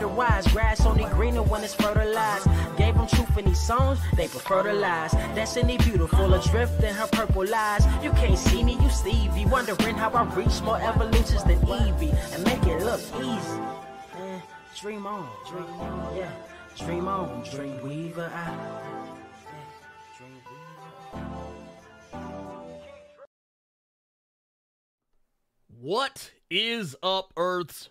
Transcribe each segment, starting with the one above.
otherwise. Grass only greener when it's fertilized. Gave them truth in these songs, they prefer to lies. Destiny beautiful, adrift in her purple lies. You can't see me, you Stevie. Wondering how I reach more evolutions than Evie. And make it look easy. Eh, dream on, dream on, yeah. Dream on, dream weaver. I. What is up, Earth's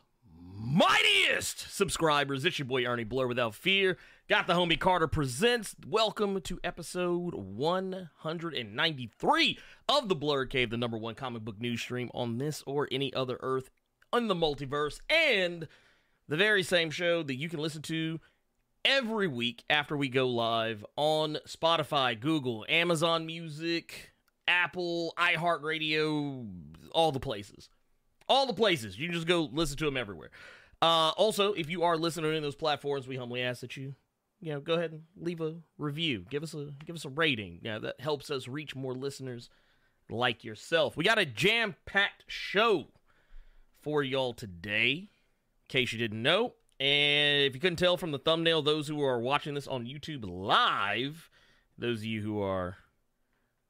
mightiest subscribers? It's your boy Ernie Blur without fear. Got the homie Carter presents. Welcome to episode 193 of the Blur Cave, the number one comic book news stream on this or any other Earth on the multiverse, and the very same show that you can listen to every week after we go live on Spotify, Google, Amazon Music, Apple, iHeartRadio, all the places all the places. You can just go listen to them everywhere. Uh, also, if you are listening in those platforms, we humbly ask that you, you know, go ahead and leave a review. Give us a give us a rating. Yeah, that helps us reach more listeners like yourself. We got a jam packed show for y'all today, in case you didn't know. And if you couldn't tell from the thumbnail, those who are watching this on YouTube live, those of you who are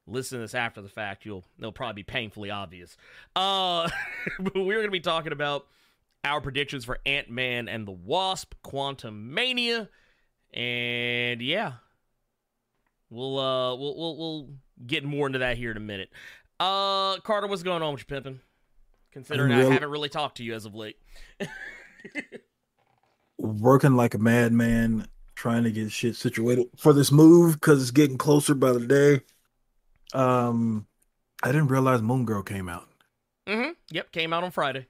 listen to this after the fact, you'll they'll probably be painfully obvious. Uh, but we're going to be talking about our predictions for Ant Man and the Wasp, Quantum Mania, and yeah, we'll uh we'll we'll we'll get more into that here in a minute. Uh, Carter, what's going on with you, pimping? Considering I haven't really talked to you as of late. working like a madman, trying to get shit situated for this move because it's getting closer by the day. Um, I didn't realize Moon Girl came out. mm-hmm. Yep, came out on Friday.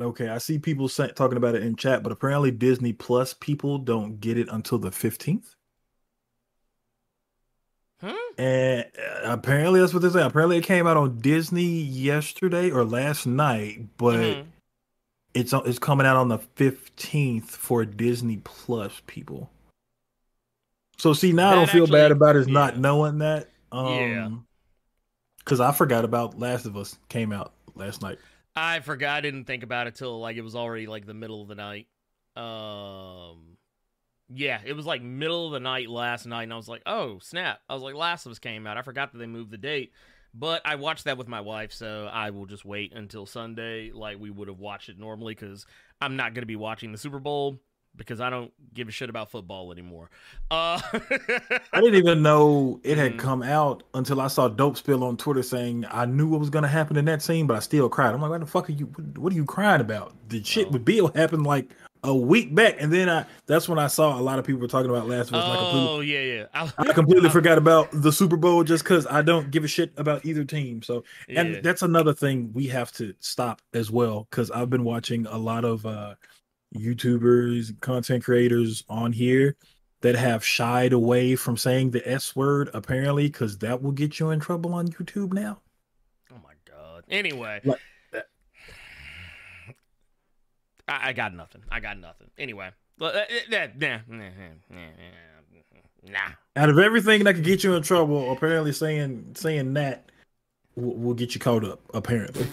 Okay, I see people say, talking about it in chat, but apparently Disney Plus people don't get it until the fifteenth. Hmm. And uh, apparently that's what they say. Apparently it came out on Disney yesterday or last night, but Mhm. it's it's coming out on the fifteenth for Disney Plus people. So see now I don't feel actually- bad about us not knowing that. Um, Yeah. Because I forgot about Last of Us came out last night. I forgot. I didn't think about it till like it was already like the middle of the night. Um, yeah, it was like middle of the night last night, and I was like, "Oh snap!" I was like, "Last of Us came out." I forgot that they moved the date, but I watched that with my wife, so I will just wait until Sunday, like we would have watched it normally, because I'm not gonna be watching the Super Bowl because I don't give a shit about football anymore. Uh, I didn't even know it had Mhm. come out until I saw Dope Spill on Twitter saying I knew what was going to happen in that scene, but I still cried. I'm like, what the fuck are you? What, are you crying about? The shit Oh. with Bill happened like a week back, and then I that's when I saw a lot of people were talking about Last of Us. and I oh yeah, yeah. I, I completely forgot about the Super Bowl just because I don't give a shit about either team. So, Yeah. and that's another thing we have to stop as well because I've been watching a lot of uh YouTubers, content creators on here that have shied away from saying the S word apparently because that will get you in trouble on YouTube now. Oh my god. Anyway. Like. I, I got nothing. I got nothing. Anyway. Uh, uh, uh, Nah. Out of everything that could get you in trouble, apparently saying saying that will, will get you caught up. Apparently,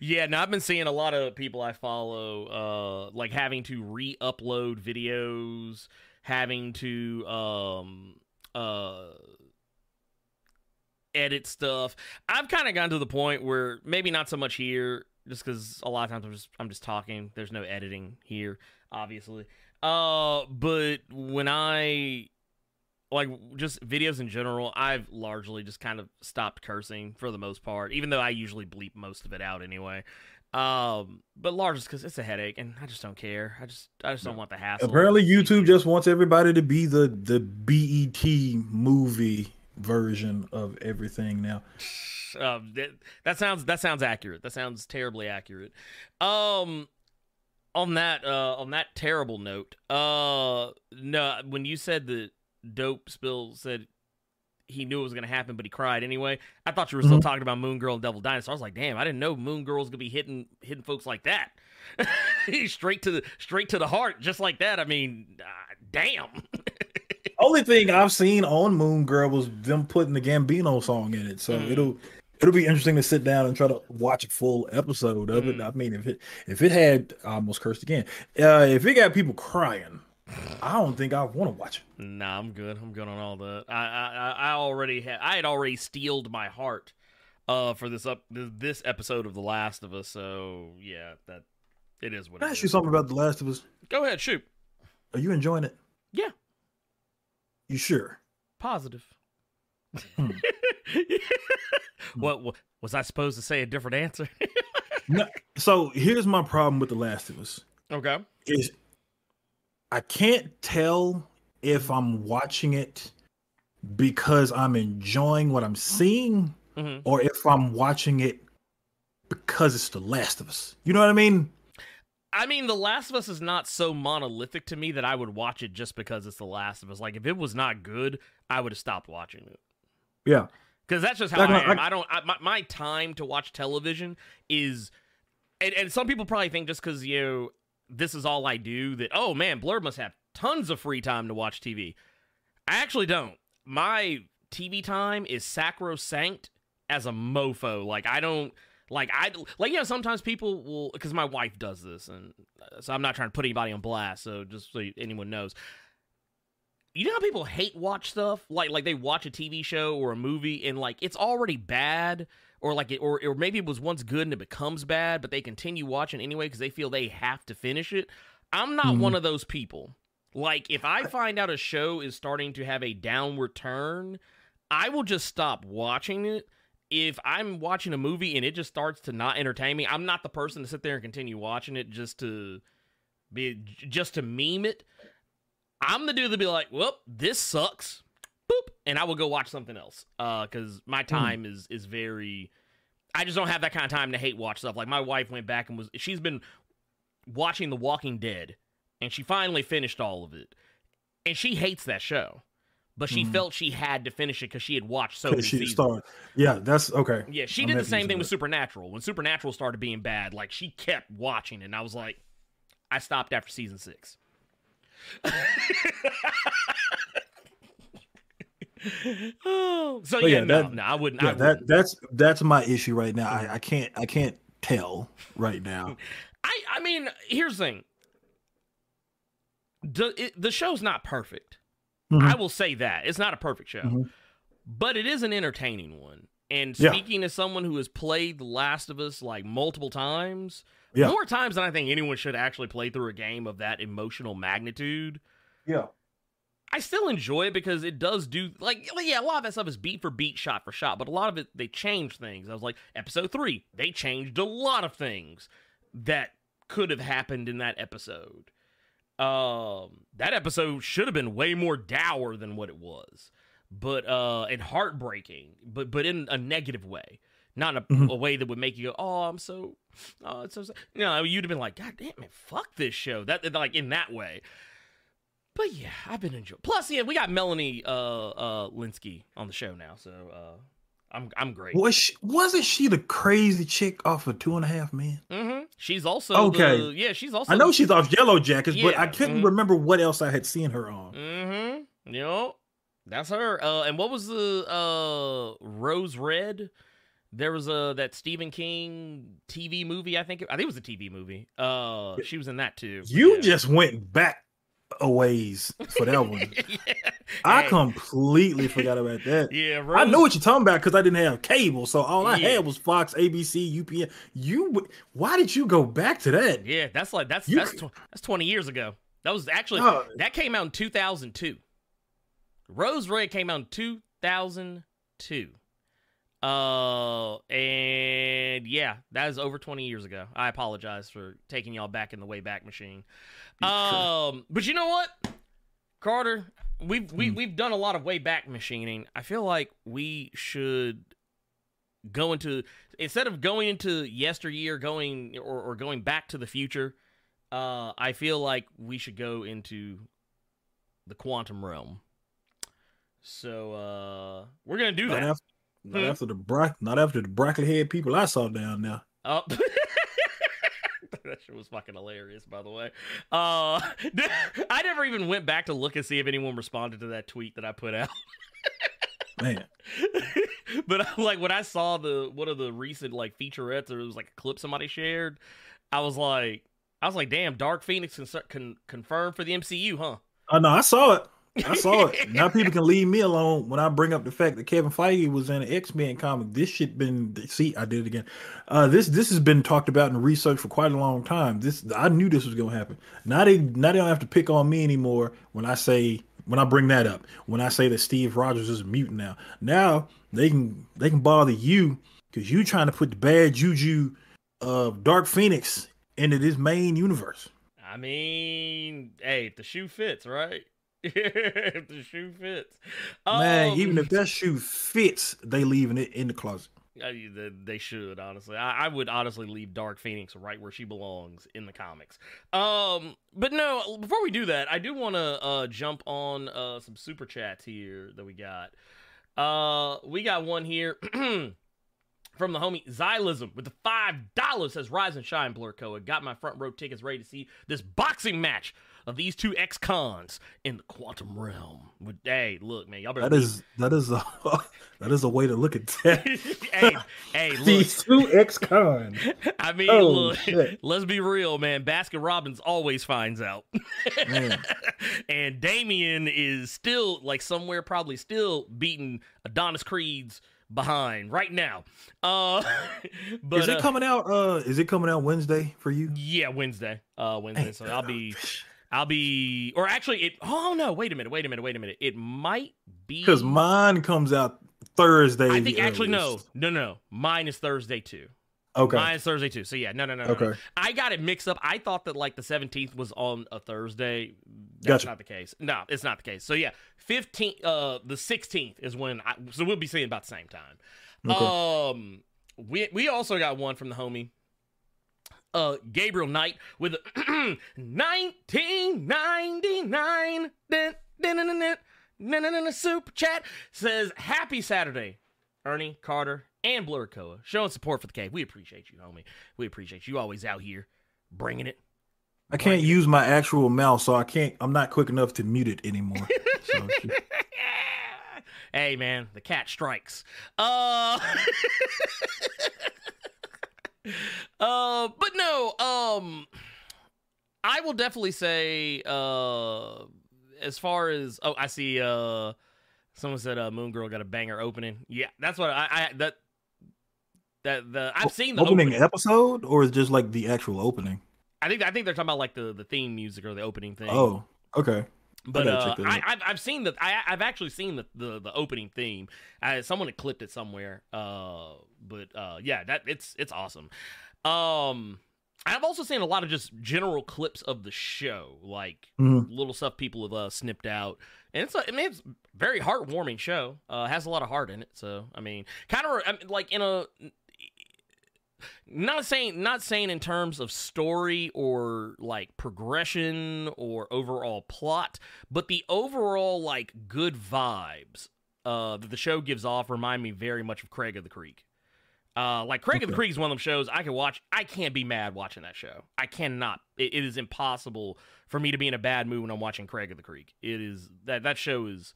Yeah, now I've been seeing a lot of people I follow uh like having to re-upload videos, having to um uh edit stuff. I've kind of gotten to the point where maybe not so much here just cuz a lot of times I'm just I'm just talking. There's no editing here, obviously. Uh but when I like just videos in general, I've largely just kind of stopped cursing for the most part, even though I usually bleep most of it out anyway. Um, but largely because it's a headache, and I just don't care. I just I just don't want the hassle. apparently YouTube just wants everybody to be the the BET movie version of everything now. um, that, that sounds that sounds accurate. That sounds terribly accurate. Um, on that uh on that terrible note, uh, no, when you said that Dope Spill said he knew it was gonna happen, but he cried anyway. I thought you were still Mhm. talking about Moon Girl and Devil Dinosaur. I was like, damn, I didn't know Moon Girl's gonna be hitting hitting folks like that. straight to the straight to the heart, just like that. I mean, uh, damn. Only thing I've seen on Moon Girl was them putting the Gambino song in it, so Mm. it'll It'll be interesting to sit down and try to watch a full episode of it. Mm. I mean, if it if it had I almost cursed again, uh, if it got people crying, I don't think I want to watch it. Nah, I'm good. I'm good on all that. I I, I- already had I had already steeled my heart uh for this up this episode of The Last of Us. So yeah, that it is what Can I it ask you something about The Last of Us? Go ahead, shoot. Are you enjoying it? Yeah. You sure? Positive. Hmm. what, what was I supposed to say? A different answer? No. So here's my problem with The Last of Us. okay. Is I can't tell if I'm watching it because I'm enjoying what I'm seeing hmm or if I'm watching it because it's The Last of Us. You know what I mean? I mean, The Last of Us is not so monolithic to me that I would watch it just because it's The Last of Us. Like, if it was not good, I would have stopped watching it. Yeah. Because that's just how Like, I like, am. I don't. I, my, my time to watch television is, and, and some people probably think just because you know this is all I do that oh man, Blurb must have tons of free time to watch TV. I actually don't. My TV time is sacrosanct as a mofo. Like I don't like I like you know sometimes people will because my wife does this and uh, so I'm not trying to put anybody on blast. So just so anyone knows, you know how people hate watch stuff like like they watch a TV show or a movie and like it's already bad or like it or or maybe it was once good and it becomes bad but they continue watching anyway because they feel they have to finish it. I'm not Mhm. one of those people. Like if I find out a show is starting to have a downward turn, I will just stop watching it. If I'm watching a movie and it just starts to not entertain me, I'm not the person to sit there and continue watching it just to be just to meme it. I'm the dude that be like, "Well, this sucks," boop, and I will go watch something else. Uh, because my time is is very. I just don't have that kind of time to hate watch stuff. Like my wife went back and was she's been watching The Walking Dead, and she finally finished all of it, and she hates that show, but she Mhm. felt she had to finish it because she had watched so many she seasons. started. Yeah, that's okay. Yeah, she I'm did the same thing with. Supernatural. When Supernatural started being bad, like she kept watching, it, and I was like, I stopped after season six. oh, so But yeah, yeah, no, that- no, I wouldn't. I Yeah, wouldn't. that that's that's my issue right now. I, I can't I can't tell right now. I, I mean, here's the thing. The, it, the show's not perfect. Mhm. I will say that it's not a perfect show, Mhm. but it is an entertaining one. And Yeah. speaking as someone who has played The Last of Us like multiple times, Yeah. more times than I think anyone should actually play through a game of that emotional magnitude. Yeah. I still enjoy it because it does do like yeah, a lot of that stuff is beat for beat, shot for shot, but a lot of it they change things. I was like, episode three, they changed a lot of things that could have happened in that episode. Um, that episode should have been way more dour than what it was, but uh, and heartbreaking, but but in a negative way, not a, Mhm. a way that would make you go, oh, I'm so, oh, it's so, sad." you know, you'd have been like, God damn it, fuck this show. That like in that way. But yeah, I've been enjoying. Plus, yeah, we got Melanie uh uh Lynskey on the show now, so uh I'm I'm great. Was she, wasn't she the crazy chick off of Two and a Half Men? Mm-hmm. She's also Okay. the- yeah, she's also I know she's off Yellow Jackets, but I couldn't mhm. remember what else I had seen her on. Mm-hmm. You know, That's her. Uh and what was the uh Rose Red? There was a that Stephen King TV movie, I think. It, I think it was a TV movie. Uh she was in that too. You Yeah. just went back a ways for that one. yeah. I Hey. completely forgot about that. Yeah, Rose, I know what you're talking about because I didn't have cable, so all I Yeah. had was Fox, ABC, UPN. You, why did you go back to that? Yeah, that's like that's You that's tw- that's 20 years ago. That was actually Oh, that came out in 2002. Rose Red came out in 2002. Uh and yeah, that is over 20 years ago. I apologize for taking y'all back in the way back machine. Um but you know what? Carter, we've we, Hmm. we've done a lot of way back machining. I feel like we should go into instead of going into yesteryear going or, or going back to the future uh i feel like we should go into the quantum realm so uh we're gonna do not that after, not Hmm? after the bra- not after the broccoli head people I saw down there. up that shit was fucking hilarious by the way uh i never even went back to look and see if anyone responded to that tweet that i put out Man, but like when I saw the one of the recent like featurettes, or it was like a clip somebody shared, I was like, I was like, damn, Dark Phoenix con- con- confirmed for the MCU, huh? oh no, I saw it. I saw it. Now people can leave me alone when I bring up the fact that Kevin Feige was in an X Men comic. This shit been see, I did it again. Uh, this this has been talked about and researched for quite a long time. This I knew this was gonna happen. Now they now they don't have to pick on me anymore when I say when I bring that up. When I say that Steve Rogers is a mutant now. Now they can they can bother you because you trying to put the bad juju of Dark Phoenix into this main universe. I mean, hey, the shoe fits, right? If the shoe fits, Man, Um, even if that shoe fits, they leaving it in the closet. I they- should honestly. I, I would honestly leave Dark Phoenix right where she belongs in the comics. Um, but no, before we do that, I do want to uh jump on uh some super chats here that we got. Uh, we got one here from the homie Xylism with the five dollars says Rise and Shine Blurcoa. Got my front row tickets ready to see this boxing match of these two ex-cons in the quantum realm. But hey, look, man, y'all better That is that is a that is a way to look at that. hey, hey, look. These two ex-cons. I mean, Oh, look, shit. let's be real, man. Baskin Robbins always finds out. And Damian is still, like, somewhere probably still beating Adonis Creed's behind right now. Uh, but is it uh, coming out? Uh, is it coming out Wednesday for you? yeah, Wednesday. Uh, Wednesday. So I'll be, I'll be, or actually, it. Oh no, wait a minute, wait a minute, wait a minute. It might be Because mine comes out Thursday. I think actually no, no, no. Mine is Thursday too. Okay. Mine is Thursday too. So yeah, no, no, no. no, no. Okay. I got it mixed up. I thought that like the 17th was on a Thursday. That's Gotcha. not the case. No, it's not the case. So yeah, 15th, uh, the 16th is when I, so we'll be seeing about the same time. Okay. Um, we, we also got one from the homie, uh, Gabriel Knight with 1999 din, din, din, super chat says happy Saturday, Ernie Carter and Blur showing support for the cave. We appreciate you, homie. We appreciate you always out here bringing it. I can't use my actual mouse, so I can't. I'm not quick enough to mute it anymore. hey man, the cat strikes. Uh Uh but no, um I will definitely say uh as far as oh I see uh someone said uh Moon Girl got a banger opening. Yeah, that's what I, I that that the I've seen the opening opening. episode, or is just like the actual opening? I think I think they're talking about like the the theme music or the opening thing. Oh, okay. But uh, I, I've I've seen the I I've actually seen the the, the opening theme. I, someone had clipped it somewhere. Uh, but uh, yeah, that it's it's awesome. Um, I've also seen a lot of just general clips of the show, like Mhm. little stuff people have uh, snipped out, and it's a, I mean it's very heartwarming show. Uh, has a lot of heart in it. So I mean, kind of I mean, like in a not saying not saying in terms of story or like progression or overall plot, but the overall like good vibes uh, that the show gives off remind me very much of Craig of the Creek. Uh, like Craig of the Creek is one of them shows I can watch. I can't be mad watching that show. I cannot. It, it is impossible for me to be in a bad mood when I'm watching Craig of the Creek. It is that that show is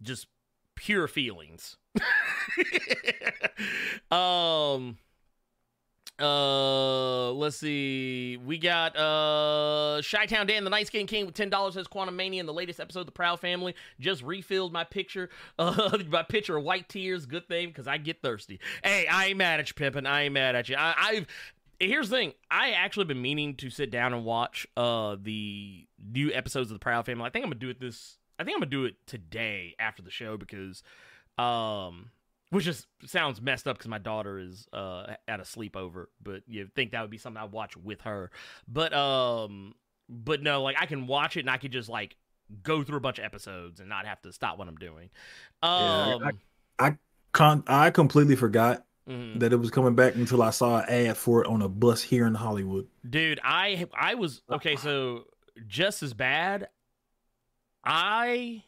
just pure feelings. um uh let's see. We got uh Shy Town Dan, the Night Skin King with ten dollars says Quantum Mania in the latest episode of the Proud Family. Just refilled my picture. Uh my picture of white tears. Good thing because I get thirsty. Hey, I ain't mad at you, Pimpin. I ain't mad at you. I, I've here's the thing. I actually been meaning to sit down and watch uh the new episodes of the Proud Family. I think I'm gonna do it this I think I'm gonna do it today after the show because um which just sounds messed up because my daughter is uh at a sleepover, but you think that would be something I'd watch with her. But um but no, like I can watch it and I could just like go through a bunch of episodes and not have to stop what I'm doing. Yeah, I- Um Con- I completely forgot mhm. that it was coming back until I saw an ad for it on a bus here in Hollywood. Dude, I I was okay. So just as bad. I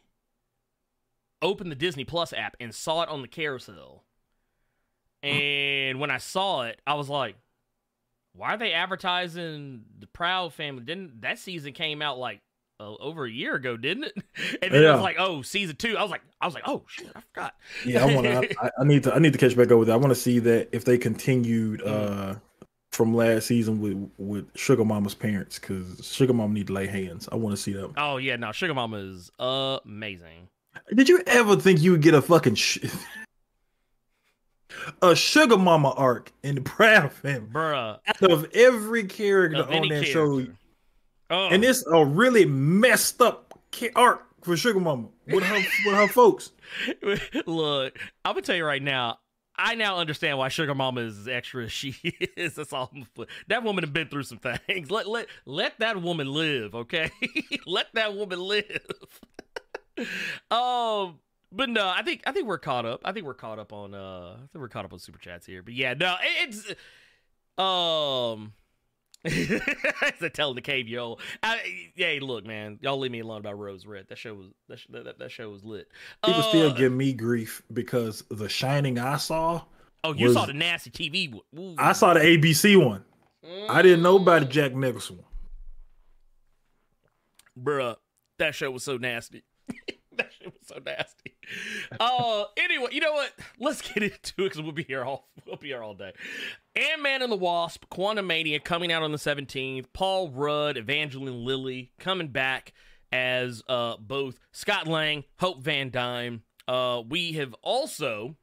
opened the Disney Plus app and saw it on the carousel, and when I saw it, I was like, "Why are they advertising the Proud Family?" Didn't that season came out like uh, over a year ago, didn't it? And then it Yeah. was like, oh, season two. I was like, I was like, oh shit, I forgot. Yeah, I want to. I, I need to. I need to catch back up with that. I want to see that if they continued uh from last season with with Sugar Mama's parents, because Sugar Mama need to lay hands. I want to see them. Oh yeah, now Sugar Mama is amazing. Did you ever think you would get a fucking sh- a Sugar Mama arc in the Proud Family Bruh. out of every character Of on that show? Oh, And it's a really messed up arc for Sugar Mama with her with her folks. Look, I'm gonna tell you right now. I now understand why Sugar Mama is as extra as she is. That's all. I'm. That woman has been through some things. Let let let that woman live, okay? let that woman live. um, but no, I think I think we're caught up. I think we're caught up on. Uh, I think we're caught up on super chats here. But yeah, no, it- it's um. it's a telling the cave, yo. I, hey, look, man, y'all leave me alone about Rose Red. That show was that sh- that, that show was lit. People still Uh, give me grief because the Shining I saw. Oh, you was- saw the nasty TV one. Ooh. I saw the ABC one. I didn't know about the Jack Nicholson one. Bruh, that show was so nasty. that shit was so nasty. Uh, anyway, you know what? Let's get into it because we'll be here all we'll be here all day. Ant Man and the Wasp, Quantum Mania coming out on the seventeenth. Paul Rudd, Evangeline Lilly coming back as uh both Scott Lang, Hope Van Dyne. Uh, we have also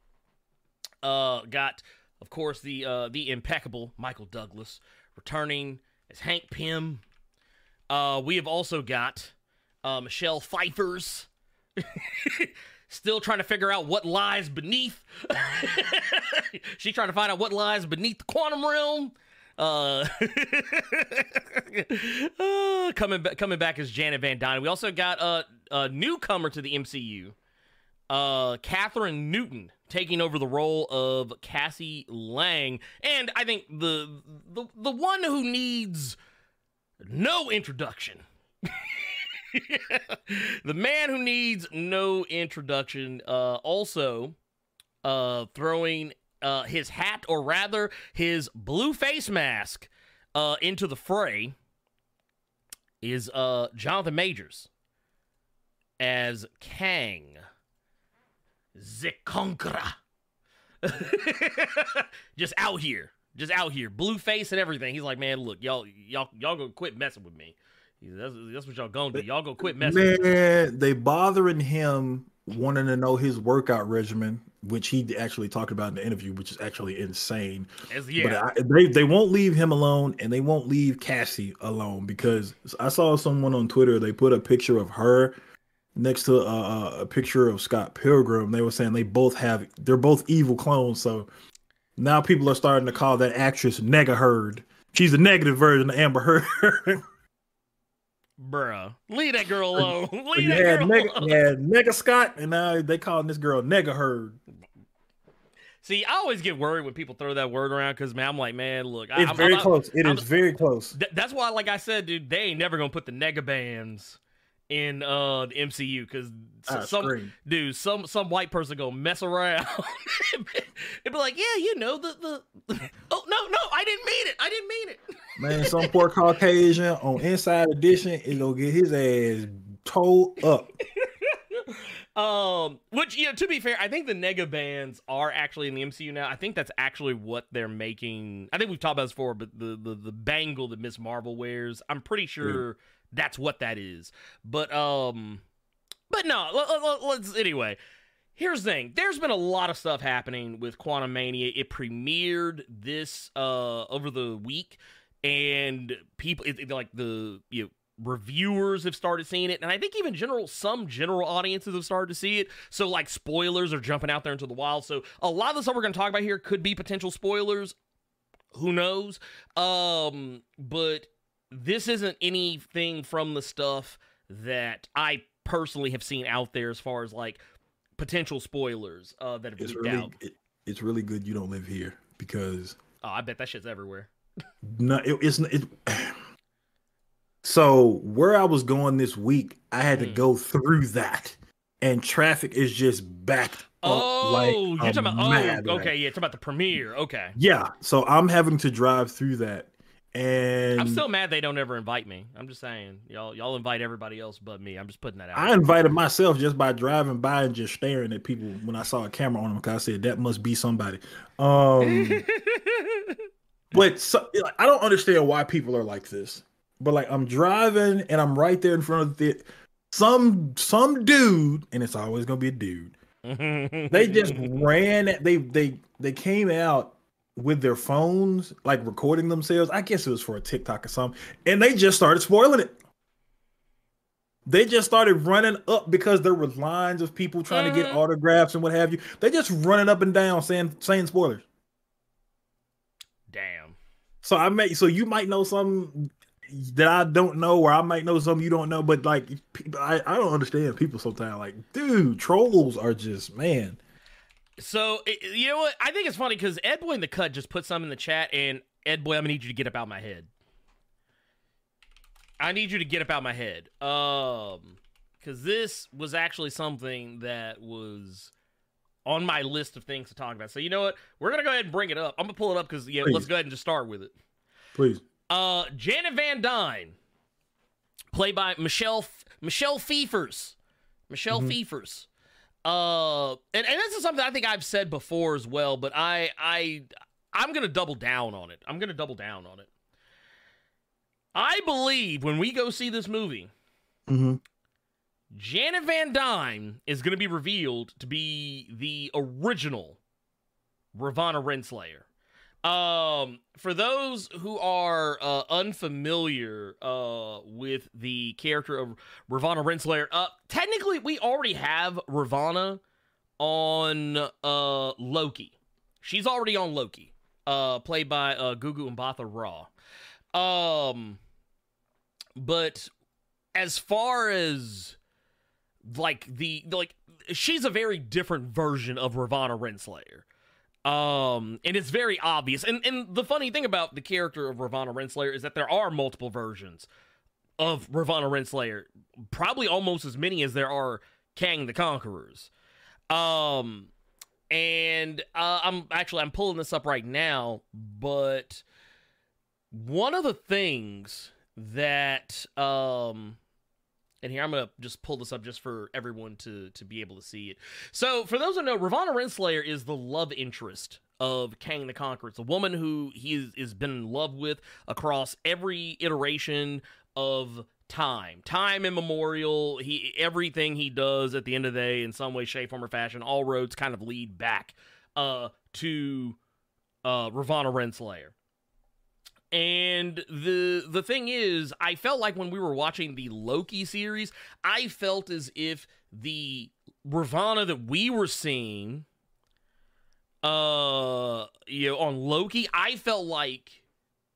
uh got, of course, the uh the impeccable Michael Douglas returning as Hank Pym. Uh, we have also got uh, Michelle Pfeiffer's still trying to figure out what lies beneath. She's trying to find out what lies beneath the quantum realm. Uh, uh, coming back, coming back as Janet Van Dyne. We also got a, a newcomer to the MCU, uh, Kathryn Newton taking over the role of Cassie Lang, and I think the the the one who needs no introduction. the man who needs no introduction uh also uh throwing uh his hat or rather his blue face mask uh into the fray is uh Jonathan Majors as Kang the just out here, just out here, blue face and everything. He's like, man, look, y'all, y'all, y'all gonna quit messing with me. That's, that's what y'all gonna do. Y'all gonna quit messing. Man, they bothering him wanting to know his workout regimen, which he actually talked about in the interview, which is actually insane. But yeah, I, they they won't leave him alone, and they won't leave Cassie alone because I saw someone on Twitter. They put a picture of her next to uh, a picture of Scott Pilgrim. They were saying they both have they're both evil clones. So now people are starting to call that actress Nega Heard. She's a negative version of Amber Heard. bruh, leave that girl uh, alone. leave you that girl Nega, alone. you had Scott, and now they calling this girl Nega Heard. See, I always get worried when people throw that word around because man, I'm like, man, look, I, It's I'm, very I'm, close. It is I'm- very close. Th- that's why, like I said, dude, they ain't never gonna put the nega bands in uh the MCU because I some scream. dude, some some white person gonna mess around. It'd be like, yeah, you know the the. oh no, no, I didn't mean it. I didn't mean it. Man, some poor Caucasian on Inside Edition is gonna get his ass towed up. Um, which you know, to be fair, I think the nega bands are actually in the MCU now. I think that's actually what they're making. I think we've talked about this before, but the the the bangle that Ms. Marvel wears, I'm pretty sure that's what that is. But um, but no, let, let, let's anyway. Here's the thing. There's been a lot of stuff happening with Quantum Mania. It premiered this uh over the week, and people it, it- like the you know reviewers have started seeing it and i think even general some general audiences have started to see it so like spoilers are jumping out there into the wild so a lot of the stuff we're going to talk about here could be potential spoilers who knows um but this isn't anything from the stuff that i personally have seen out there as far as like potential spoilers uh that have It's leaked really out it, it's really good you don't live here because oh i bet that shit's everywhere no, it, it's it. So where I was going this week, I had to Hmm. go through that, and traffic is just backed oh up like you're talking about oh okay yeah it's about the premiere okay Yeah, so I'm having to drive through that, And I'm still mad they don't ever invite me. I'm just saying, y'all y'all invite everybody else but me. I'm just putting that out. I invited myself just by driving by and just staring at people when I saw a camera on them because I said that must be somebody. Um, but so, I don't understand why people are like this. But like I'm driving and I'm right there in front of the some some dude, and it's always gonna be a dude. They just ran. They they they came out with their phones, like recording themselves. I guess it was for a TikTok or something, and they just started spoiling it. They just started running up because there were lines of people trying to get Mhm. autographs and what have you. They just running up and down saying saying spoilers. Damn. So I may so you might know something that I don't know, or I might know something you don't know. But like, I I don't understand people sometimes. Like, dude, trolls are just man. So you know what? I think it's funny because Ed Boy in the cut just put some in the chat, and Ed Boy, I'm gonna need you to get up out my head. I need you to get up out my head. Um, because this was actually something that was on my list of things to talk about. So you know what? We're gonna go ahead and bring it up. I'm gonna pull it up because yeah, let's go ahead and just start with it. Please. Uh, Janet Van Dyne, played by Michelle F- Michelle Pfeifers. Michelle Mhm. Pfeifers. Uh, and, and this is something I think I've said before as well, but I I I'm gonna double down on it. I'm gonna double down on it. I believe when we go see this movie, Mm-hmm. Janet Van Dyne is going to be revealed to be the original Ravonna Renslayer. Um, for those who are uh, unfamiliar uh, with the character of Ravonna Renslayer, uh, technically we already have Ravonna on uh, Loki. She's already on Loki, uh, played by uh, Gugu Mbatha Raw. Um, but as far as like the like she's a very different version of Ravonna Renslayer. Um, and it's very obvious. And and the funny thing about the character of Ravonna Renslayer is that there are multiple versions of Ravonna Renslayer, probably almost as many as there are Kang the Conquerors. Um, and uh, I'm actually I'm pulling this up right now, but one of the things that um and here I'm gonna just pull this up just for everyone to to be able to see it. So for those who know, Ravonna Renslayer is the love interest of Kang the Conqueror. It's a woman who he is, is been in love with across every iteration of time, time immemorial. He everything he does at the end of the day, in some way, shape, form, or fashion, all roads kind of lead back uh to uh Ravonna Renslayer. And the the thing is, I felt like when we were watching the Loki series, I felt as if the Ravonna that we were seeing uh you know on Loki, I felt like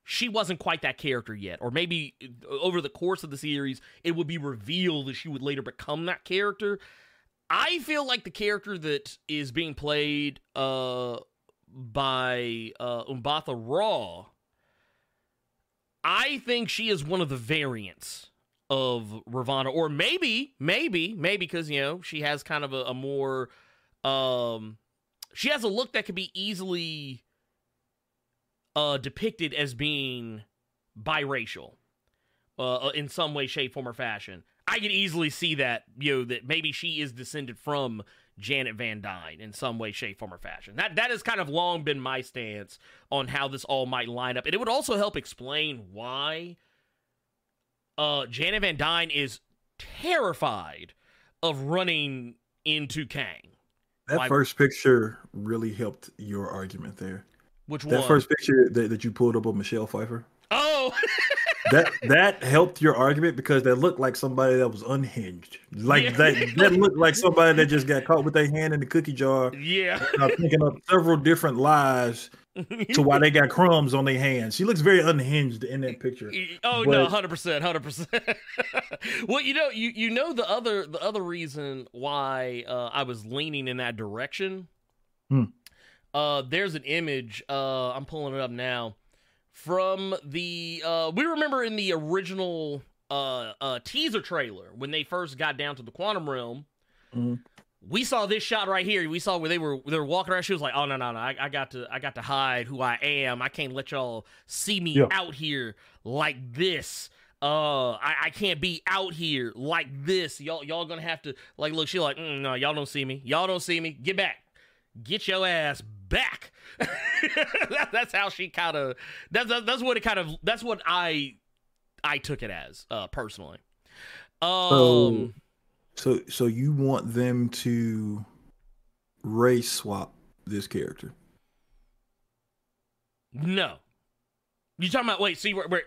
she wasn't quite that character yet. Or maybe over the course of the series, it would be revealed that she would later become that character. I feel like the character that is being played uh by uh Mbatha-Raw I think she is one of the variants of Ravonna, or maybe, maybe, maybe because you know she has kind of a, a more, um, she has a look that could be easily, uh, depicted as being biracial, uh, in some way, shape, form, or fashion. I could easily see that, you know, that maybe she is descended from Janet Van Dyne in some way, shape, form, or fashion. That that has kind of long been my stance on how this all might line up, and it would also help explain why uh, Janet Van Dyne is terrified of running into Kang. That Like- first picture really helped your argument there. Which That one? first picture that, that you pulled up of Michelle Pfeiffer. oh, That that helped your argument because that looked like somebody that was unhinged. Like Yeah. that that looked like somebody that just got caught with their hand in the cookie jar, yeah. uh, thinking up several different lies to why they got crumbs on their hands. She looks very unhinged in that picture. Oh no, hundred percent, hundred percent. Well, you know, you you know the other the other reason why uh, I was leaning in that direction. Hmm. Uh, there's an image. Uh, I'm pulling it up now from the. Uh, we remember in the original uh, uh teaser trailer when they first got down to the quantum realm. Mhm. we saw this shot right here. We saw where they were they were walking around. She was like, "Oh no, no, no! I, I got to I got to hide who I am. I can't let y'all see me Yeah. out here like this. Uh, I, I can't be out here like this. Y'all y'all gonna have to like look. She like, mm, no, y'all don't see me. Y'all don't see me. Get back. Get your ass back. that, that's how she kind of. That's that, that's what it kind of. That's what I I took it as uh personally. Um. So so you want them to race swap this character? No. You talking about wait, see where, where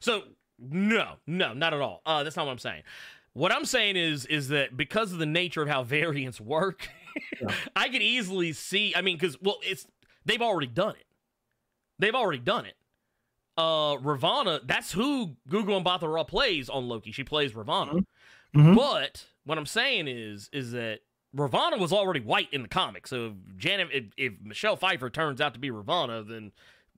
so no, no, not at all. Uh that's not what I'm saying. What I'm saying is is that because of the nature of how variants work, Yeah. I could easily see I mean cuz well it's they've already done it. They've already done it. Uh Ravonna, that's who Gugu Mbatha-Raw plays on Loki. She plays Ravonna. Mhm. But what I'm saying is is that Ravonna was already white in the comics. So if Janet if, if Michelle Pfeiffer turns out to be Ravonna, then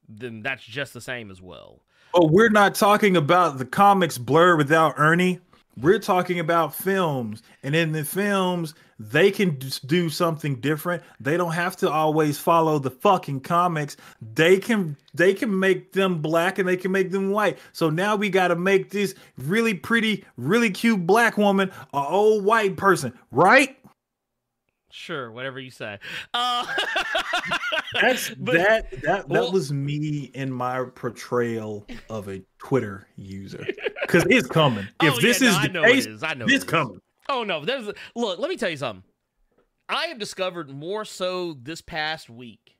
then that's just the same as well. Oh, we're not talking about the comics Blur without Ernie. We're talking about films, and in the films, they can do something different. They don't have to always follow the fucking comics. They can they can make them black and they can make them white. So now we got to make this really pretty, really cute black woman a old white person, right? Sure, whatever you say. Uh, That's but- that that that well- was me in my portrayal of a Twitter user because it's coming. If Oh, this yeah, no, is I the know case, it is. I know this it is. coming. Oh no, there's look. Let me tell you something. I have discovered more so this past week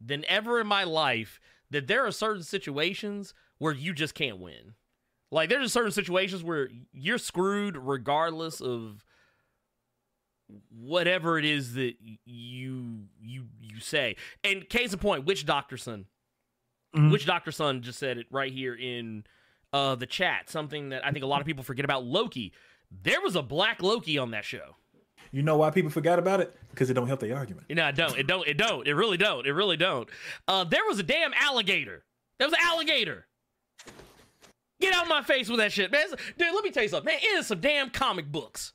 than ever in my life that there are certain situations where you just can't win. Like there's certain situations where you're screwed regardless of whatever it is that you you you say. And case in point, which Doctor Son? Mhm. Which Doctor Son just said it right here in uh the chat. Something that I think a lot of people forget about Loki. There was a black Loki on that show. You know why people forgot about it? Because it don't help the argument. No, I don't. It don't. It don't. It really don't. It really don't. Uh, there was a damn alligator. There was an alligator. Get out of my face with that shit, man. Dude, let me tell you something, man. It is some damn comic books.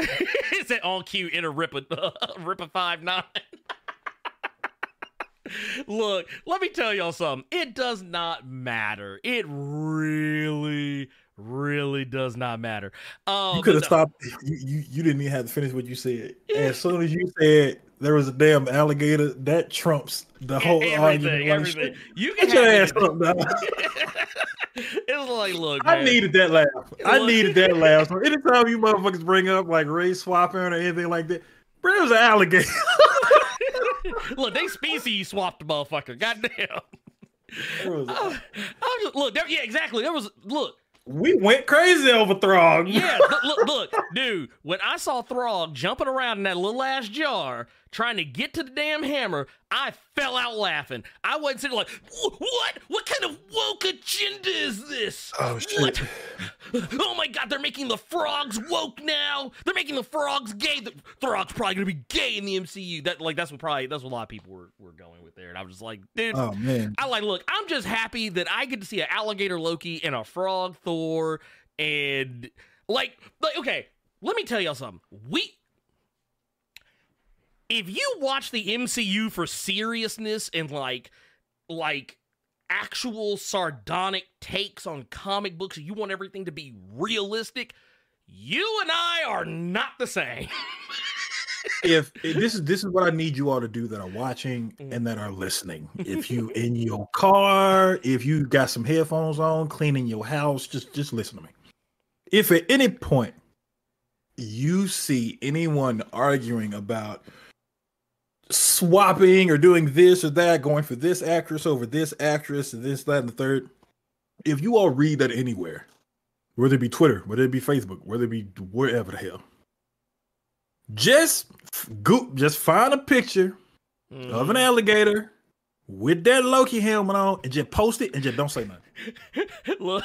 it's that on cue in a rip a rip a five nine. Look, let me tell y'all something. It does not matter. It really, really does not matter. Uh, you could have no. stopped. You, you you didn't even have to finish what you said. As soon as you said there was a damn alligator, that trumps the whole everything, argument. Everything. You can Get your ass up, dog. it was like, look, I needed that laugh. I needed that laugh. So anytime you motherfuckers bring up like race swapping or anything like that, bro, it was an alligator. look, they species swapped the motherfucker. Goddamn. There was a- I was just, look, there, yeah, exactly. There was look, we went crazy over Throg. yeah, look, look, dude. When I saw Throg jumping around in that little ass jar trying to get to the damn hammer, I fell out laughing. I wasn't sitting like, what? What kind of woke agenda is this? Oh What? shit. Oh my god, they're making the frogs woke now. They're making the frogs gay. The frogs probably gonna be gay in the MCU. That like that's what probably that's what a lot of people were, were going with there. And I was just like, dude, Oh man. I like look, I'm just happy that I get to see an alligator Loki and a frog Thor and like like okay, let me tell y'all something. We if you watch the MCU for seriousness and like like actual sardonic takes on comic books you want everything to be realistic, you and I are not the same. if, if this is this is what I need you all to do that are watching Mm. and that are listening. If you in your car, if you got some headphones on, cleaning your house, just just listen to me. If at any point you see anyone arguing about swapping or doing this or that, going for this actress over this actress, and this, that, and the third, if you all read that anywhere, whether it be Twitter, whether it be Facebook, whether it be wherever the hell, just go, just find a picture of an mm-hmm. alligator with that Loki helmet on and just post it and just don't say nothing. Look,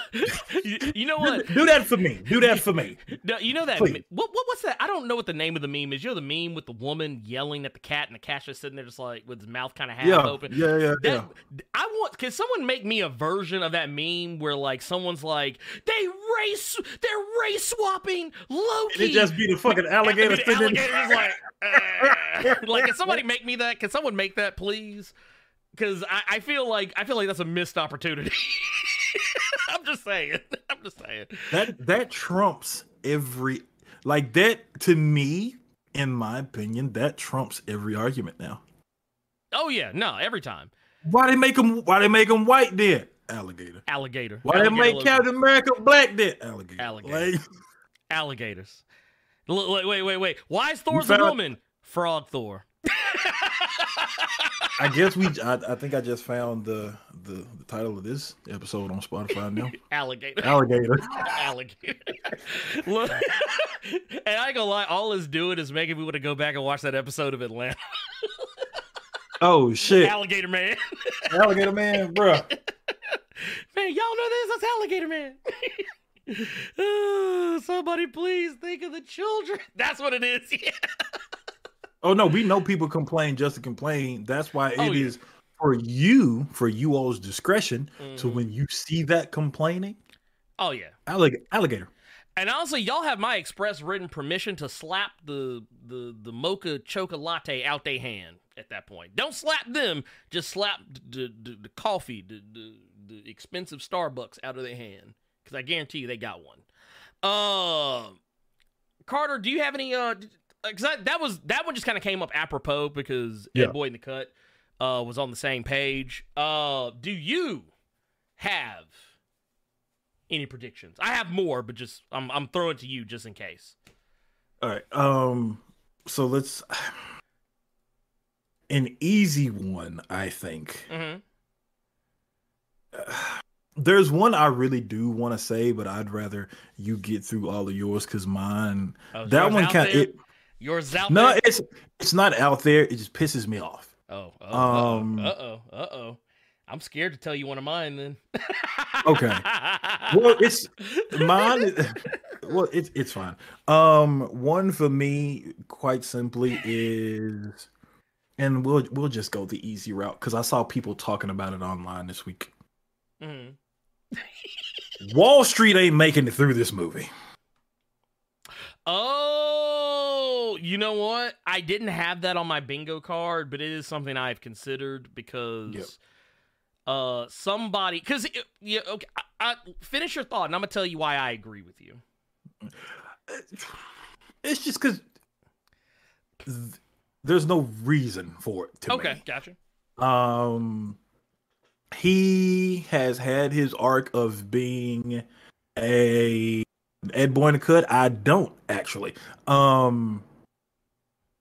you, you know what? do that for me. Do that for me. You know that Please. what, what what's that? I don't know what the name of the meme is. You know the meme with the woman yelling at the cat and the cat's just sitting there just like with his mouth kind of half Yeah, open. yeah, yeah, That yeah. I want. Can someone make me a version of that meme where like someone's like they race, they're race swapping low It just be the fucking alligator. the alligator is like, uh, like, can somebody make me that? Can someone make that, please? Because I, I feel like I feel like that's a missed opportunity. I'm just saying. I'm just saying. that that trumps every like that to me in my opinion that trumps every argument now Oh yeah, no, every time why they make them why they make them white then alligator alligator. why they make captain america black then alligator Alligator. Like, alligators. L- wait, wait, wait. Why is Thor's a woman? Frog Thor. I guess we I, I think i just found the, the the title of this episode on spotify now Alligator. alligator alligator. Look, and I ain't gonna lie, all it's doing is making me want to go back and watch that episode of Atlanta. oh shit Alligator Man. alligator man bruh Man, y'all know this? That's Alligator Man. Uh, somebody please think of the children. That's what it is. Yeah. Oh no, we know people complain just to complain. That's why it is Oh, yeah. for you, for you all's discretion. So Mhm. when you see that complaining, Oh yeah. alligator, alligator. And honestly, y'all have my express written permission to slap the the the mocha chocolate latte out their hand at that point. Don't slap them, just slap the the, the coffee, the, the the expensive Starbucks out of their hand, because I guarantee you they got one. Uh, Carter, do you have any? Uh, because that, that was that one just kind of came up apropos because Yeah. Ed Boy in the Cut uh was on the same page. Uh, do you have? any predictions? I have more, but just I'm I'm throwing to you just in case. All right. Um. So let's an easy one. I think Mm-hmm. there's one I really do want to say, but I'd rather you get through all of yours because mine. Oh, that one kind of it. Yours out No, there. it's it's not out there. It just pisses me off. Oh, oh, um, uh oh, uh oh. I'm scared to tell you one of mine then. Okay. Well, it's mine. well, it's it's fine. Um, one for me, quite simply, is, and we'll we'll just go the easy route because I saw people talking about it online this week. Mhm. Wall Street ain't making it through this movie. Oh, you know what? I didn't have that on my bingo card, but it is something I've considered because Yep. uh somebody because yeah okay I, I, finish your thought and I'm gonna tell you why I agree with you. It's just because there's no reason for it to Okay, me. gotcha. Um, he has had his arc of being a Ed Boy in Cut. I don't actually. Um,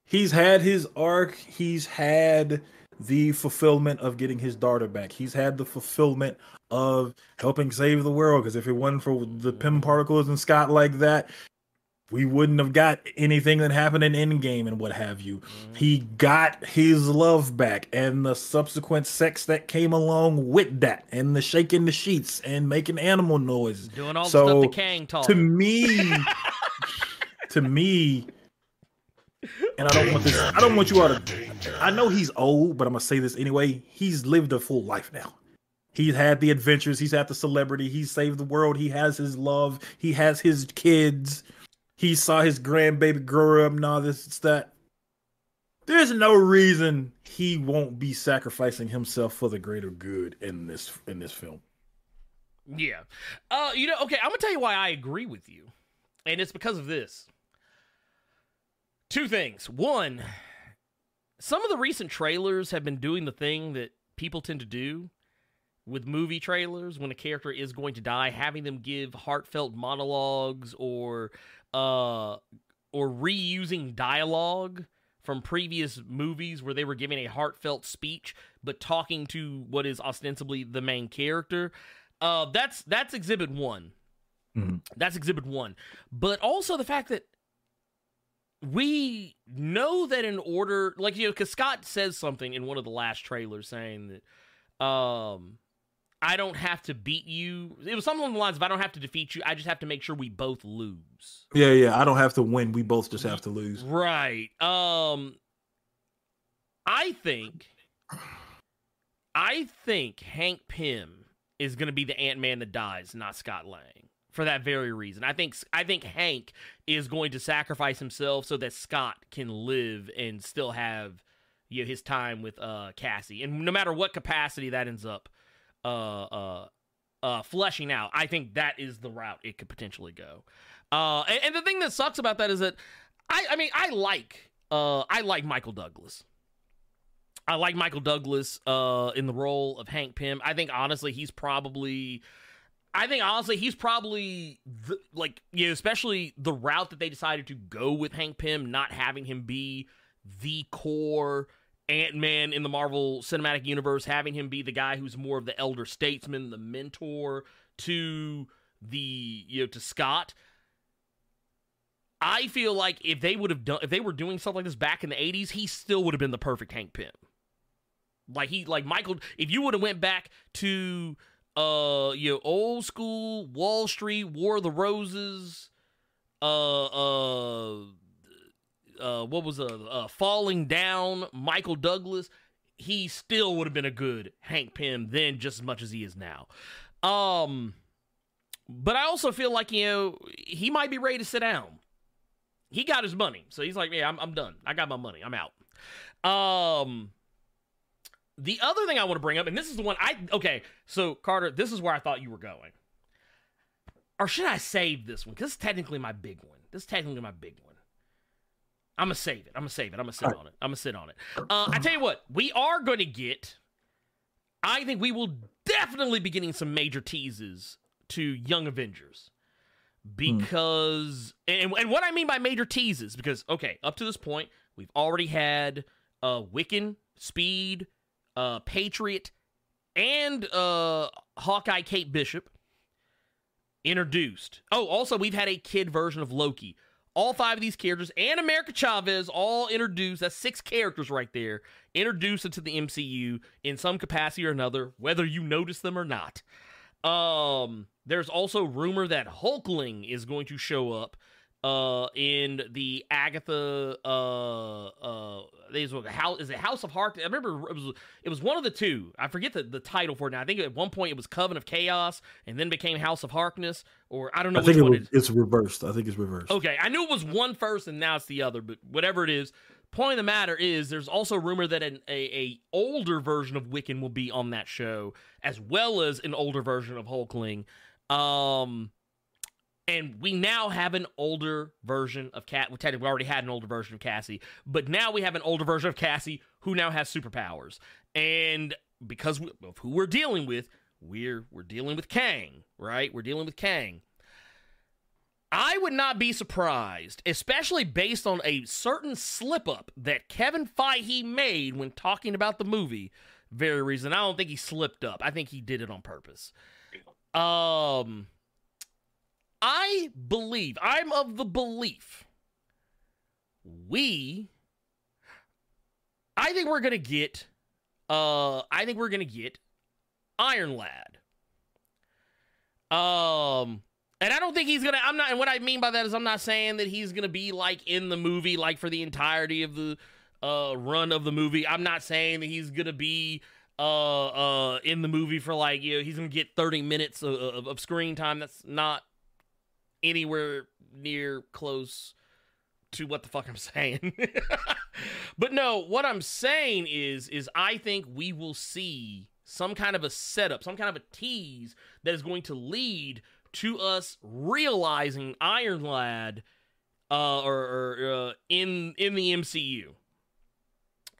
he's had his arc. He's had the fulfillment of getting his daughter back. He's had the fulfillment of helping save the world. Because if it wasn't for the Pym particles and Scott like that, we wouldn't have got anything that happened in Endgame and what have you. Mhm. He got his love back and the subsequent sex that came along with that and the shaking the sheets and making animal noises. Doing all the stuff that Kang taught. To me, to me, and I don't want this, I don't want you all to, I know he's old, but I'm going to say this anyway. He's lived a full life now. He's had the adventures, he's had the celebrity, He saved the world, he has his love, he has his kids, he saw his grandbaby grow up and all this and that. There's no reason he won't be sacrificing himself for the greater good in this in this film. Yeah. Uh, you know, okay, I'm gonna tell you why I agree with you. And it's because of this. Two things. One, some of the recent trailers have been doing the thing that people tend to do with movie trailers when a character is going to die, having them give heartfelt monologues or uh or reusing dialogue from previous movies where they were giving a heartfelt speech but talking to what is ostensibly the main character. Uh, that's that's exhibit one. Mhm. That's exhibit one. But also the fact that we know that in order, like you know, because Scott says something in one of the last trailers saying that, um, I don't have to beat you. It was something along the lines of I don't have to defeat you. I just have to make sure we both lose. Yeah, yeah. I don't have to win. We both just have to lose. Right. Um I think I think Hank Pym is going to be the Ant-Man that dies, not Scott Lang for that very reason. I think I think Hank is going to sacrifice himself so that Scott can live and still have you know, his time with uh, Cassie, and no matter what capacity that ends up uh, uh, uh, fleshing out, I think that is the route it could potentially go. Uh, and, and the thing that sucks about that is that I, I mean, I like uh, I like Michael Douglas. I like Michael Douglas uh, in the role of Hank Pym. I think honestly, he's probably. I think honestly, he's probably the, like you know, especially the route that they decided to go with Hank Pym, not having him be the core Ant Man in the Marvel Cinematic Universe, having him be the guy who's more of the elder statesman, the mentor to the you know to Scott. I feel like if they would have done if they were doing something like this back in the 80s, he still would have been the perfect Hank Pym. Like he like Michael if you would have went back to uh you know old school Wall Street, War of the Roses, uh uh uh what was a uh, uh, falling down Michael Douglas, he still would have been a good Hank Pym then just as much as he is now. Um but I also feel like you know he might be ready to sit down he got his money. So he's like, yeah, I'm, I'm done. I got my money. I'm out. Um, the other thing I want to bring up, and this is the one I, okay, so Carter, this is where I thought you were going. Or should I save this one? Because this is technically my big one. This is technically my big one. I'm to save it. I'm to save it. I'm to sit right. on it. I'm to sit on it. Uh, I tell you what, we are going to get, I think we will definitely be getting some major teases to Young Avengers. Hmm. because and, and what I mean by major teases because okay, up to this point we've already had uh Wiccan, Speed, uh Patriot, and uh Hawkeye Kate Bishop introduced. Oh, also we've had a kid version of Loki. All five of these characters and America Chavez all introduced. That's six characters right there introduced into the MCU in some capacity or another, whether you notice them or not. Um, there's also rumor that Hulkling is going to show up uh in the Agatha uh uh it House is it House of Heart? I remember it was it was one of the two. I forget the, the title for it now. I think at one point it was Coven of Chaos and then became House of Harkness or I don't know I think it was, it's reversed. I think it's reversed. Okay, I knew it was one first and now it's the other, but whatever it is, point of the matter is there's also rumor that an, a, a older version of Wiccan will be on that show as well as an older version of Hulkling um, and we now have an older version of Cat. We technically already had an older version of Cassie, but now we have an older version of Cassie who now has superpowers. And because of who we're dealing with, we're we're dealing with Kang, right? We're dealing with Kang. I would not be surprised, especially based on a certain slip up that Kevin Feige made when talking about the movie. Very reason. I don't think he slipped up. I think he did it on purpose. Um, I believe, I'm of the belief, we, I think we're going to get, uh, I think we're going to get Iron Lad. Um, and I don't think he's gonna. I'm not. And what I mean by that is, I'm not saying that he's gonna be like in the movie, like for the entirety of the uh, run of the movie. I'm not saying that he's gonna be uh uh in the movie for like you know he's gonna get 30 minutes of, of, of screen time that's not anywhere near close to what the fuck i'm saying but no what i'm saying is is i think we will see some kind of a setup some kind of a tease that is going to lead to us realizing iron lad uh or, or uh, in in the mcu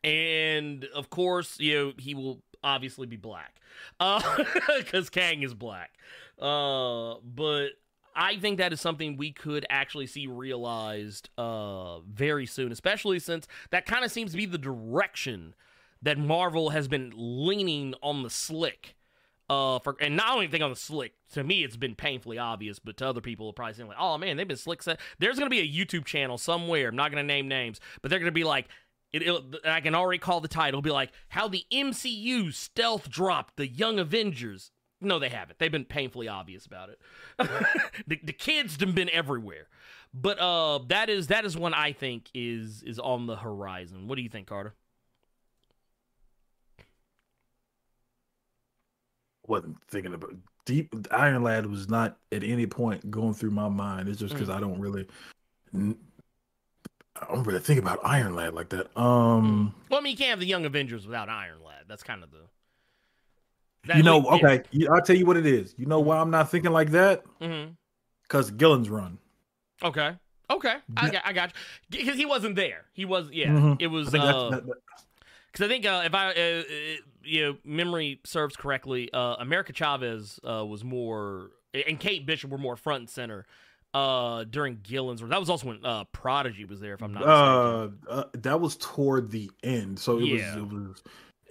and of course, you know, he will obviously be black. Uh cuz Kang is black. Uh but I think that is something we could actually see realized uh very soon, especially since that kind of seems to be the direction that Marvel has been leaning on the slick. Uh, for and not only think on the slick. To me, it's been painfully obvious, but to other people, probably saying like, "Oh man, they've been slick." Set. There's gonna be a YouTube channel somewhere. I'm not gonna name names, but they're gonna be like, it, I can already call the title. It'll be like how the MCU stealth dropped the Young Avengers. No, they haven't. They've been painfully obvious about it. the, the kids have been everywhere, but uh, that is that is one I think is is on the horizon. What do you think, Carter? wasn't thinking about deep Iron Lad was not at any point going through my mind. It's just because Mm. I don't really, I don't really think about Iron Lad like that. Um, Well, I mean, you can't have the Young Avengers without Iron Lad. That's kind of the. That you know, yeah. okay, you- I'll tell you what it is. You know why I'm not thinking like that? Because Gillen's run. Okay. Okay. I got. I got you. Because he wasn't there. He was. Yeah. Mhm. It I was. think uh, that, that- Because I think uh, if I, uh, uh, you know, memory serves correctly, uh, America Chavez uh, was more, and Kate Bishop were more front and center uh, during Gillen's. That was also when uh, Prodigy was there, if I'm not uh, uh, that was toward the end. So it Yeah. was it was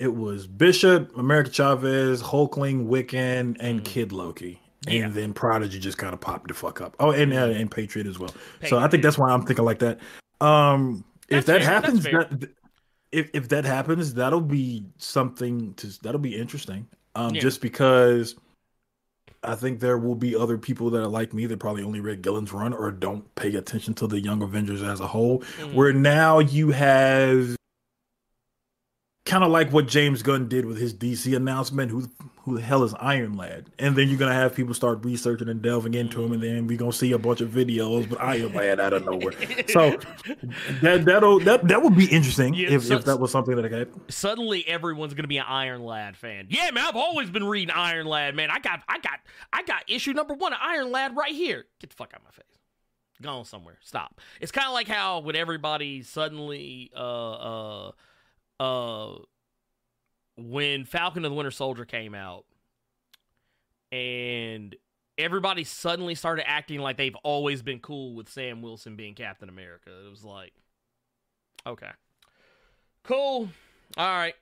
it was Bishop, America Chavez, Hulkling, Wiccan, and Mhm. Kid Loki. Yeah. And then Prodigy just kind of popped the fuck up. Oh, and uh, and Patriot as well. so I think that's why I'm thinking like that. Um, if that fair, happens, that, if if that happens, that'll be something to that'll be interesting. Um, Yeah. just because I think there will be other people that are like me that probably only read Gillen's run or don't pay attention to the Young Avengers as a whole. Mhm. Where now you have kind of like what James Gunn did with his DC announcement. Who who the hell is Iron Lad? And then you're gonna have people start researching and delving into him, and then we're gonna see a bunch of videos with Iron Lad out of nowhere. So that that'll that that would be interesting Yeah, if, so- if that was something that I had. suddenly everyone's gonna be an Iron Lad fan. Yeah, man, I've always been reading Iron Lad, man. I got, I got, I got issue number one of Iron Lad right here. Get the fuck out of my face. Gone somewhere. Stop. It's kind of like how when everybody suddenly, uh, uh, uh, when Falcon and the Winter Soldier came out, and everybody suddenly started acting like they've always been cool with Sam Wilson being Captain America. It was like, okay, cool. All right.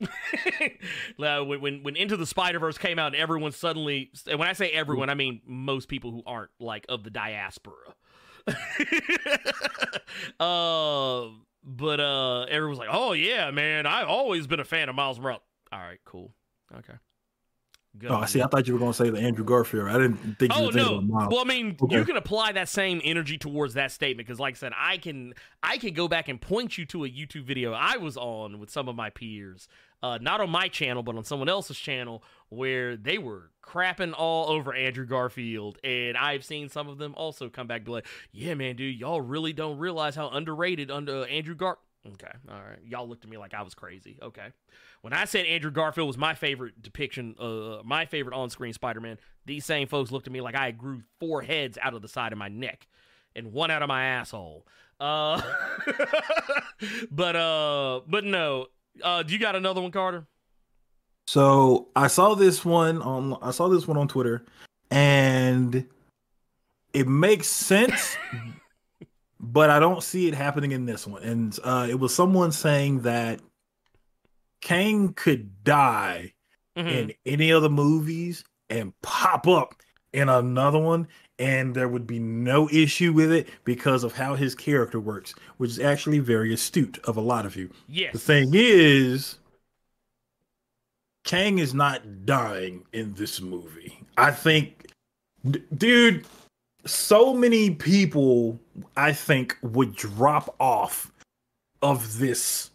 When when Into the Spider Verse came out, and everyone suddenly, and when I say everyone, I mean most people who aren't like of the diaspora. uh, but uh, everyone's like, "Oh yeah, man, I've always been a fan of Miles Morales." All right, cool, okay. Good Oh, I see. I thought you were gonna say the Andrew Garfield. I didn't think you Oh no! Well, I mean, Okay. you can apply that same energy towards that statement because, like I said, I can I can go back and point you to a YouTube video I was on with some of my peers, uh, not on my channel but on someone else's channel, where they were crapping all over Andrew Garfield, and I've seen some of them also come back be like, "Yeah, man, dude, y'all really don't realize how underrated under Andrew Gar." Okay, all right, y'all looked at me like I was crazy. Okay. When I said Andrew Garfield was my favorite depiction, uh, my favorite on-screen Spider-Man, these same folks looked at me like I grew four heads out of the side of my neck and one out of my asshole. Uh, but uh, but no. Uh, do you got another one, Carter? So I saw this one on I saw this one on Twitter, and it makes sense, but I don't see it happening in this one. And uh, it was someone saying that Kang could die Mhm. in any of the movies and pop up in another one, and there would be no issue with it because of how his character works, which is actually very astute of a lot of you. Yes. The thing is, Kang is not dying in this movie. I think, d- dude, so many people, I think, would drop off of this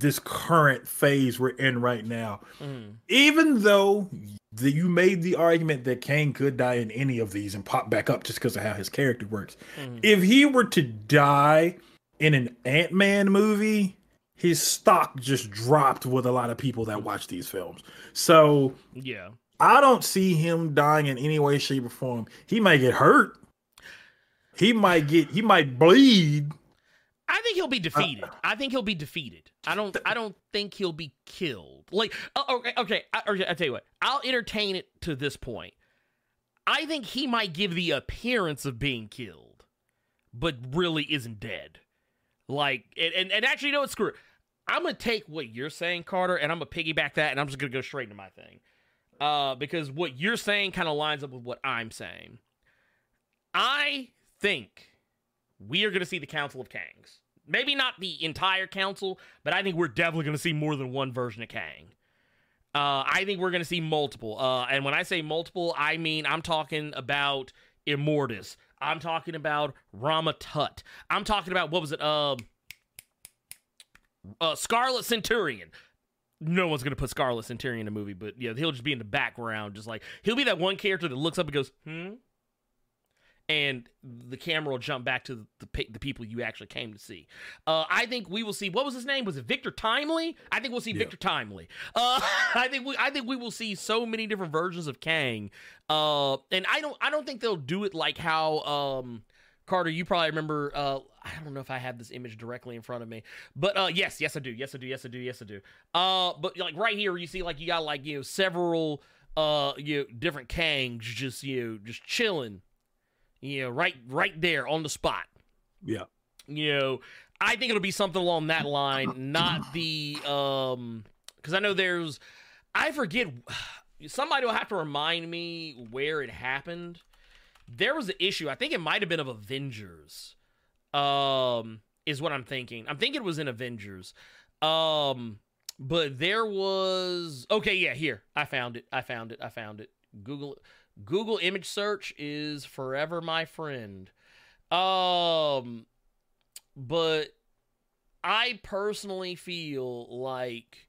this current phase we're in right now. Mhm. Even though the, you made the argument that Kang could die in any of these and pop back up just because of how his character works. Mhm. If he were to die in an Ant Man movie, his stock just dropped with a lot of people that watch these films. So Yeah. I don't see him dying in any way, shape, or form. He might get hurt. He might get. He might bleed. I think he'll be defeated. I think he'll be defeated. I don't. I don't think he'll be killed. Like, uh, okay, okay. I, okay, I tell you what. I'll entertain it to this point. I think he might give the appearance of being killed, but really isn't dead. Like, and and, and actually, you know what? Screw it. I'm gonna take what you're saying, Carter, and I'm gonna piggyback that, and I'm just gonna go straight into my thing. Uh, because what you're saying kind of lines up with what I'm saying. I think we are going to see the Council of Kangs. Maybe not the entire council, but I think we're definitely going to see more than one version of Kang. Uh, I think we're going to see multiple. Uh, and when I say multiple, I mean I'm talking about Immortus. I'm talking about Rama Tut. I'm talking about what was it? Um, uh, Scarlet Centurion. no one's gonna put Scarlet Centurion in a movie, but yeah, he'll just be in the background, just like he'll be that one character that looks up and goes, "Hmm," and the camera will jump back to the pe- the people you actually came to see. Uh, I think we will see. What was his name? Was it Victor Timely? I think we'll see Yeah. Victor Timely. Uh, I think we I think we will see so many different versions of Kang. Uh, and I don't I don't think they'll do it like how um. Carter, you probably remember. Uh, I don't know if I have this image directly in front of me, but uh, yes, yes, I do. Yes, I do. Yes, I do. Yes, I do. Uh, but like right here, you see, like you got like you know several uh you know, different Kangs just you know just chilling, you know, right right there on the spot. Yeah. You know, I think it'll be something along that line, not the um, because I know there's, I forget, somebody will have to remind me where it happened there was an issue. I think it might have been of Avengers. Um, is what I'm thinking. I'm thinking it was in Avengers. Um, but there was okay. Yeah, here I found it. I found it. I found it. Google Google image search is forever my friend. Um, but I personally feel like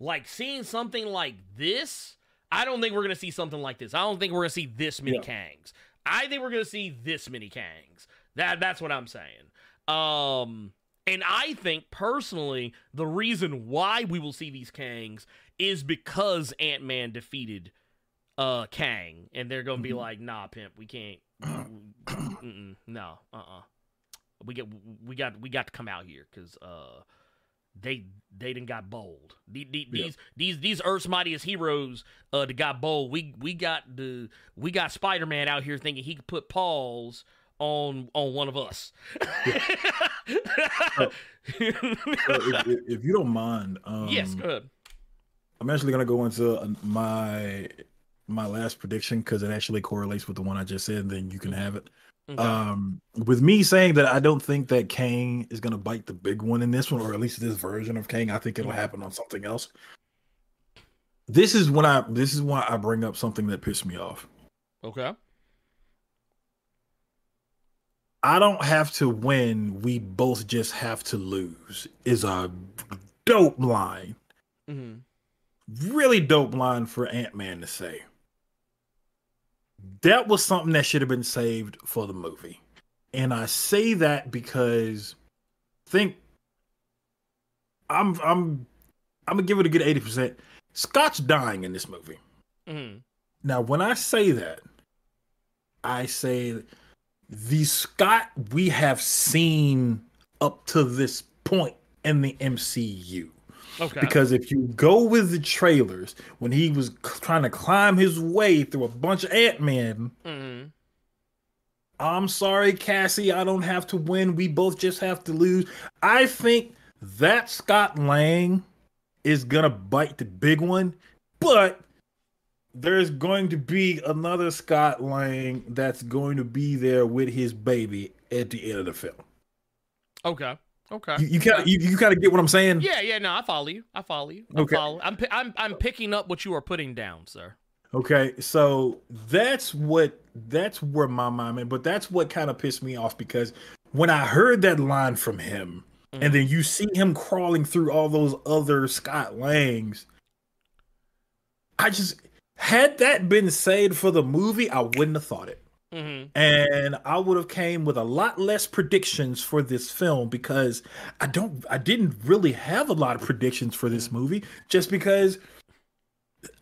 like seeing something like this. I don't think we're gonna see something like this. I don't think we're gonna see this many Yeah. Kangs. I think we're gonna see this many Kangs. That that's what I'm saying. Um, and I think personally the reason why we will see these Kangs is because Ant Man defeated uh Kang, and they're gonna be Mhm. like, nah, pimp, we can't. No, uh, uh We get we got we got to come out here because uh they they didn't got bold. The- the- Yeah. These these these Earth's mightiest heroes uh that got bold. We we got the we got Spider Man out here thinking he could put paws on on one of us. So, if, if- if you don't mind, um, yes, go ahead. I'm actually gonna go into uh, my my last prediction because it actually correlates with the one I just said. Then you can have it. Okay. Um, with me saying that I don't think that Kang is gonna bite the big one in this one, or at least this version of Kang. I think it'll happen on something else. This is when I this is why I bring up something that pissed me off. okay. I don't have to win. We both just have to lose. Is a dope line. Mm-hmm. Really dope line for Ant Man to say. That was something that should have been saved for the movie. And I say that because think I'm I'm I'm gonna give it a good 80%. Scott's dying in this movie. hmm Now, when I say that, I say the Scott we have seen up to this point in the MCU. Okay. Because if you go with the trailers, when he was c- trying to climb his way through a bunch of Ant Man, hmm I'm sorry, Cassie, I don't have to win. We both just have to lose. I think that Scott Lang is gonna bite the big one, but there's going to be another Scott Lang that's going to be there with his baby at the end of the film. Okay. Okay. You, you kind of you, you kind of get what I'm saying? Yeah, yeah, no, I follow you. I follow you. I Okay. follow. I'm, I'm, I'm picking up what you are putting down, sir. Okay, so that's what that's where my mind went, but that's what kind of pissed me off because when I heard that line from him, Mhm. and then you see him crawling through all those other Scott Langs, I just had that been said for the movie, I wouldn't have thought it. Hmm And I would have came with a lot less predictions for this film because I don't I didn't really have a lot of predictions for this movie just because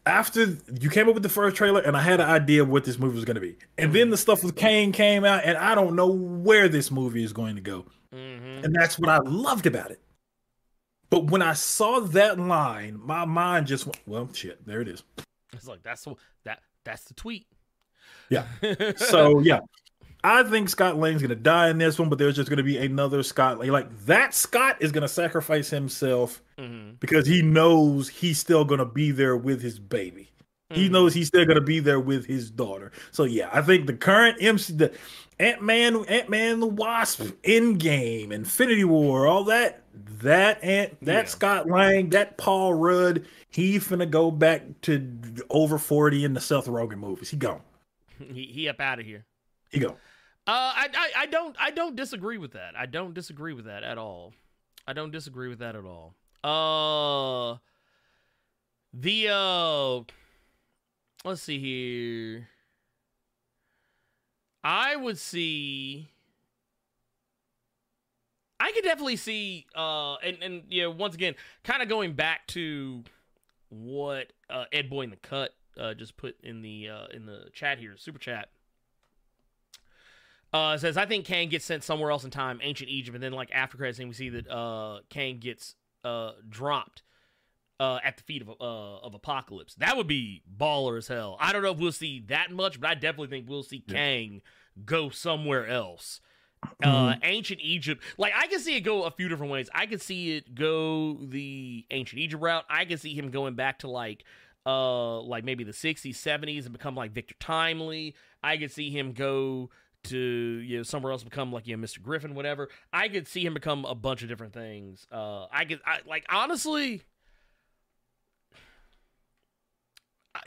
after you came up with the first trailer and I had an idea of what this movie was going to be. And then the stuff with Kang came out and I don't know where this movie is going to go. hmm And that's what I loved about it. But when I saw that line, my mind just went, well, shit, there it is. It's like that's that that's the tweet. Yeah. So yeah, I think Scott Lang's gonna die in this one, but there's just gonna be another Scott Lang. Like that Scott is gonna sacrifice himself hmm because he knows he's still gonna be there with his baby. He Mhm. knows he's still gonna be there with his daughter. So yeah, I think the current MC, the Ant Man, Ant Man, the Wasp, Endgame, Infinity War, all that, that Ant, that Yeah. Scott Lang, that Paul Rudd, he finna go back to over forty in the Seth Rogen movies. He gone. he he up out of here. He gone. Uh, I, I I don't I don't disagree with that. I don't disagree with that at all. I don't disagree with that at all. Uh, The uh let's see here. I would see I could definitely see uh and and yeah, once again kind of going back to what uh Ed Boy in the cut uh just put in the uh in the chat here super chat uh, says I think Kang gets sent somewhere else in time, ancient Egypt, and then like after credits, we see that uh, Kang gets uh, dropped uh, at the feet of uh, of Apocalypse. That would be baller as hell. I don't know if we'll see that much, but I definitely think we'll see yeah. Kang go somewhere else. Uh, mm-hmm. ancient Egypt, like I can see it go a few different ways. I can see it go the ancient Egypt route. I can see him going back to like uh like maybe the 60s 70s and become like victor timely i could see him go to you know somewhere else become like you know Mr. Griffin, whatever. I could see him become a bunch of different things. Uh, I could I, like honestly.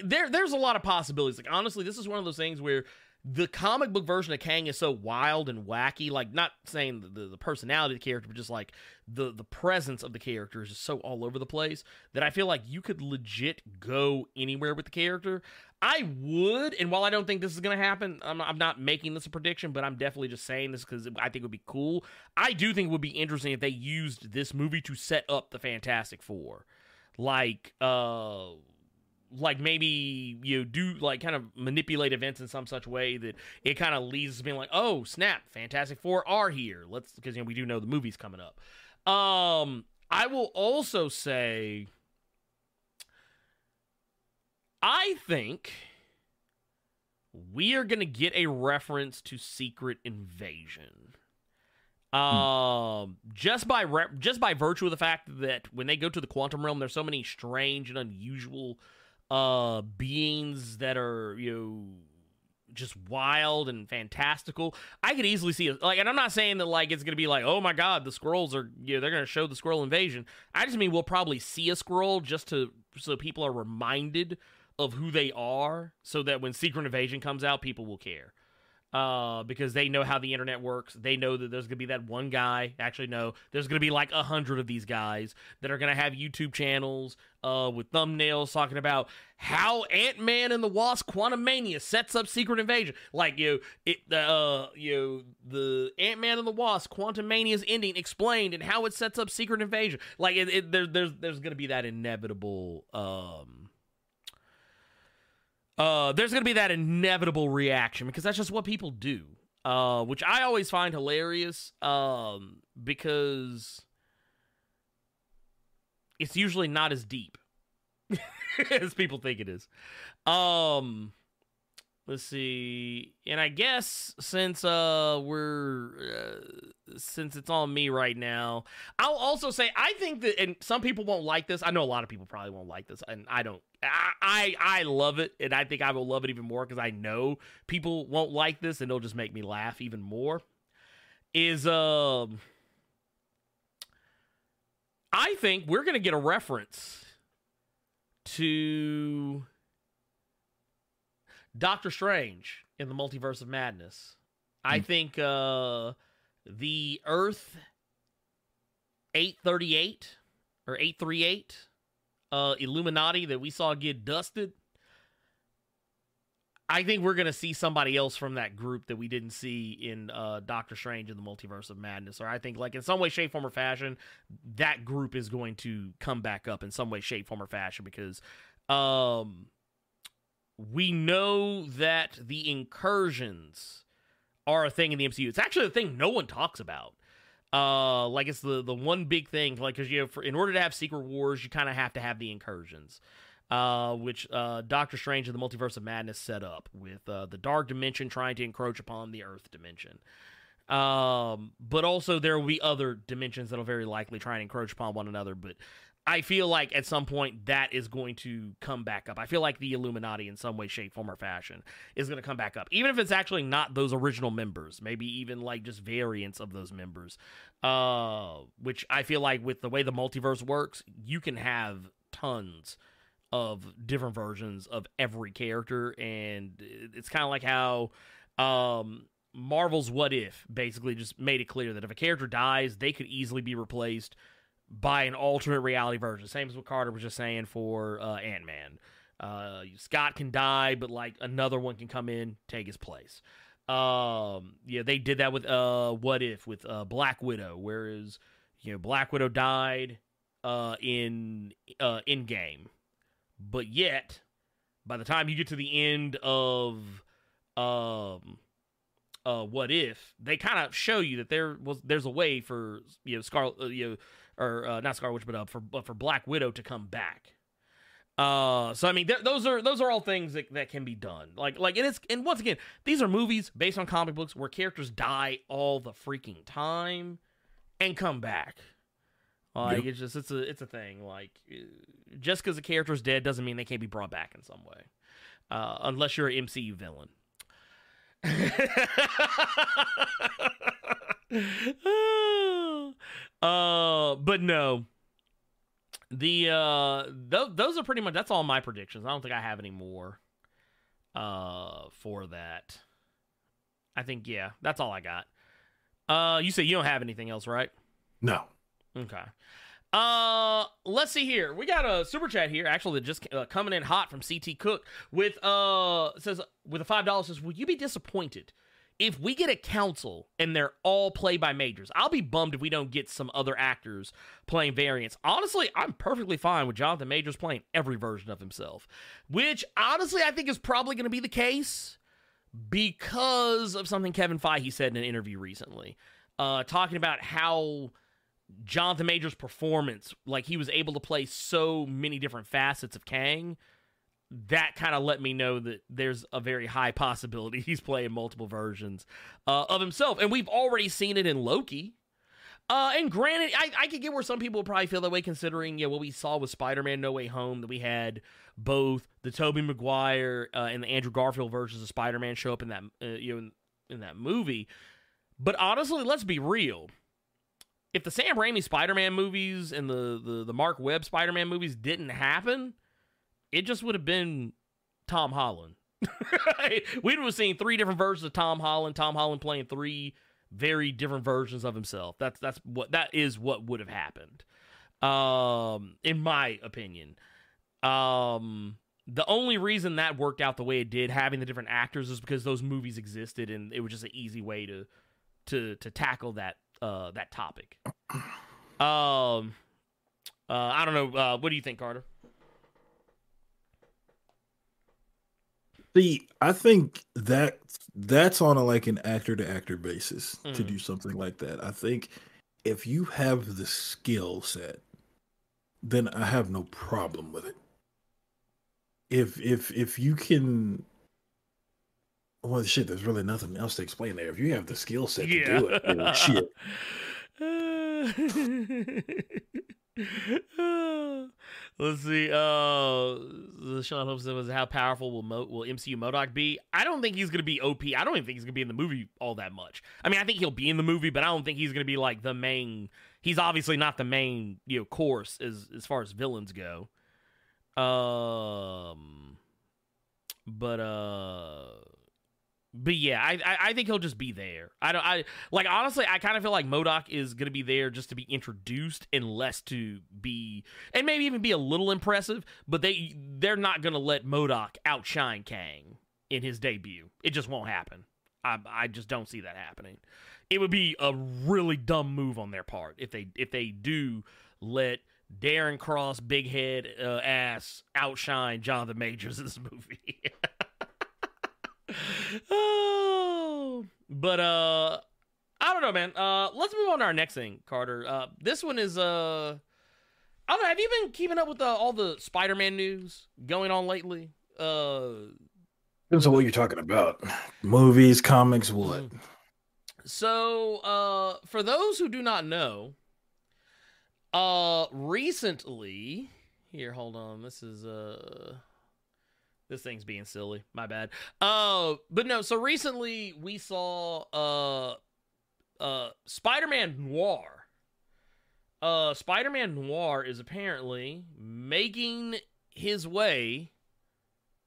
There, there's a lot of possibilities. Like honestly, this is one of those things where the comic book version of Kang is so wild and wacky. Like, not saying the, the, the, personality of the character, but just like the the presence of the character is just so all over the place that I feel like you could legit go anywhere with the character. I would, and while I don't think this is going to happen, I'm, I'm not making this a prediction, but I'm definitely just saying this because I think it would be cool. I do think it would be interesting if they used this movie to set up the Fantastic Four. Like, uh, like maybe you do like kind of manipulate events in some such way that it kind of leads to being like, oh snap, Fantastic Four are here. Let's because you know we do know the movie's coming up. Um, I will also say, I think we are gonna get a reference to Secret Invasion. Um, just by re- just by virtue of the fact that when they go to the quantum realm, there's so many strange and unusual uh beings that are you know just wild and fantastical. I could easily see it. Like, and I'm not saying that like it's gonna be like, oh my god, the squirrels are you know they're gonna show the squirrel invasion. I just mean we'll probably see a squirrel just to so people are reminded of who they are, so that when Secret Invasion comes out, people will care uh, because they know how the internet works. They know that there's gonna be that one guy. Actually, no, there's gonna be like a hundred of these guys that are gonna have YouTube channels uh, with thumbnails talking about how Ant Man and the Wasp: Quantumania sets up Secret Invasion. Like you, know, it, uh, you the Ant Man and the Wasp: Quantumania's ending explained and how it sets up Secret Invasion. Like it, it there, there's there's gonna be that inevitable. Um, uh, there's going to be that inevitable reaction because that's just what people do, uh, which I always find hilarious um, because it's usually not as deep as people think it is. Um, let's see. And i guess since uh we're uh, since it's on me right now i'll also say i think that and some people won't like this. I know a lot of people probably won't like this and i don't i i, I love it and i think i will love it even more because i know people won't like this and it'll just make me laugh even more is um i think we're gonna get a reference to Doctor Strange in the Multiverse of Madness. Mm. I hmm. think uh, the Earth 838 or 838 uh, Illuminati that we saw get dusted. I think we're going to see somebody else from that group that we didn't see in uh, Doctor Strange in the Multiverse of Madness. Or I think, like, in some way, shape, form, or fashion, that group is going to come back up in some way, shape, form, or fashion because um, we know that the incursions are a thing in the MCU. It's actually a thing no one talks about. Uh, like it's the the one big thing. Like, because you know, for, in order to have Secret Wars, you kind of have to have the incursions. Uh, which uh, Doctor Strange and the Multiverse of Madness set up with uh, the Dark Dimension trying to encroach upon the Earth Dimension. Um, but also there will be other dimensions that'll very likely try and encroach upon one another. But I feel like at some point that is going to come back up. I feel like the Illuminati, in some way, shape, form, or fashion, is going to come back up, even if it's actually not those original members. Maybe even like just variants of those members. Uh, which I feel like with the way the multiverse works, you can have tons of different versions of every character, and it's kind of like how um, Marvel's What If basically just made it clear that if a character dies, they could easily be replaced by an alternate reality version. Same as what Carter was just saying for uh, Ant Man. Uh, Scott can die, but like another one can come in, take his place. Um, yeah, they did that with uh, What If with uh, Black Widow, whereas you know Black Widow died uh in uh Endgame, but yet by the time you get to the end of um uh what if they kind of show you that there was there's a way for you know Scarlet uh, you know or uh, not Scarlet Witch but uh, for but for Black Widow to come back. Uh, so I mean, th- those are those are all things that, that can be done. Like like and it's and once again, these are movies based on comic books where characters die all the freaking time and come back. Like Yep. it's just it's a it's a thing. Like uh, just because a character's dead doesn't mean they can't be brought back in some way, uh, unless you're an MCU villain. uh, but no. The uh, th- those are pretty much that's all my predictions. I don't think I have any more uh for that. I think yeah, that's all I got. Uh, you say you don't have anything else, right? No. Okay. Uh, let's see here. We got a super chat here, actually, just uh, coming in hot from CT Cook with uh says with a five dollars says, "Will you be disappointed if we get a council and they're all played by majors? I'll be bummed if we don't get some other actors playing variants. Honestly, I'm perfectly fine with Jonathan Majors playing every version of himself, which honestly I think is probably going to be the case." because of something Kevin Feige said in an interview recently, uh, talking about how Jonathan Majors' performance, like he was able to play so many different facets of Kang. That kind of let me know that there's a very high possibility he's playing multiple versions uh, of himself, and we've already seen it in Loki. Uh, and granted, I, I could get where some people would probably feel that way, considering know, what we saw with Spider-Man: No Way Home, that we had both the Tobey Maguire uh, and the Andrew Garfield versions of Spider-Man show up in that uh, you know in, in that movie. But honestly, let's be real. If the Sam Raimi Spider-Man movies and the the, the Marc Webb Spider-Man movies didn't happen, it just would have been Tom Holland. we would have seen three different versions of Tom Holland. Tom Holland playing three very different versions of himself. That's that's what that is what would have happened. Um, in my opinion. Um, the only reason that worked out the way it did, having the different actors, is because those movies existed, and it was just an easy way to to to tackle that uh that topic. Um, uh, I don't know. Uh, what do you think, Carter? See, I think that that's on a like an actor to actor basis to Mhm. do something like that. I think if you have the skill set, then I have no problem with it. If if if you can well shit, there's really nothing else to explain there. If you have the skill set to do it, shit. Let's see. Uh, Sean Hope "Was how powerful will Mo- will MCU MODOK be?" I don't think he's going to be OP. I don't even think he's going to be in the movie all that much. I mean, I think he'll be in the movie, but I don't think he's going to be like the main. He's obviously not the main, you know, course as as far as villains go. Um, but uh, but yeah, I, I I think he'll just be there. I don't I like honestly, I kind of feel like MODOK is gonna be there just to be introduced and less to be and maybe even be a little impressive. But they they're not gonna let MODOK outshine Kang in his debut. It just won't happen. I I just don't see that happening. It would be a really dumb move on their part if they if they do let Darren Cross big head uh, ass outshine Jonathan Majors in this movie. Oh, but uh, I don't know, man. Uh, let's move on to our next thing, Carter. Uh, this one is uh, I don't know. Have you been keeping up with uh, all the Spider-Man news going on lately? Uh, Depends on what you're talking about. Movies, comics, what? so uh, for those who do not know, uh, recently, here, hold on. This is uh. This thing's being silly. My bad. Uh, but no. So recently we saw uh, uh, Spider-Man Noir. Uh, Spider-Man Noir is apparently making his way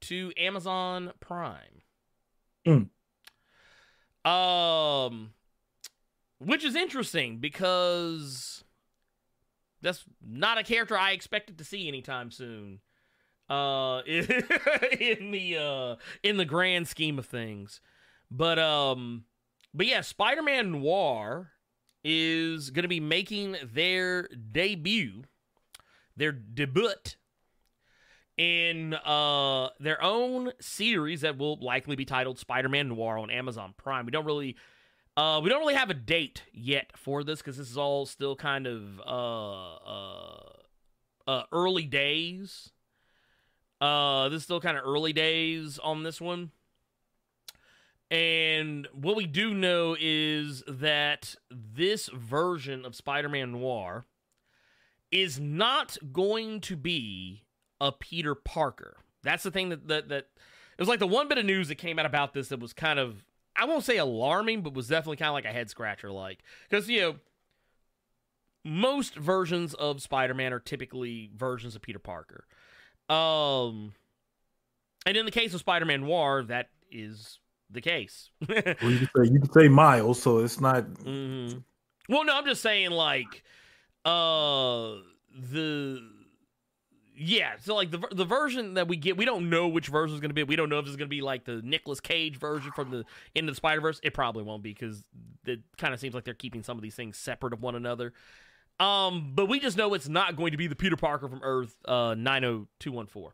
to Amazon Prime. Um, which is interesting because that's not a character I expected to see anytime soon. Uh, in the uh in the grand scheme of things, but um, but yeah, Spider-Man Noir is going to be making their debut, their debut in uh their own series that will likely be titled Spider-Man Noir on Amazon Prime. We don't really uh, we don't really have a date yet for this because this is all still kind of uh, uh, uh, early days. Uh, this is still kind of early days on this one. And what we do know is that this version of Spider Man Noir is not going to be a Peter Parker. That's the thing that, that, that it was like the one bit of news that came out about this that was kind of I won't say alarming, but was definitely kind of like a head scratcher, like because you know most versions of Spider-Man are typically versions of Peter Parker. Um, and in the case of Spider-Man Noir, that is the case. well, you could say you could say Miles, so it's not. Mm-hmm. Well, no, I'm just saying like uh the yeah, so like the the version that we get, we don't know which version is going to be. We don't know if it's going to be like the Nicolas Cage version from the Into the Spider Verse. It probably won't be because it kind of seems like they're keeping some of these things separate of one another. Um, but we just know it's not going to be the Peter Parker from Earth uh, 90214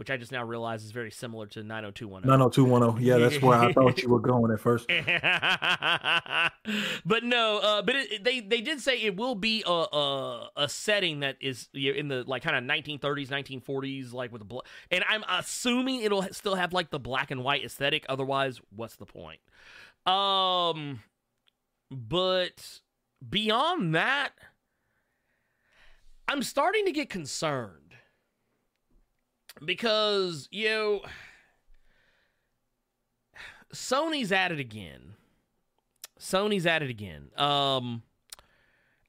which I just now realize is very similar to 90210. 90210. Yeah, that's where I thought you were going at first. but no, uh, but it, they they did say it will be a a, a setting that is in the like kind of 1930s, 1940s, like with the bl- and I'm assuming it'll still have like the black and white aesthetic. Otherwise, what's the point? Um, but beyond that, I'm starting to get concerned because you know Sony's at it again. Sony's at it again. Um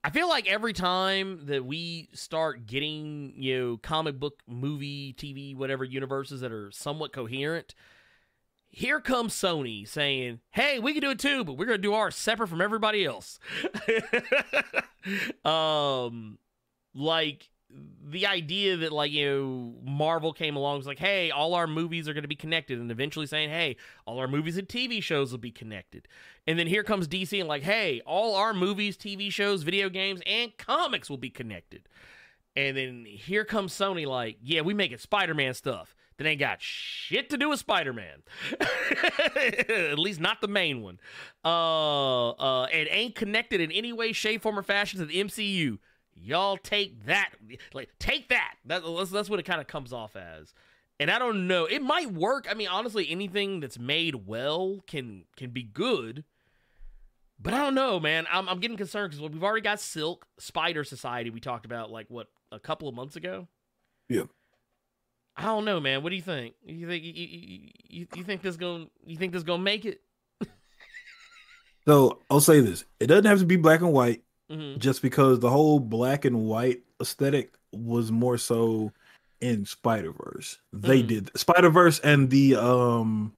I feel like every time that we start getting, you know, comic book, movie, TV, whatever universes that are somewhat coherent, here comes Sony saying, "Hey, we can do it too, but we're going to do ours separate from everybody else." um like the idea that like you know Marvel came along was like, hey, all our movies are going to be connected, and eventually saying, hey, all our movies and TV shows will be connected, and then here comes DC and like, hey, all our movies, TV shows, video games, and comics will be connected, and then here comes Sony like, yeah, we making Spider-Man stuff that ain't got shit to do with Spider-Man, at least not the main one, uh, uh, and ain't connected in any way, shape, form, or fashion to the MCU y'all take that. Like take that, that that's, that's what it kind of comes off as. And i don't know. It might work. I mean honestly anything that's made well can can be good. But i don't know man. I'm, I'm getting concerned because we've already got silk spider society we talked about like what a couple of months ago? Yeah i don't know man what do you think you think you, you, you think this gonna you think this gonna make it so i'll say this it doesn't have to be black and white mm-hmm. just because the whole black and white aesthetic was more so in Spider Verse. They mm-hmm. did Spider Verse and the um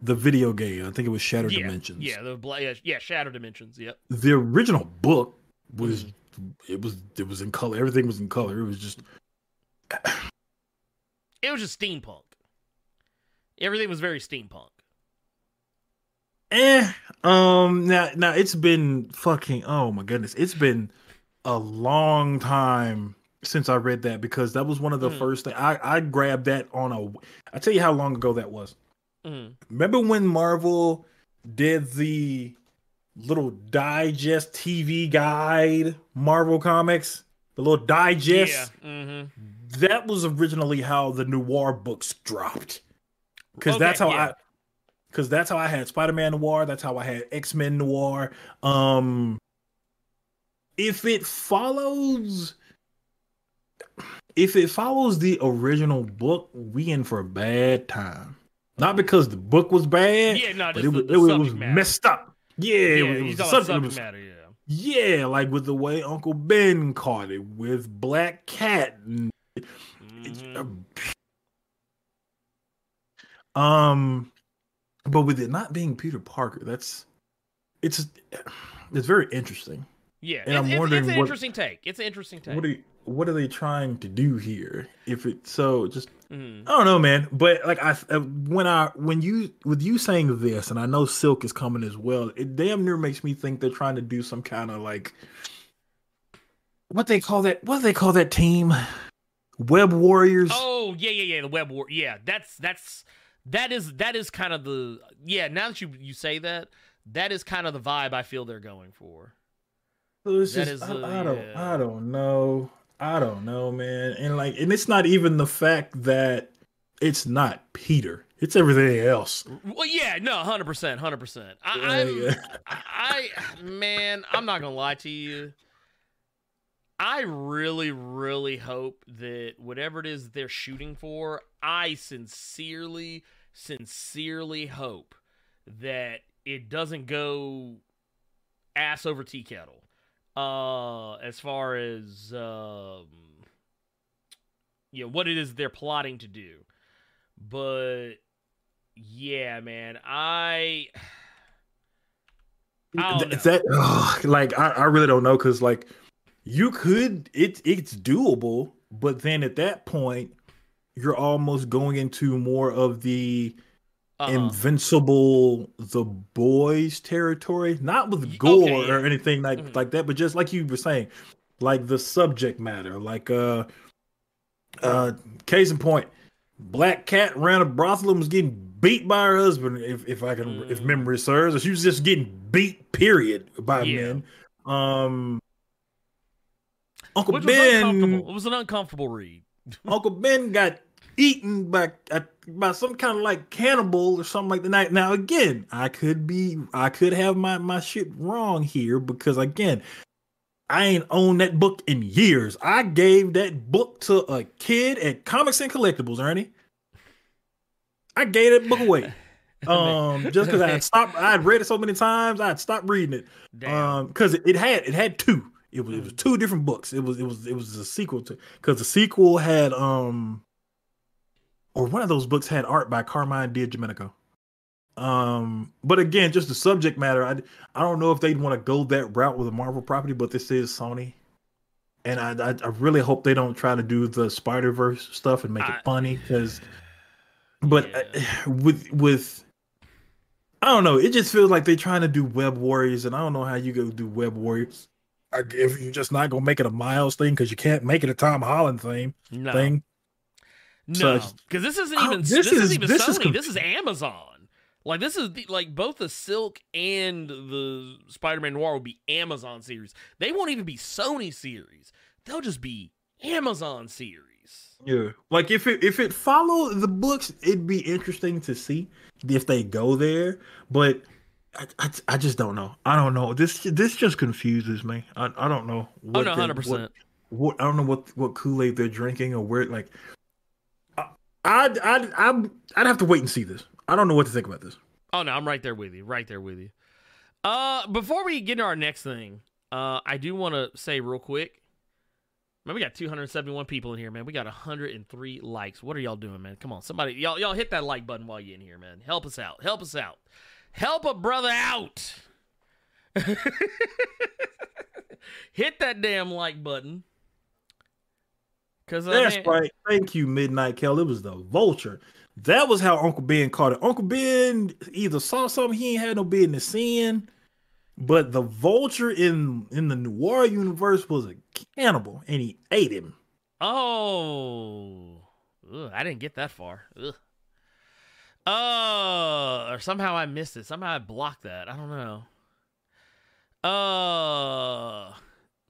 the video game. I think it was Shattered yeah, Dimensions. Yeah, the black yeah, Shattered Dimensions. Yep. The original book was mm-hmm. it was it was in color. Everything was in color. It was just it was just steampunk. Everything was very steampunk. Eh, um, now now it's been fucking. Oh my goodness, it's been a long time since I read that because that was one of the mm. first things I I grabbed that on a. I tell you how long ago that was. Mm. Remember when Marvel did the little digest TV guide Marvel comics, the little digest. Yeah. Mm-hmm. That was originally how the noir books dropped. Because okay, that's how yeah. I because that's how I had Spider-Man Noir. That's how I had X-Men Noir. Um, if it follows, if it follows the original book, we in for a bad time. Not because the book was bad, yeah, no, but it, was, it was messed up. Yeah, yeah it was, subject, subject was, matter. Yeah, yeah, like with the way Uncle Ben caught it with Black Cat. And, mm-hmm. Um, but with it not being Peter Parker, that's it's it's very interesting. Yeah, And it's, I'm it's- wondering it's an what- interesting take. It's an interesting take. What are what are they trying to do here? If it so just Mhm. I don't know, man. But like I uh, when I when you with you saying this, and I know Silk is coming as well. It damn near makes me think they're trying to do some kind of like what they call that. What do they call that team? Web Warriors. Oh yeah, yeah, yeah. The web war. Yeah, that's that's that is that is kind of the yeah. Now that you you say that, that is kind of the vibe I feel they're going for. So it's That just is, I, I don't yeah. I don't know. I don't know, man. And like and it's not even the fact that it's not Peter. It's everything else. Well, yeah, no, hundred percent, hundred percent. I'm, yeah. I, man, I'm not gonna lie to you. I really, really hope that whatever it is they're shooting for, I sincerely, sincerely hope that it doesn't go ass over tea kettle. Uh, as far as um, you know, what it is they're plotting to do, but yeah, man, I. I that like I, I really don't know because like you could it it's doable but then at that point you're almost going into more of the uh-huh. invincible the boys territory not with gore okay, or anything like Mhm. like that but just like you were saying like the subject matter like uh uh case in point black cat ran a brothel and was getting beat by her husband if if i can if Mm. memory serves or she was just getting beat period by Yeah. men um uncle Which ben uncomfortable. It was an uncomfortable read. Uncle Ben got eaten by uh, by some kind of like cannibal or something like that. Now again, I could be I could have my my shit wrong here because again, I ain't owned that book in years. I gave that book to a kid at Comics and Collectibles, Ernie. I gave that book away. Um, just because I had stopped, I had read it so many times, I had stopped reading it. Damn. Um, because it, it had it had two. It was it was two different books. It was it was it was a sequel to because the sequel had um or one of those books had art by Carmine Di Giandomenico. Um, but again, just the subject matter. I I don't know if they'd want to go that route with a Marvel property, but this is Sony, and I I, I really hope they don't try to do the Spider Verse stuff and make I- it funny because. But Yeah. uh, with with I don't know. It just feels like they're trying to do Web Warriors, and I don't know how you go do Web Warriors. I- If you're just not gonna make it a Miles thing because you can't make it a Tom Holland thing no, thing. no, so- because this isn't Oh, even this this, is- isn't even this is Sony. this is Amazon. Like this is the, like both the Silk and the Spider-Man Noir will be Amazon series. They won't even be Sony series. They'll just be Amazon series. Yeah, like if it if it followed the books, it'd be interesting to see if they go there. But I, I, I just don't know. I don't know. This this just confuses me. I, I don't know. Oh what no, hundred percent. What, what I don't know what what Kool Aid they're drinking or where like. I I'd I'd I'd, I'd have to wait and see this. I don't know what to think about this. Oh no, I'm right there with you. Right there with you. Uh, before we get into our next thing, uh, I do want to say real quick. Man, we got 271 people in here, man. We got 103 likes. What are y'all doing, man? Come on, somebody, y'all, y'all hit that like button while you're in here, man. Help us out. Help us out. Help a brother out. hit that damn like button. Cause That's man- right. Thank you, Midnight Kel. It was the vulture. That was how Uncle Ben caught it. Uncle Ben either saw something he ain't had no business seeing, but the vulture in in the noir universe was a cannibal and he ate him. Oh, Ugh, I didn't get that far. Ugh. Uh, or somehow I missed it. Somehow I blocked that. I don't know. Uh,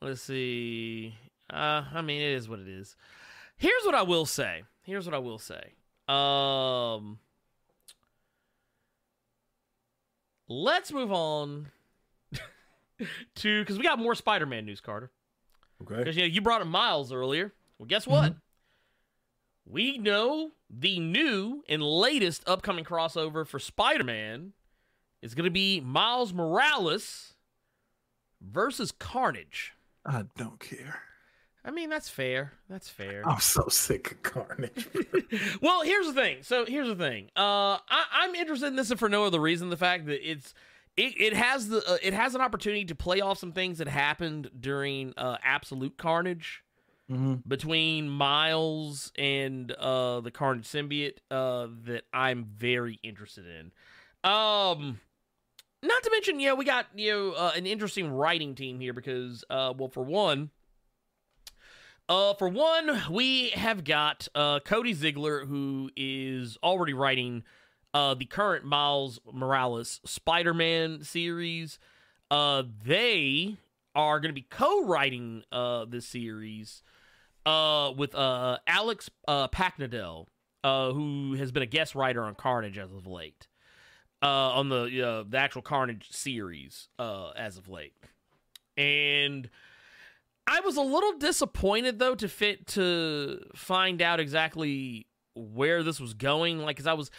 let's see. Uh, I mean, it is what it is. Here's what I will say. Here's what I will say. Um, let's move on to because we got more Spider-Man news, Carter. Okay. Because you know you brought up Miles earlier. Well, guess what? We know the new and latest upcoming crossover for Spider-Man is going to be Miles Morales versus Carnage. I don't care. I mean, that's fair. That's fair. I'm so sick of Carnage. well, here's the thing. So here's the thing. Uh, I, I'm interested in this for no other reason the fact that it's it, it has the uh, it has an opportunity to play off some things that happened during uh, Absolute Carnage hmm between Miles and uh, the Carnage symbiote uh, that I'm very interested in. Um, not to mention, know, we got you know uh, an interesting writing team here because, uh, well, for one, uh, for one, we have got uh, Cody Ziglar who is already writing uh, the current Miles Morales Spider-Man series. Uh, they are going to be co-writing uh this series uh with uh Alex uh Paknadel, uh who has been a guest writer on Carnage as of late. Uh on the uh, the actual Carnage series uh as of late. And I was a little disappointed though to fit to find out exactly where this was going like cuz I was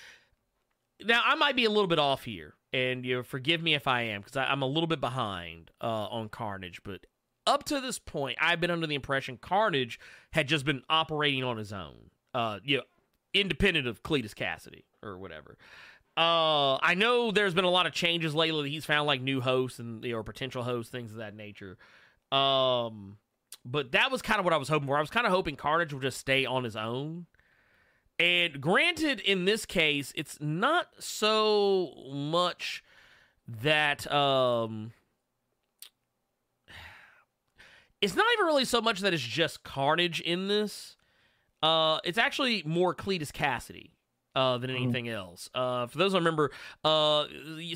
now I might be a little bit off here, and you know, forgive me if I am because I'm a little bit behind uh, on Carnage. But up to this point, I've been under the impression Carnage had just been operating on his own, uh, you know, independent of Cletus Kasady or whatever. Uh, I know there's been a lot of changes lately. He's found like new hosts and you know, potential hosts, things of that nature. Um, but that was kind of what I was hoping for. I was kind of hoping Carnage would just stay on his own. And granted, in this case, it's not so much that um it's not even really so much that it's just Carnage in this. Uh it's actually more Cletus Kasady uh than Mhm. anything else. Uh for those who remember, uh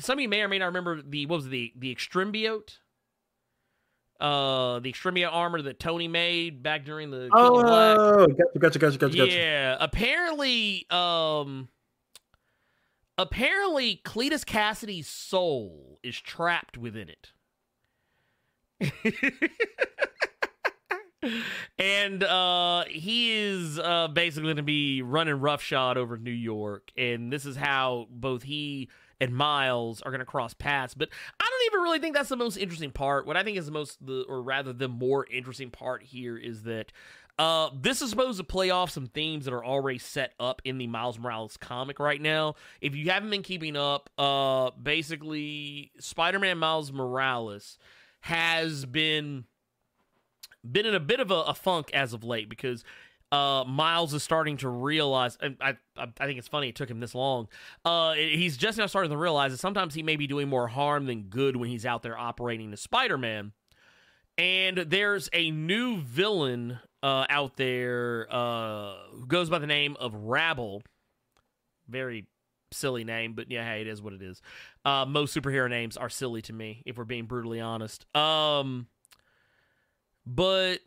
some of you may or may not remember the what was it, the the Extrembiote? Uh the Extrembiote armor that Tony made back during the King. Oh, gotcha, gotcha, gotcha, gotcha, gotcha. Yeah, apparently, um, apparently Cletus Kasady's soul is trapped within it. and uh he is uh basically going to be running roughshod over New York and this is how both he and Miles are going to cross paths but I don't even really think that's the most interesting part what I think is the most the or rather the more interesting part here is that uh, this is supposed to play off some themes that are already set up in the Miles Morales comic right now. If you haven't been keeping up, uh, basically, Spider-Man Miles Morales has been been in a bit of a, a funk as of late because uh, Miles is starting to realize. I, I I think it's funny it took him this long. Uh, he's just now starting to realize that sometimes he may be doing more harm than good when he's out there operating as Spider-Man. And there's a new villain uh, out there uh, who goes by the name of Rabble. Very silly name, but yeah, hey, it is what it is. Uh, most superhero names are silly to me, if we're being brutally honest. Um, but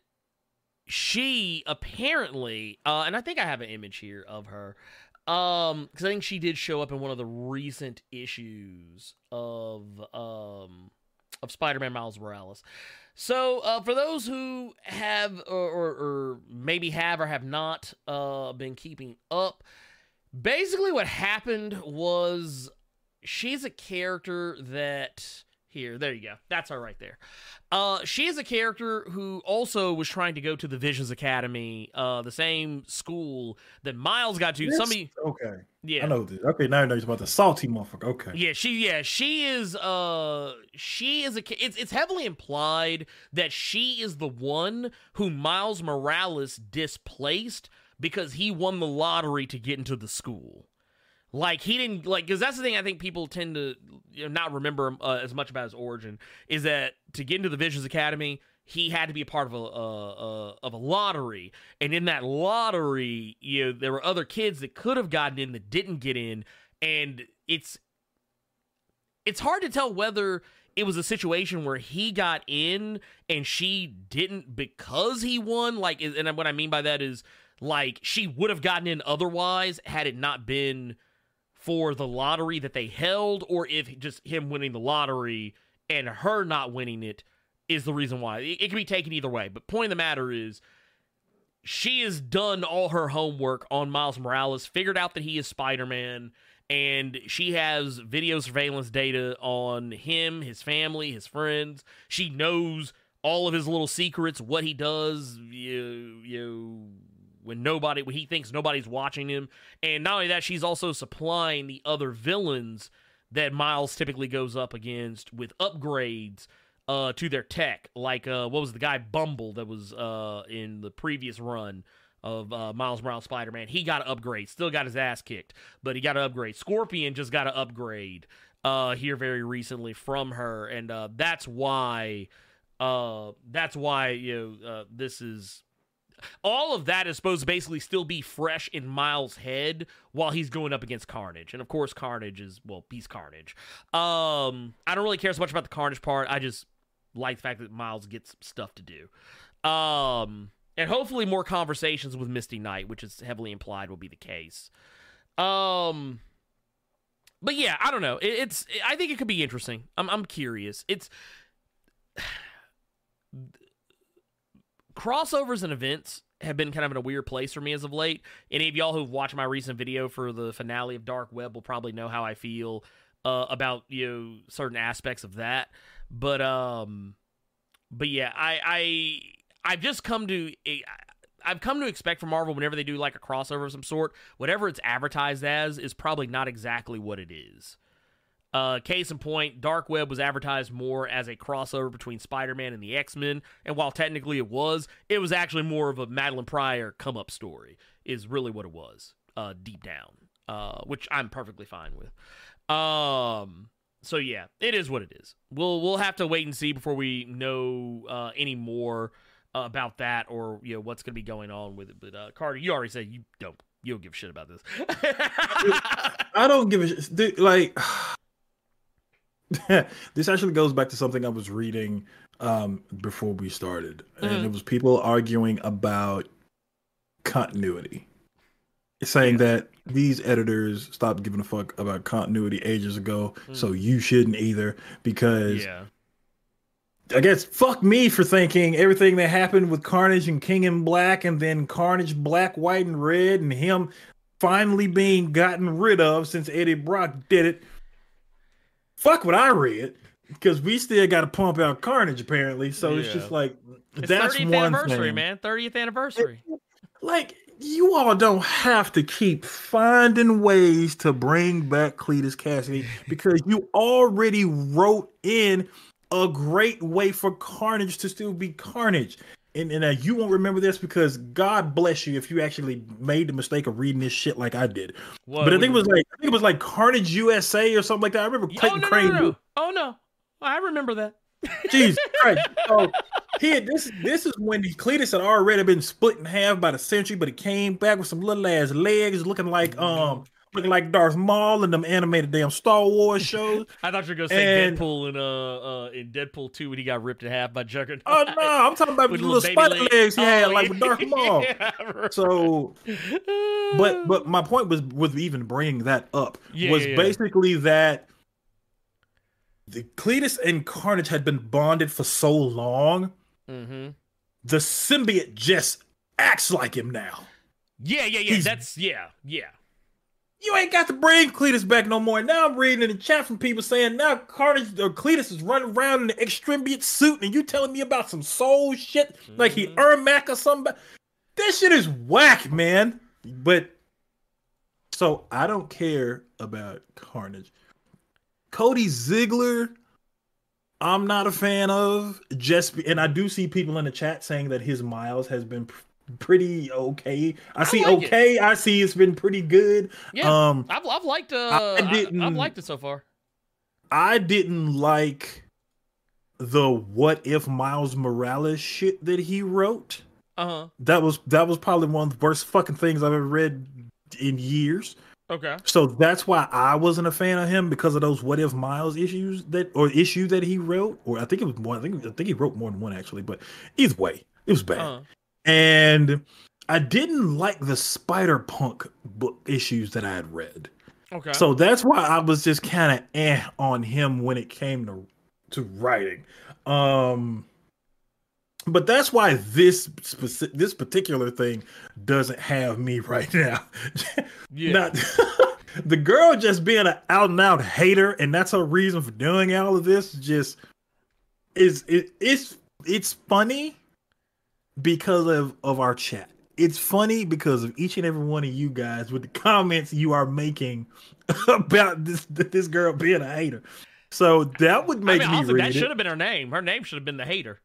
she apparently, uh, and I think I have an image here of her, um, because I think she did show up in one of the recent issues of um of Spider-Man Miles Morales. So, uh, for those who have or, or, or maybe have or have not uh, been keeping up, basically what happened was she's a character that here, there you go. That's her right there. Uh, she is a character who also was trying to go to the Visions Academy, uh, the same school that Miles got to. Yes, Somebody, Okay, yeah, I know this. Okay, now I know about the salty motherfucker. Okay. yeah, she yeah, she is uh she is a it's it's heavily implied that she is the one who Miles Morales displaced because he won the lottery to get into the school. Like he didn't like cuz that's the thing I think people tend to you know, not remember uh, as much about his origin is that to get into the Visions Academy he had to be a part of a uh, uh, of a lottery, and in that lottery, you know, there were other kids that could have gotten in that didn't get in, and it's it's hard to tell whether it was a situation where he got in and she didn't because he won. Like, and what I mean by that is like she would have gotten in otherwise had it not been for the lottery that they held, or if just him winning the lottery and her not winning it is the reason why. It, it can be taken either way. But point of the matter is, she has done all her homework on Miles Morales, figured out that he is Spider Man, and she has video surveillance data on him, his family, his friends. She knows all of his little secrets, what he does, you, you when nobody when he thinks nobody's watching him. And not only that, she's also supplying the other villains that Miles typically goes up against with upgrades uh, to their tech. Like uh, what was the guy Bumble that was uh, in the previous run of uh, Miles Morales Spider Man? He got an upgrade. Still got his ass kicked, but he got an upgrade. Scorpion just got an upgrade uh, here very recently from her, and uh, that's why. Uh, that's why you know uh, this is all of that is supposed to basically still be fresh in Miles' head while he's going up against Carnage. And of course, Carnage is well, he's Carnage. Um, I don't really care so much about the Carnage part. I just like the fact that Miles gets stuff to do. Um, and hopefully more conversations with Misty Knight, which is heavily implied will be the case. Um, but yeah, I don't know. It, it's I think it could be interesting. I'm I'm curious. It's crossovers and events have been kind of in a weird place for me as of late. Any of y'all who've watched my recent video for the finale of Dark Web will probably know how I feel uh, about you know certain aspects of that. But um, but yeah, I I I've just come to I've come to expect from Marvel whenever they do like a crossover of some sort, whatever it's advertised as is probably not exactly what it is. Uh, case in point, Dark Web was advertised more as a crossover between Spider Man and the X Men, and while technically it was, it was actually more of a Madelyne Pryor come up story, is really what it was, uh, deep down, uh, which I'm perfectly fine with. Um, so yeah, it is what it is. We'll we'll have to wait and see before we know uh, any more about that or you know what's going to be going on with it. But uh, Carter, you already said you don't you don't give a shit about this. I don't give a shit. Dude, like this actually goes back to something I was reading um, before we started, and mm-hmm. it was people arguing about continuity, saying that these editors stopped giving a fuck about continuity ages ago, mm. so you shouldn't either because. Yeah. I guess fuck me for thinking everything that happened with Carnage and King in Black, and then Carnage Black, White, and Red, and him finally being gotten rid of since Eddie Brock did it fuck what I read because we still got to pump out Carnage apparently. So yeah. it's just like it's that's 30th one anniversary, thing. man. 30th anniversary. It, like you all don't have to keep finding ways to bring back Cletus Kasady because you already wrote in a great way for Carnage to still be Carnage and, and uh, you won't remember this because God bless you if you actually made the mistake of reading this shit like I did. What, but I think it was like I think it was like Carnage USA or something like that. I remember Clayton oh, no, Crane. No, no. Oh no, I remember that. Jesus Christ! So he had, this this is when the Cletus had already been split in half by the Sentry, but he came back with some little ass legs, looking like um looking like Darth Maul in them animated damn Star Wars shows. I thought you were gonna say and, Deadpool in uh, uh in Deadpool two when he got ripped in half by Juggernaut. Oh no, I'm talking about the little, little spider legs, legs he oh, had, like with Darth Maul. yeah, so, but but my point was with even bringing that up yeah, was basically that the Cletus and Carnage had been bonded for so long. Mm-hmm. The symbiote just acts like him now. Yeah, yeah, yeah. He's, That's yeah, yeah you ain't got to bring Cletus back no more. Now I'm reading in the chat from people saying now Carnage or Cletus is running around in the extrembiote suit, and you telling me about some soul shit mm-hmm. like he mm-hmm. Ermac or something. This shit is whack, man. But so I don't care about Carnage. Cody Ziglar, I'm not a fan of. Just and I do see people in the chat saying that his miles has been pretty okay. I see I like okay. It. I see it's been pretty good. Yeah, um, I've, I've liked uh, I didn't, I, have liked it so far. I didn't like the what if Miles Morales shit that he wrote. Uh huh. That was that was probably one of the worst fucking things I've ever read in years. Okay. So that's why I wasn't a fan of him because of those what if Miles issues that or issue that he wrote, or I think it was more. I think I think he wrote more than one actually, but either way, it was bad. Uh-huh and I didn't like the Spider Punk book issues that I had read. Okay. So that's why I was just kind of eh on him when it came to to writing. Um but that's why this specific this particular thing doesn't have me right now. yeah. Not, the girl just being an out and out hater, and that's her reason for doing all of this. Just is it, it's it's funny because of of our chat. it's funny because of each and every one of you guys with the comments you are making about this this girl being a hater. So that would make I mean, me read that it. should have been her name. Her name should have been the hater.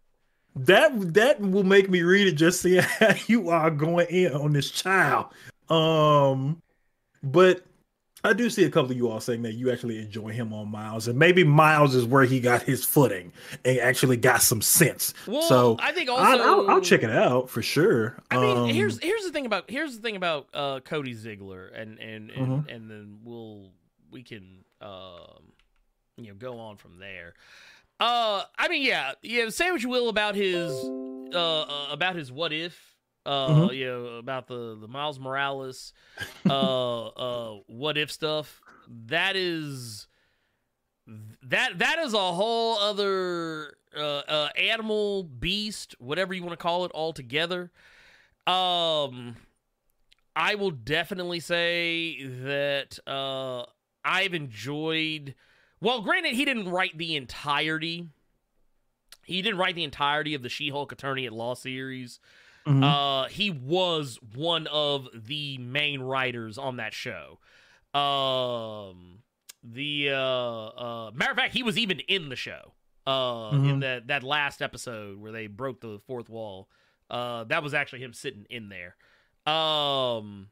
That that will make me read it just seeing how you are going in on this child. Um, but I do see a couple of you all saying that you actually enjoy him on Miles, and maybe Miles is where he got his footing and actually got some sense. Well, so I think also I'll, I'll, I'll check it out for sure. I mean, Um, here's here's the thing about here's the thing about uh, Cody Ziglar, and and and, Mhm. and then we'll we can um, you know go on from there. Uh, I mean, yeah, yeah. Say what you will about his uh, uh about his what if. Uh, Mhm. you know about the the Miles Morales, uh, uh, what if stuff. That is that that is a whole other uh, uh animal beast whatever you want to call it altogether um i will definitely say that uh i've enjoyed well granted he didn't write the entirety he didn't write the entirety of the she-hulk attorney at law series mhm. uh, he was one of the main writers on that show. Um, the uh, uh, matter of fact, he was even in the show. Uh, in Mhm. that that last episode where they broke the fourth wall. Uh, that was actually him sitting in there. Um,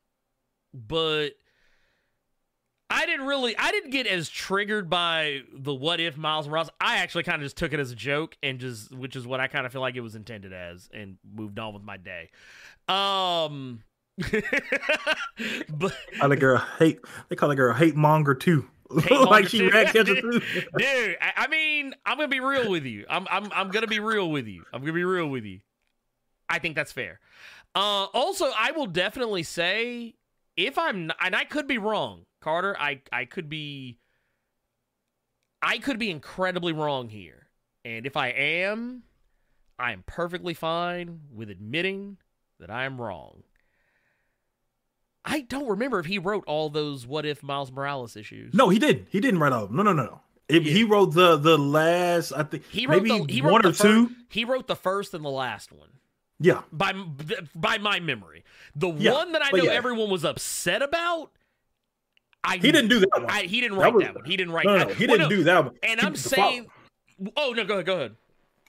but I didn't really, I didn't get as triggered by the what if Miles Morales. I actually kind of just took it as a joke and just, which is what I kind of feel like it was intended as, and moved on with my day. Um, but call the girl hate. They call the girl hate monger too. Like she rat catcher too. dude, I, I mean, I'm gonna be real with you. I'm, I'm, I'm gonna be real with you. I'm gonna be real with you. I think that's fair. Uh, also, I will definitely say if I'm, and I could be wrong, Carter. I, I could be, I could be incredibly wrong here. And if I am, I am perfectly fine with admitting that I am wrong. I don't remember if he wrote all those what if Miles Morales issues. No, he didn't. He didn't write all. Of them. No, no, no, no. It- Yeah. He wrote the the last. I think He wrote maybe the he wrote one or two. he wrote the first and the last one Yeah, by by my memory. The Yeah, one that I know yeah. everyone was upset about. I he didn't do that one. I, he didn't That write was- that one. He didn't write. no, no, that. no, he Well, didn't no, do that one. And He- I'm the saying, oh no, go ahead, go ahead.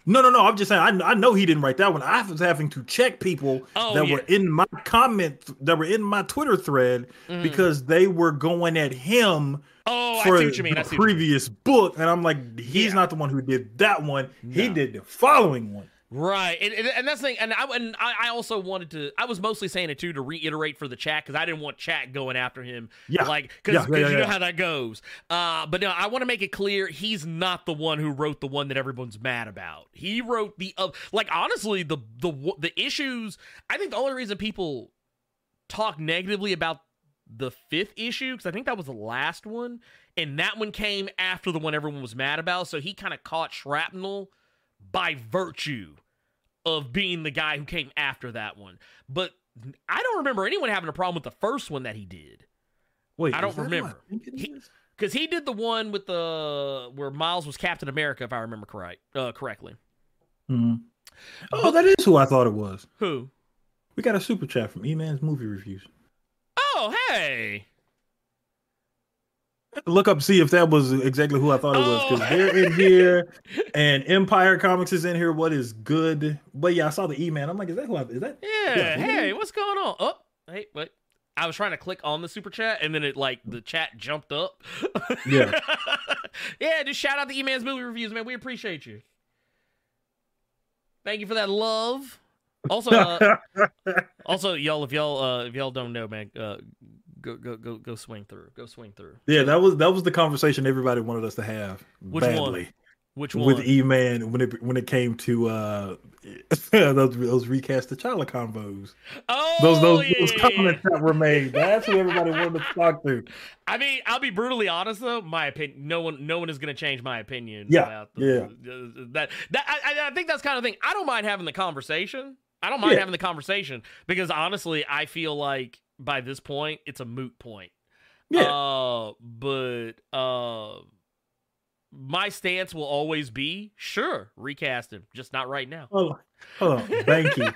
No, no, no. I'm just saying. I, I know he didn't write that one. I was having to check people Oh, that yeah. were in my comment that were in my Twitter thread Mhm. because they were going at him Oh, I for see what you mean. I the see. What you mean. previous book, and I'm like, he's Yeah. not the one who did that one. He did the following one. Right, and, and, that's the thing, and I and I also wanted to. I was mostly saying it too to reiterate for the chat because I didn't want chat going after him. Yeah, like because yeah, yeah, you know how that goes. Uh, but no, I want to make it clear he's not the one who wrote the one that everyone's mad about. He wrote the uh, like honestly the the the issues. I think the only reason people talk negatively about the fifth issue because I think that was the last one, and that one came after the one everyone was mad about. So he kind of caught shrapnel by virtue of being the guy who came after that one. But I don't remember anyone having a problem with the first one that he did Wait, I don't remember. it He- because he did the one with the where Miles was Captain America, if I remember correct uh, correctly. Mhm. Oh, that is who I thought it was. Who? We got a super chat from E-Man's movie reviews. Oh, hey. Look up, see if that was exactly who I thought it was, Oh. because they're in here, and Empire Comics is in here. What is good? But yeah, I saw the E-Man. I'm like, is that who? I, is that? Yeah. Yeah. Hey, what's going on? Oh, hey, wait. I was trying to click on the super chat and then it like the chat jumped up. Yeah. yeah, just shout out the E-Man's movie reviews, man. We appreciate you. Thank you for that love. Also, uh, also, y'all, if y'all, uh, if y'all don't know, man, uh, go, go, go, go swing through. Go swing through. yeah, that was that was the conversation everybody wanted us to have Which one? Which one? with E-Man when it when it came to uh those those recast T'Challa combos. oh, Those those, yeah, those yeah. comments that were made. That's who everybody wanted to talk to. I mean, I'll be brutally honest though. My opinion, no one, no one is going to change my opinion. Yeah, about the, yeah. that that I, I- I think that's kind of thing. I don't mind having the conversation. I don't mind Yeah. having the conversation because honestly, I feel like by this point, it's a moot point. Yeah. Uh, but uh, my stance will always be sure recast him, just not right now. Hold on, hold. Banky,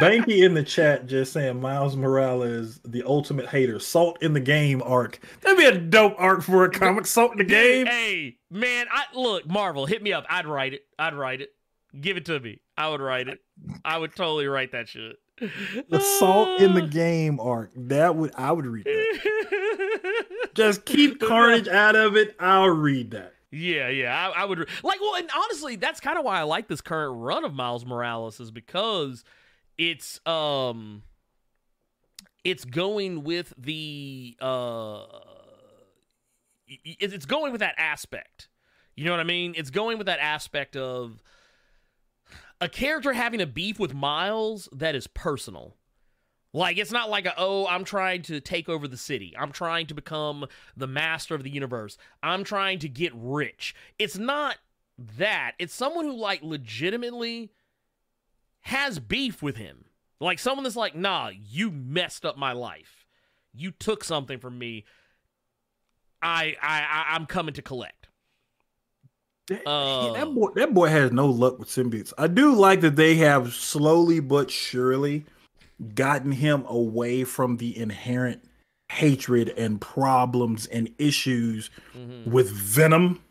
Banky in the chat just saying Miles Morales the ultimate hater. Salt in the game arc. That'd be a dope arc for a comic. Salt in the game. Hey man, I look Marvel. Hit me up. I'd write it. I'd write it. Give it to me. I would write it. I would totally write that shit. The salt in the game arc. That would I would read that. Just keep Carnage out of it. I'll read that. Yeah, yeah, I, I would like. Well, and honestly, that's kind of why I like this current run of Miles Morales is because it's um, it's going with the uh, it's going with that aspect. You know what I mean? It's going with that aspect of a character having a beef with Miles that is personal. Like it's not like a oh I'm trying to take over the city. I'm trying to become the master of the universe. I'm trying to get rich. It's not that. It's someone who like legitimately has beef with him. Like someone that's like, "Nah, you messed up my life. You took something from me. I I I'm coming to collect." That, uh, that boy that boy has no luck with symbiotes. I do like that they have slowly but surely gotten him away from the inherent hatred and problems and issues mm-hmm. with Venom.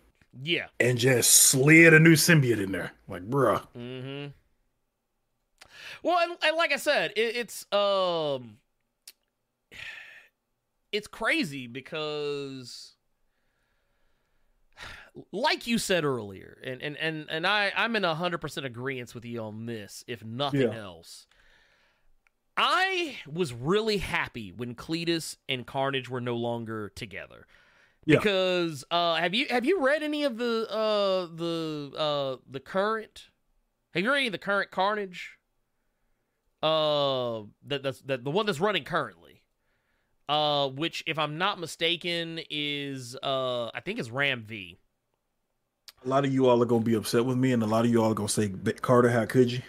Yeah. And just slid a new symbiote in there. Like, bruh. Mm-hmm. Well, and, and like I said, it, it's um it's crazy because like you said earlier, and and and, and I, I'm in hundred percent agreement with you on this, if nothing yeah. else. I was really happy when Cletus and Carnage were no longer together. Yeah. Because uh, have you have you read any of the uh, the uh, the current have you read any of the current Carnage? Uh that that's that the one that's running currently. Uh which if I'm not mistaken is uh I think is Ram V. A lot of you all are gonna be upset with me, and a lot of you all are gonna say, Carter, how could you?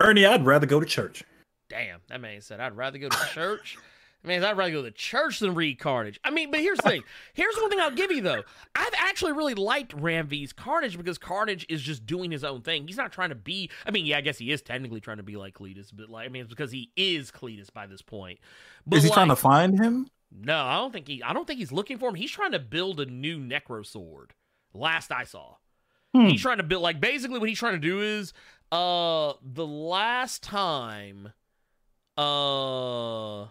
Ernie, I'd rather go to church. Damn, that man said I'd rather go to church. Man, I'd rather go to church than read Carnage. I mean, but here's the thing. Here's one thing I'll give you though. I've actually really liked Ram V's Carnage because Carnage is just doing his own thing. He's not trying to be. I mean, yeah, I guess he is technically trying to be like Cletus, but like, I mean, it's because he is Cletus by this point. But is he like, trying to find him? No, I don't think he. I don't think he's looking for him. He's trying to build a new Necro sword. Last I saw, hmm. he's trying to build. Like basically, what he's trying to do is, uh, the last time uh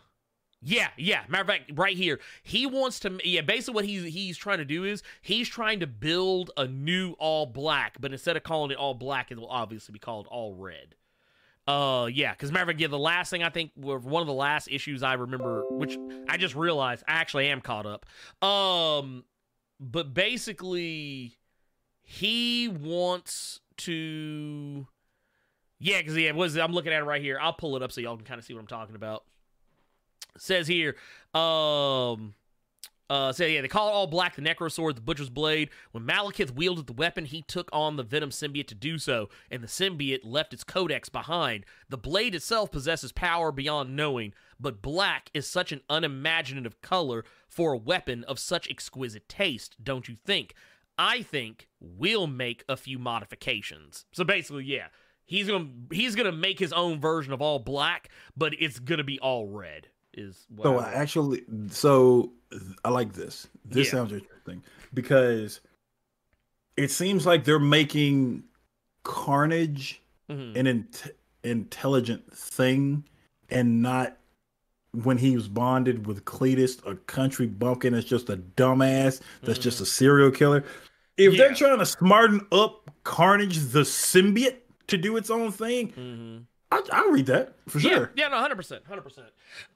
yeah, yeah. Matter of fact, right here, he wants to. Yeah, basically, what he's he's trying to do is he's trying to build a new all black, but instead of calling it all black, it will obviously be called all red. Uh, yeah, because matter of fact, yeah, the last thing I think, one of the last issues I remember, which I just realized I actually am caught up. Um, but basically, he wants to yeah, because yeah, was I'm looking at it right here. I'll pull it up so y'all can kind of see what I'm talking about. It says here, um, uh, say yeah, they call it all black. The Necro Sword, the Butcher's Blade. When Malekith wielded the weapon, he took on the Venom symbiote to do so, and the symbiote left its codex behind. The blade itself possesses power beyond knowing, but black is such an unimaginative color for a weapon of such exquisite taste, don't you think? I think we'll make a few modifications. So basically, yeah, He's gonna he's gonna make his own version of all black, but it's gonna be all red. Is what so I actually so I like this. This yeah. sounds interesting because it seems like they're making Carnage mm-hmm. an in- intelligent thing and not when he was bonded with Cletus, a country bumpkin that's just a dumbass that's mm-hmm. just a serial killer. If yeah. they're trying to smarten up Carnage the symbiote, to do its own thing. Mm-hmm. I, I read that for sure. Yeah, yeah no, hundred percent, hundred percent.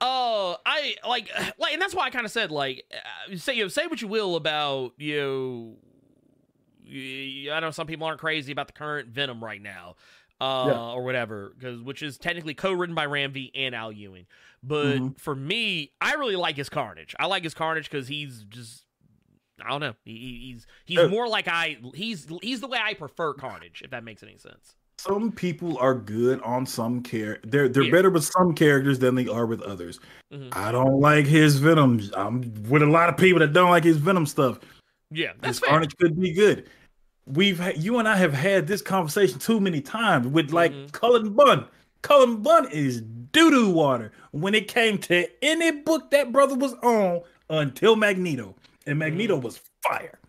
Uh, I like, like, and that's why I kind of said, like, uh, say you know, say what you will about you know, I know some people aren't crazy about the current Venom right now, uh, yeah. or whatever, because which is technically co-written by Ram V and Al Ewing. But mm-hmm. for me, I really like his Carnage. I like his Carnage because he's just I don't know. He, he's he's uh, more like I he's he's the way I prefer Carnage, if that makes any sense some people are good on some care. They're they're yeah. better with some characters than they are with others. Mm-hmm. I don't like his Venom. I'm with a lot of people that don't like his Venom stuff. Yeah, that's this fair. Carnage could be good. We've you and I have had this conversation too many times with like Mhm. Cullen Bunn. Cullen Bunn is doo doo water when it came to any book that brother was on until Magneto, and Magneto Mm-hmm. was fire.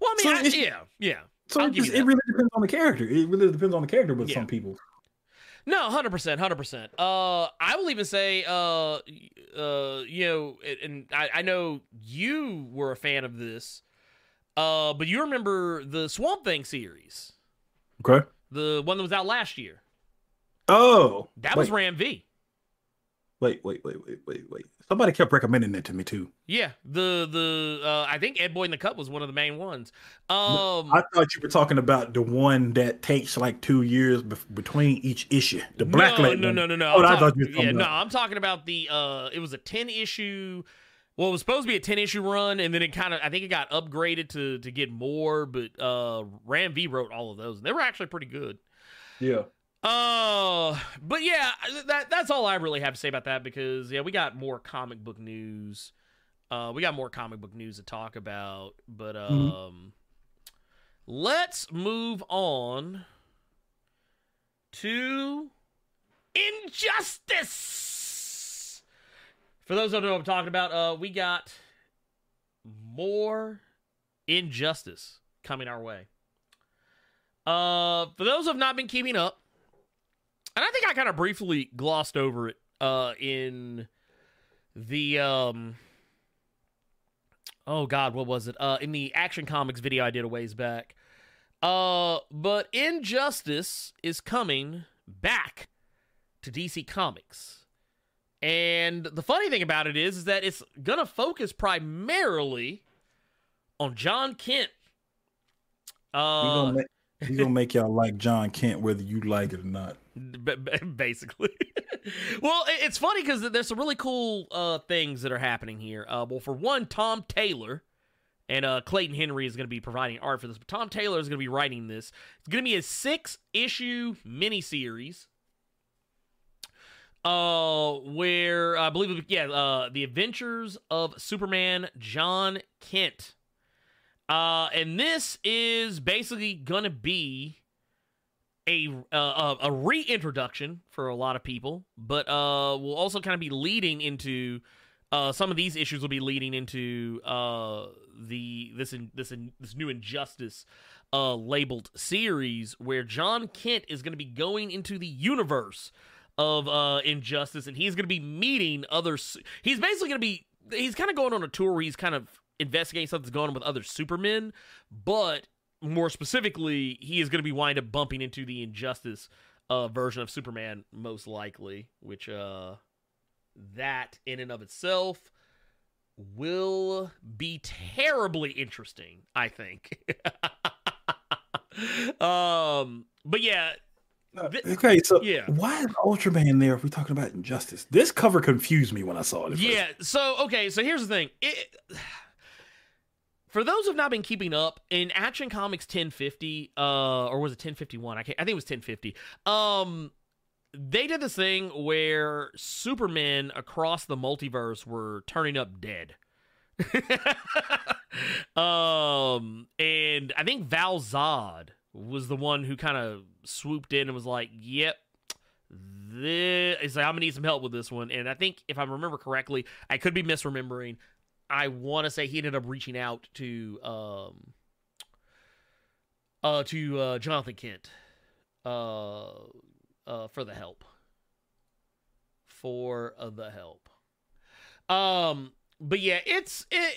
Well, I mean, So I, yeah, yeah. So it, just, it really depends on the character. It really depends on the character with Yeah. some people. No, hundred percent, hundred percent. Uh, I will even say, uh, uh, you know, and I, I know you were a fan of this, uh, but you remember the Swamp Thing series, Okay. the one that was out last year. Oh, That wait, was Ram V. wait, wait, wait, wait, wait, wait. Somebody kept recommending that to me too. Yeah, the the uh, I think Ed Boy in the Cup was one of the main ones. Um, I thought you were talking about the one that takes like two years bef- between each issue. The Black no, no, no, no, no. Oh, I'm I thought you were talking yeah, no, about- I'm talking about the. Uh, it was a ten issue. Well, it was supposed to be a ten issue run, and then it kind of, I think it got upgraded to to get more. But uh, Ram V wrote all of those, and they were actually pretty good. Yeah. Uh, but yeah, that that's all I really have to say about that because yeah, we got more comic book news. Uh, we got more comic book news to talk about, but um, Mhm. let's move on to injustice. For those who don't know what I'm talking about, uh, we got more injustice coming our way. Uh, for those who have not been keeping up, and I think I kind of briefly glossed over it uh, in the um. Oh God, what was it? Uh, in the Action Comics video I did a ways back. Uh, but Injustice is coming back to DC Comics. And the funny thing about it is, is that it's gonna focus primarily on John Kent. He's Uh, he's gonna make y'all like John Kent whether you like it or not. Basically. well, it's funny because there's some really cool uh, things that are happening here. Uh, well, for one, Tom Taylor and uh, Clayton Henry is going to be providing art for this, but Tom Taylor is going to be writing this. It's going to be a six issue miniseries. Uh, where I believe, it- yeah, uh, the Adventures of Superman John Kent. Uh, and this is basically gonna be a uh, a reintroduction for a lot of people, but uh, will also kind of be leading into uh, some of these issues will be leading into uh, the this in, this in, this new injustice uh, labeled series where John Kent is going to be going into the universe of uh, injustice, and he's going to be meeting other. su- He's basically going to be he's kind of going on a tour where he's kind of investigating something that's going on with other Supermen, but more specifically, he is going to be wind up bumping into the injustice uh, version of Superman, most likely, which uh, that in and of itself will be terribly interesting. I think. um, but yeah, Th- Okay, so yeah. why is Ultraman there if we're talking about injustice? This cover confused me when I saw it. at first. Yeah. So okay. So here's the thing. It, for those who've not been keeping up, in Action Comics 1050, uh, or was it 1051? I can't. I think it was 1050. Um, they did this thing where Supermen across the multiverse were turning up dead. um, and I think Val Zod was the one who kind of swooped in and was like, "Yep, this is like, I'm gonna need some help with this one. And I think if I remember correctly, I could be misremembering. I want to say he ended up reaching out to um uh to uh Jonathan Kent uh uh for the help for uh, the help. Um but yeah, it's it,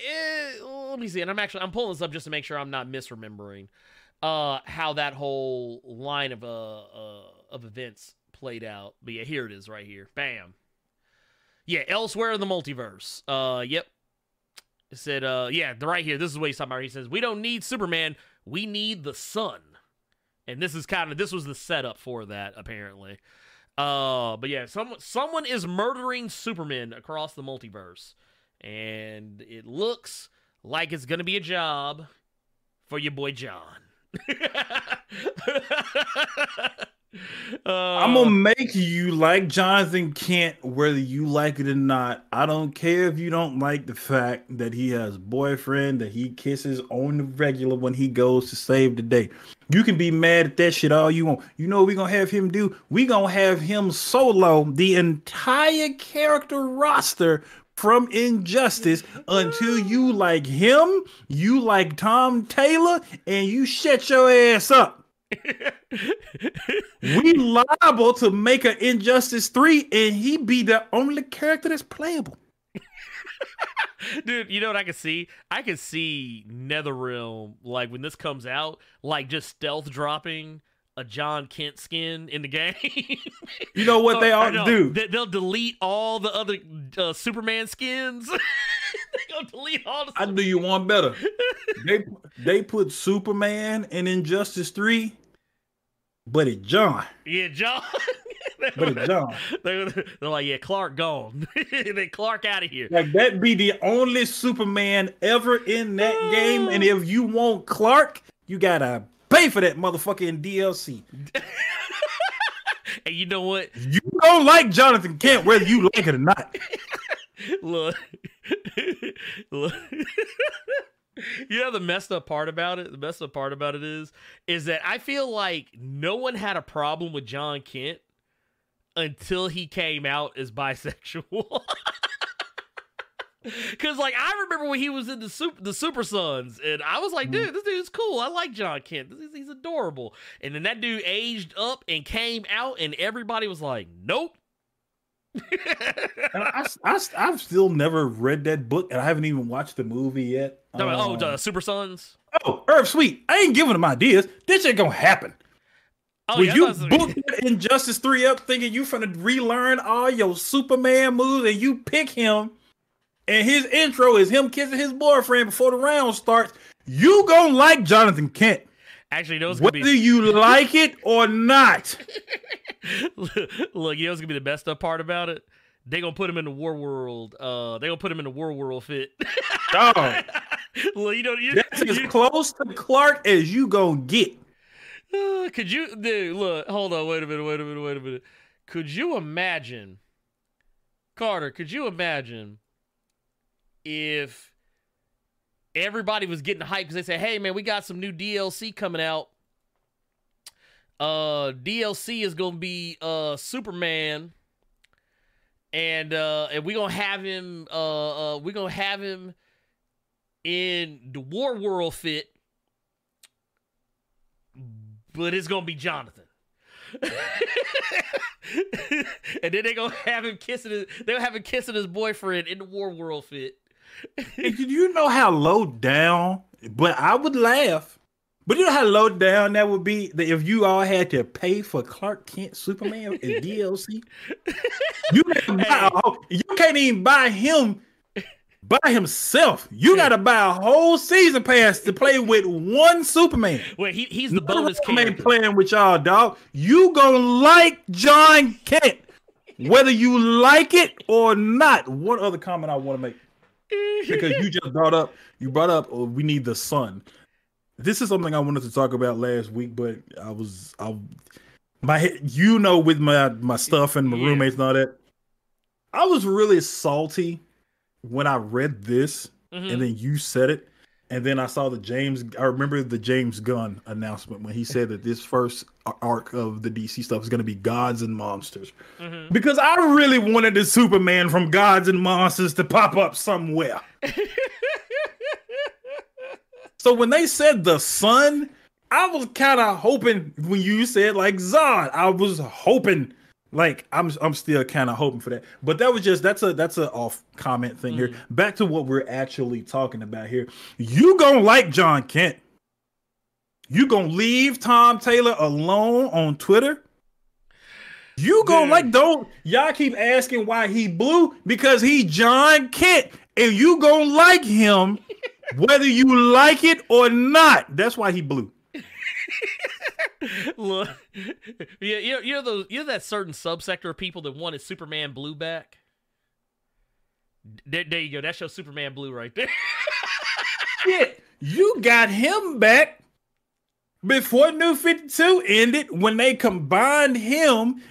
it, let me see. And I'm actually I'm pulling this up just to make sure I'm not misremembering uh how that whole line of uh, uh of events played out. But yeah, here it is right here. Bam. Yeah, elsewhere in the multiverse. Uh yep. Said uh yeah, right here. This is what he's talking about. He says, "We don't need Superman, we need the sun." And this is kind of this was the setup for that apparently. Uh but yeah, someone someone is murdering Superman across the multiverse. And it looks like it's going to be a job for your boy John. Uh, I'm gonna make you like Jonathan Kent, whether you like it or not. I don't care if you don't like the fact that he has a boyfriend that he kisses on the regular when he goes to save the day. You can be mad at that shit all you want. You know what we gonna have him do? We gonna have him solo the entire character roster from Injustice until you like him, you like Tom Taylor, and you shut your ass up we liable to make an Injustice 3 and he be the only character that's playable. Dude, you know what I can see? I can see NetherRealm, like when this comes out, like just stealth dropping a John Kent skin in the game. you know what they all no, do? They, will delete all the other uh, Superman skins. they gonna delete all the. I do you one better. they they put Superman in Injustice Three, but it John. Yeah, John. but it's John. They're, they're like, yeah, Clark gone. they Clark out of here. Like that be the only Superman ever in that game, and if you want Clark, you gotta pay for that motherfucking DLC. and you know what? You don't like Jonathan Kent, whether you like it or not. look, look. you know the messed up part about it. The messed up part about it is, is that I feel like no one had a problem with John Kent until he came out as bisexual. Cause like I remember when he was in the super the Super Sons, and I was like, dude, this dude's cool. I like John Kent. This is, he's adorable. And then that dude aged up and came out, and everybody was like, nope. and I, I, I've still never read that book, and I haven't even watched the movie yet. No, um, oh, the Super Sons. Oh, Herb Sweet. I ain't giving them ideas. This ain't gonna happen. Oh, When yeah, you book Injustice 3 up thinking you finna relearn all your Superman moves and you pick him and his intro is him kissing his boyfriend before the round starts, you gonna like Jonathan Kent. Actually, those whether be... you like it or not. Look, you know what's gonna be the best up part about it? They gonna put him in the War World. Uh, they gonna put him in the War World fit. oh, well, you know, you, that's you, as close to Clark as you gonna get. Uh, could you, dude? Look, hold on, wait a minute, wait a minute, wait a minute. Could you imagine, Carter? Could you imagine if everybody was getting hyped because they say, "Hey, man, we got some new DLC coming out. Uh, DLC is gonna be uh Superman, and uh, and we gonna have him. Uh, uh we gonna have him in the War World fit, but it's gonna be Jonathan." and then they gonna have him kissing his, they'll have him kissing his boyfriend in the War World fit. You know how low down? But I would laugh. But you know how low down that would be that if you all had to pay for Clark Kent Superman as DLC. You can't, you can't even buy him by himself. You got to buy a whole season pass to play with one Superman. Well, he, he's the bonus Superman playing with y'all, dog. You gonna like John Kent, whether you like it or not. One other comment I want to make because you just brought up you brought up oh, we need the sun. This is something I wanted to talk about last week, but I was I my you know with my my stuff and my yeah. roommates and all that. I was really salty when I read this mm-hmm. and then you said it and then I saw the James. I remember the James Gunn announcement when he said that this first arc of the DC stuff is going to be gods and monsters. Mm-hmm. Because I really wanted the Superman from Gods and Monsters to pop up somewhere. so when they said the sun, I was kind of hoping when you said like Zod, I was hoping like I'm I'm still kind of hoping for that. But that was just that's a that's a off comment thing mm. here. Back to what we're actually talking about here. You gonna like John Kent. You gonna leave Tom Taylor alone on Twitter? You gonna like don't y'all keep asking why he blue because he John Kent and you gonna like him whether you like it or not. That's why he blue. Look, yeah, you know, you know those, you know that certain subsector of people that wanted Superman Blue back. There, there you go. That's your Superman Blue right there. yeah, you got him back. before New 52 ended, when they combined him,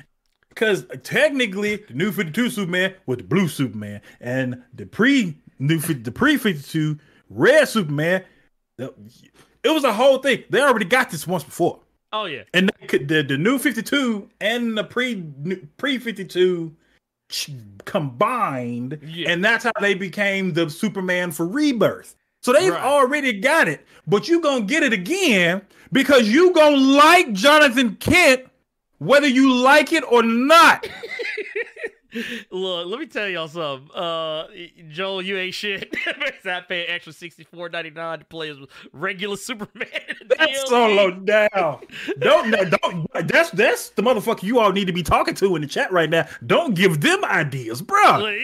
because technically the New 52 Superman was the blue Superman, and the pre New the pre 52 red Superman, it was a whole thing. They already got this once before. Oh yeah, and could, the the new 52 and the pre pre 52 combined, yeah. and that's how they became the Superman for Rebirth. So they've right. already got it, but you gonna get it again because you gonna like Jonathan Kent whether you like it or not. Look, let me tell y'all something. Uh, Joel, you ain't shit. I pay extra sixty four ninety nine to play as regular Superman. That's solo down. don't no, don't. That's that's the motherfucker you all need to be talking to in the chat right now. Don't give them ideas, bro.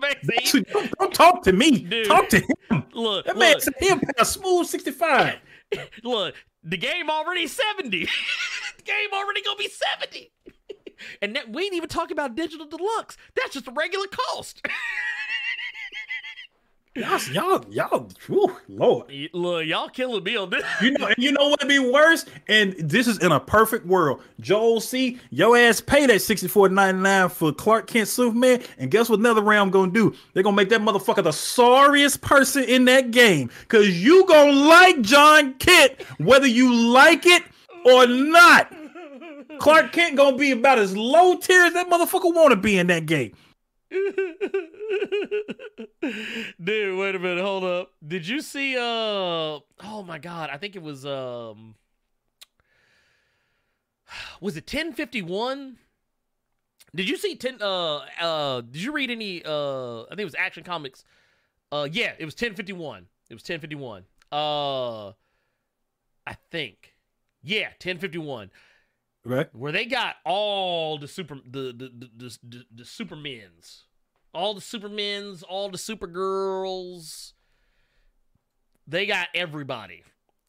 don't, don't, talk to me. Dude, talk to him. Look, that man said him a smooth sixty five. Look, the game already seventy. the game already gonna be seventy. And that, we ain't even talking about digital deluxe. That's just a regular cost. y'all, y'all, y'all, whew, Lord. Look, y'all killing me on this. You know, and you know what'd be worse? And this is in a perfect world. Joel C, your ass pay that sixty four ninety nine for Clark Kent Superman. And guess what another round gonna do? They're gonna make that motherfucker the sorriest person in that game. Cause you gonna like John Kent, whether you like it or not. Clark Kent gonna be about as low tier as that motherfucker wanna be in that game. Dude, wait a minute, hold up. Did you see uh oh my god, I think it was um was it 1051? Did you see 10 uh uh did you read any uh I think it was Action Comics. Uh yeah, it was 1051. It was 1051. Uh I think. Yeah, 1051. Where they got all the super the the the, the, the, supermen's, all the supermen's, all the supergirls. They got everybody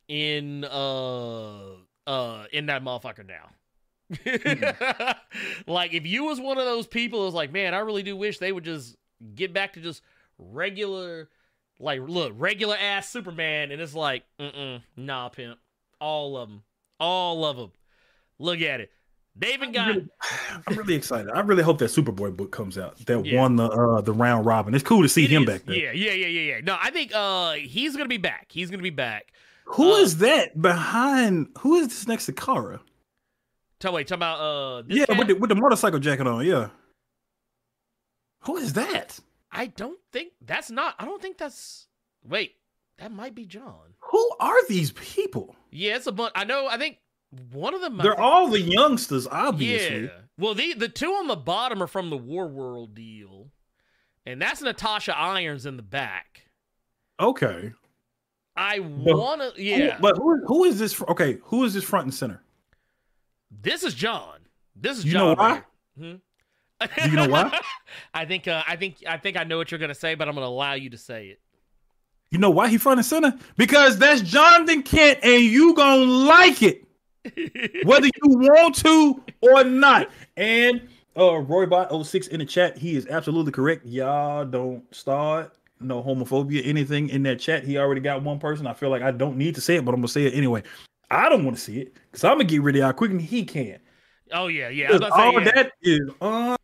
in uh uh in that motherfucker now. mm. like if you was one of those people that's like, man, I really do wish they would just get back to just regular, like look, regular ass Superman, and it's like, mm nah, pimp, all of them, all of them. Look at it. They even got. I'm really, I'm really, excited. I really hope that Superboy book comes out that yeah. won the uh, the round robin. It's cool to see it him is. back there. Yeah, yeah, yeah, yeah, yeah. No, I think uh he's gonna be back. He's gonna be back. Who uh, is that behind? Who is this next to Kara? Tell wait, talk about uh. yeah, with the, with the motorcycle jacket on. Yeah. Who is that? I don't think that's not. I don't think that's. Wait, that might be John. Who are these people? Yeah, it's a bunch. I know. I think one of them. They're all the youngsters, obviously. Yeah. Well, the the two on the bottom are from the War World deal, and that's Natasha Irons in the back. Okay. I want to. Yeah. But who, who is this? Okay, who is this front and center? This is John. This is you John. know why? Hmm? Do you know why? I think. Uh, I think. I think I know what you're gonna say, but I'm gonna allow you to say it. You know why he front and center? Because that's Jonathan Kent, and you gonna like it whether you want to or not. And uh Roybot06 in the chat, he is absolutely correct. Y'all don't start no homophobia, anything in that chat. He already got one person. I feel like I don't need to say it, but I'm gonna say it anyway. I don't want to see it because I'm gonna get rid of y'all quicker than he can. Oh yeah, yeah. all yeah. that is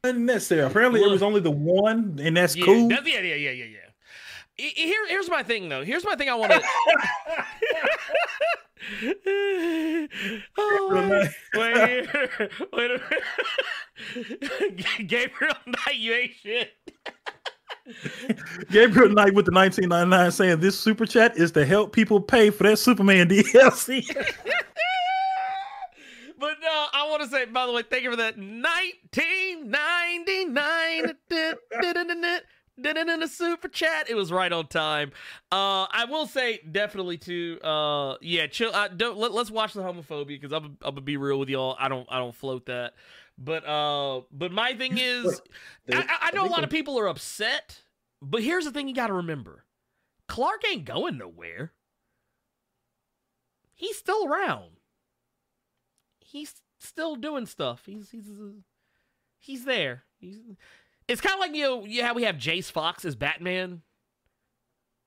unnecessary. Apparently, it was only the one, and that's yeah, cool. That's, yeah, yeah, yeah, yeah, yeah. Here, here's my thing though. Here's my thing. I want to. oh, wait, here. wait a minute. Gabriel Knight, you ain't shit. Gabriel Knight with the 1999 saying this super chat is to help people pay for that Superman DLC. but no, I want to say, by the way, thank you for that 1999 in a super chat. It was right on time. Uh, I will say definitely too. Uh, yeah, chill. I don't let, us watch the homophobia because I'm, I'm gonna be real with y'all. I don't I don't float that. But uh, but my thing is, I, I know a lot of people are upset. But here's the thing: you got to remember, Clark ain't going nowhere. He's still around. He's still doing stuff. He's he's he's there. He's it's kind of like you know, yeah, how we have Jace Fox as Batman.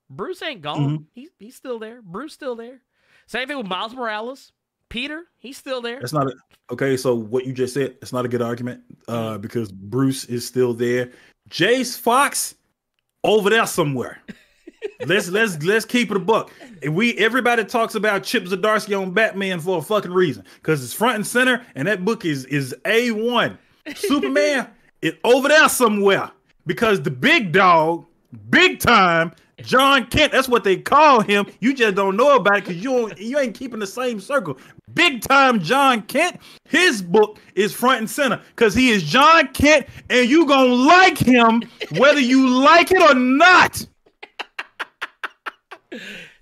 Bruce ain't gone. Mm-hmm. He's he's still there. Bruce still there. Same thing with Miles Morales. Peter, he's still there. That's not a, okay. So what you just said, it's not a good argument uh, because Bruce is still there. Jace Fox over there somewhere. let's let's let's keep it a buck. We everybody talks about Chip Zdarsky on Batman for a fucking reason because it's front and center, and that book is is a one. Superman is over there somewhere because the big dog, big time, John Kent. That's what they call him. You just don't know about it because you you ain't keeping the same circle. Big time John Kent. His book is front and center because he is John Kent, and you gonna like him whether you like it or not.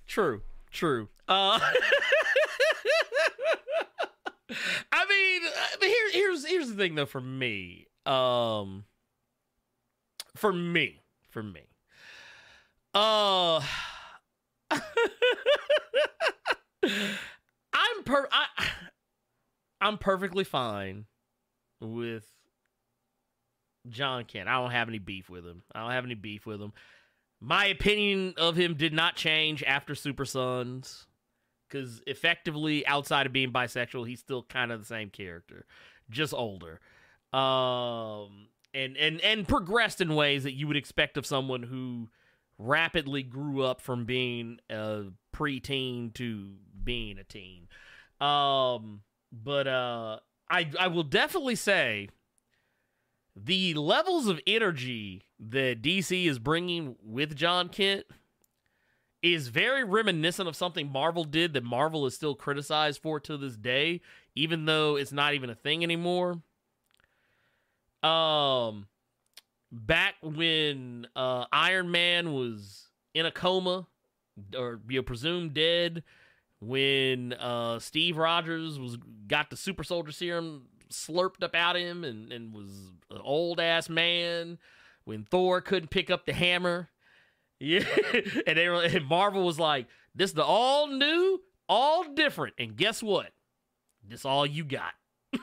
True, true. Uh, I mean, uh, here, here's here's the thing though. For me, um, for me, for me, uh, I'm per I, I'm perfectly fine with John Kent. I don't have any beef with him. I don't have any beef with him. My opinion of him did not change after Super Sons because effectively, outside of being bisexual, he's still kind of the same character, just older, um, and and and progressed in ways that you would expect of someone who rapidly grew up from being a preteen to being a teen. Um, but uh, I I will definitely say the levels of energy that DC is bringing with John Kent is very reminiscent of something Marvel did that Marvel is still criticized for to this day, even though it's not even a thing anymore. Um, back when uh, Iron Man was in a coma or you know, presumed dead, when uh, Steve Rogers was got the super soldier serum slurped up out of him and, and was an old ass man, when Thor couldn't pick up the hammer yeah, and they were, and Marvel was like, "This the all new, all different." And guess what? This all you got.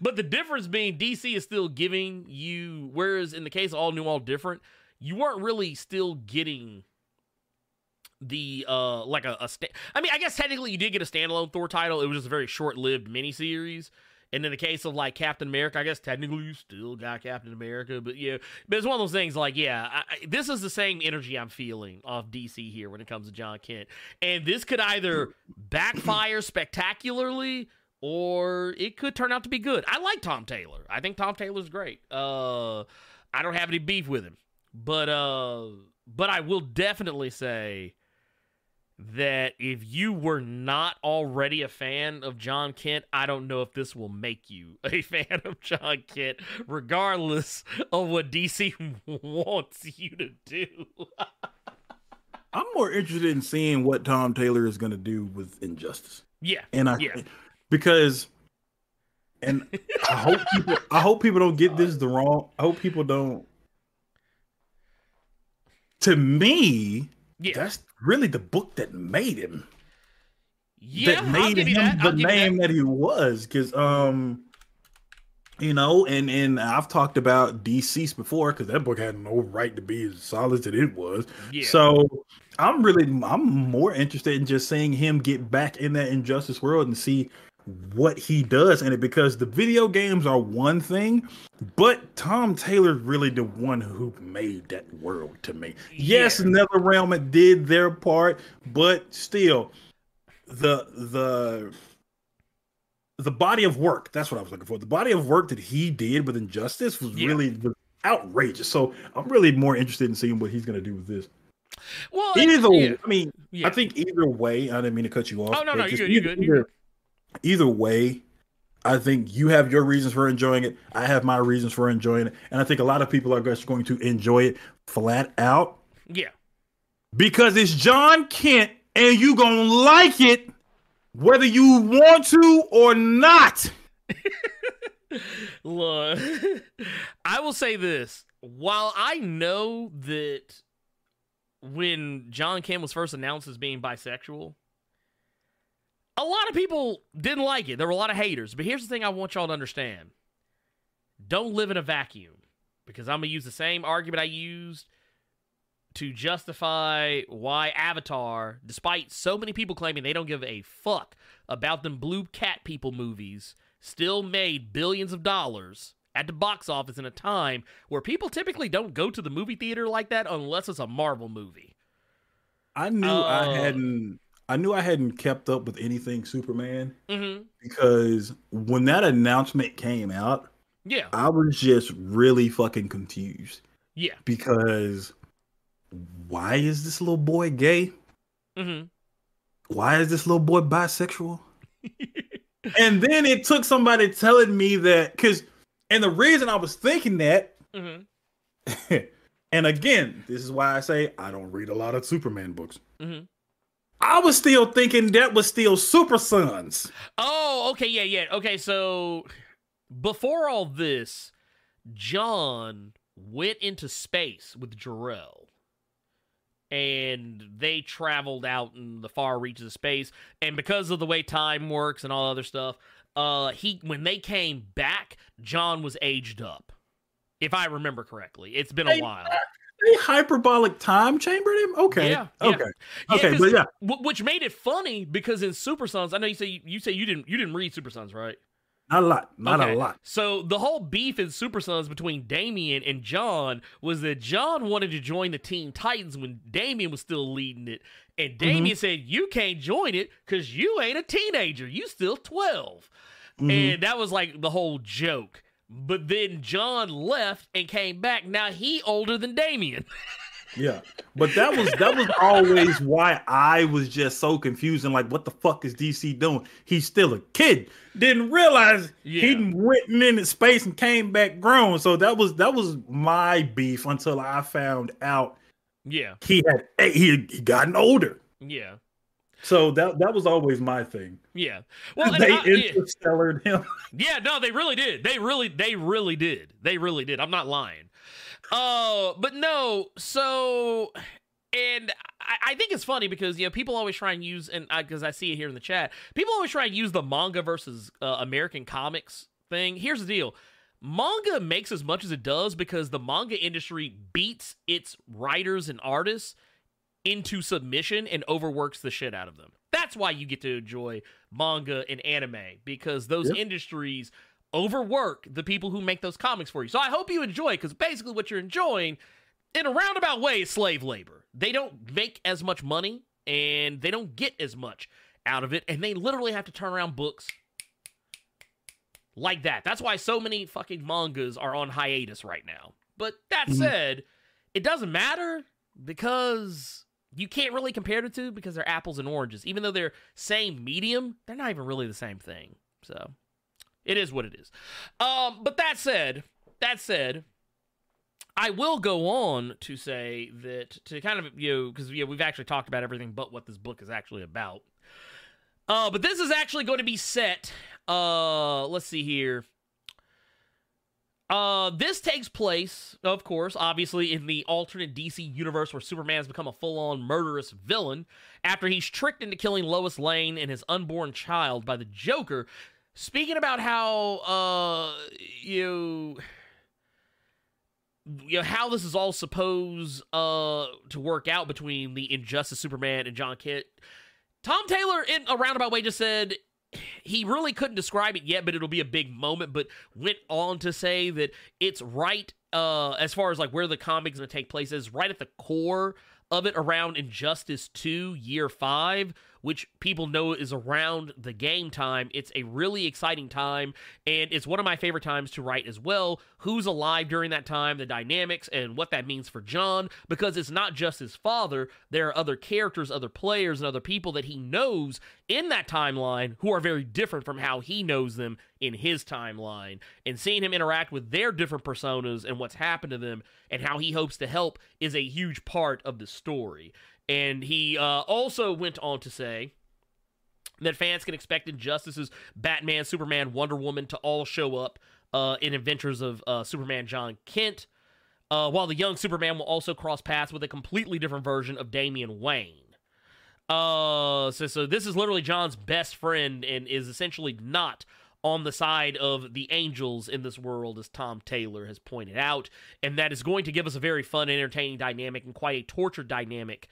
but the difference being DC is still giving you, whereas in the case of all new, all different, you weren't really still getting the uh like a, a sta- I mean, I guess technically you did get a standalone Thor title. It was just a very short-lived miniseries. And in the case of like Captain America, I guess technically you still got Captain America, but yeah, but it's one of those things like, yeah, I, this is the same energy I'm feeling off DC here when it comes to John Kent. And this could either backfire spectacularly or it could turn out to be good. I like Tom Taylor. I think Tom Taylor's great. Uh, I don't have any beef with him, but uh, but I will definitely say that if you were not already a fan of John Kent, I don't know if this will make you a fan of John Kent, regardless of what DC wants you to do. I'm more interested in seeing what Tom Taylor is going to do with Injustice. Yeah, and I yeah. Because and I hope people I hope people don't get this the wrong. I hope people don't. To me, yeah. that's really the book that made him. Yeah, that made him that. the name that. that he was. Because um, you know, and and I've talked about DCeased before because that book had no right to be as solid as it was. Yeah. So I'm really I'm more interested in just seeing him get back in that injustice world and see what he does in it because the video games are one thing, but Tom Taylor really the one who made that world to me. Yeah. Yes, NetherRealm did their part, but still, the the the body of work that's what I was looking for. The body of work that he did with Injustice was Yeah. really outrageous. So I'm really more interested in seeing what he's going to do with this. Well, Either, yeah. I mean, Yeah. I think either way. I didn't mean to cut you off. Oh, no, no, you're good, you're either- you're either- either way, I think you have your reasons for enjoying it. I have my reasons for enjoying it, and I think a lot of people are just going to enjoy it flat out yeah. because it's John Kent, and you gonna like it whether you want to or not. Look, I will say this. While I know that when John Kent was first announced as being bisexual, a lot of people didn't like it. There were a lot of haters. But here's the thing I want y'all to understand don't live in a vacuum because I'm going to use the same argument I used to justify why Avatar, despite so many people claiming they don't give a fuck about them blue cat people movies, still made billions of dollars at the box office in a time where people typically don't go to the movie theater like that unless it's a Marvel movie. I knew Uh, I hadn't. I knew I hadn't kept up with anything Superman Mm-hmm. because when that announcement came out, Yeah. I was just really fucking confused Yeah. because why is this little boy gay? Mm-hmm. Why is this little boy bisexual? and then it took somebody telling me that because, and the reason I was thinking that, Mm-hmm. and again, this is why I say I don't read a lot of Superman books. Mm-hmm. I was still thinking that was still Super Sons. Oh, okay, yeah, yeah. Okay, so before all this, John went into space with Jor-El. And they traveled out in the far reaches of space. And because of the way time works and all other stuff, uh he when they came back, John was aged up. If I remember correctly. It's been a while. They hyperbolic time chambered him. Okay, Yeah, yeah. okay, Yeah, okay, but yeah, wh- which made it funny because in Super Sons, I know you say you say you didn't you didn't read Super Sons, right? not a lot, not Okay. a lot. So the whole beef in Super Sons between Damian and John was that John wanted to join the Teen Titans when Damian was still leading it, and Damian said, "You can't join it because you ain't a teenager. You still 12. Mhm. And that was like the whole joke. But then John left and came back. Now he older than Damian. Yeah, but that was that was always why I was just so confused and like, what the fuck is DC doing? He's still a kid. Didn't realize Yeah. he went into space and came back grown. So that was that was my beef until I found out yeah, he had he he gotten older. yeah, So that that was always my thing. yeah. Well, they I- yeah. interstellared him. Yeah, no, they really did. They really, they really did. They really did. I'm not lying. Uh, but no. So, and I, I think it's funny because you know people always try and use and because I, see it here in the chat, people always try and use the manga versus uh, American comics thing. Here's the deal. Manga makes as much as it does because the manga industry beats its writers and artists into submission and overworks the shit out of them. That's why you get to enjoy manga and anime because those Yep. industries overwork the people who make those comics for you. So I hope you enjoy because basically what you're enjoying in a roundabout way is slave labor. They don't make as much money and they don't get as much out of it and they literally have to turn around books like that. That's why so many fucking mangas are on hiatus right now. But that Mhm. said, it doesn't matter because you can't really compare the two because they're apples and oranges. Even though they're same medium, they're not even really the same thing. So it is what it is. Um, but that said, that said, I will go on to say that to kind of you know because know, we've actually talked about everything but what this book is actually about. Uh, but this is actually going to be set. Uh, let's see here. Uh, this takes place, of course, obviously in the alternate DC universe where Superman has become a full-on murderous villain after he's tricked into killing Lois Lane and his unborn child by the Joker. Speaking about how uh you you know how this is all supposed uh to work out between the Injustice Superman and John Kent. Tom Taylor in a roundabout way just said he really couldn't describe it yet, but it'll be a big moment. But went on to say that it's right uh, as far as like where the comic's to take place is right at the core of it around Injustice 2 Year 5, which people know is around the game time. It's a really exciting time, and it's one of my favorite times to write as well. Who's alive during that time, the dynamics, and what that means for John, because it's not just his father. There are other characters, other players, and other people that he knows in that timeline who are very different from how he knows them in his timeline. And seeing him interact with their different personas and what's happened to them and how he hopes to help is a huge part of the story. And he uh, also went on to say that fans can expect Injustice's Batman, Superman, Wonder Woman to all show up uh, in Adventures of uh, Superman John Kent, uh, while the young Superman will also cross paths with a completely different version of Damian Wayne. Uh, so, so this is literally John's best friend and is essentially not on the side of the angels in this world, as Tom Taylor has pointed out, and that is going to give us a very fun, entertaining dynamic and quite a tortured dynamic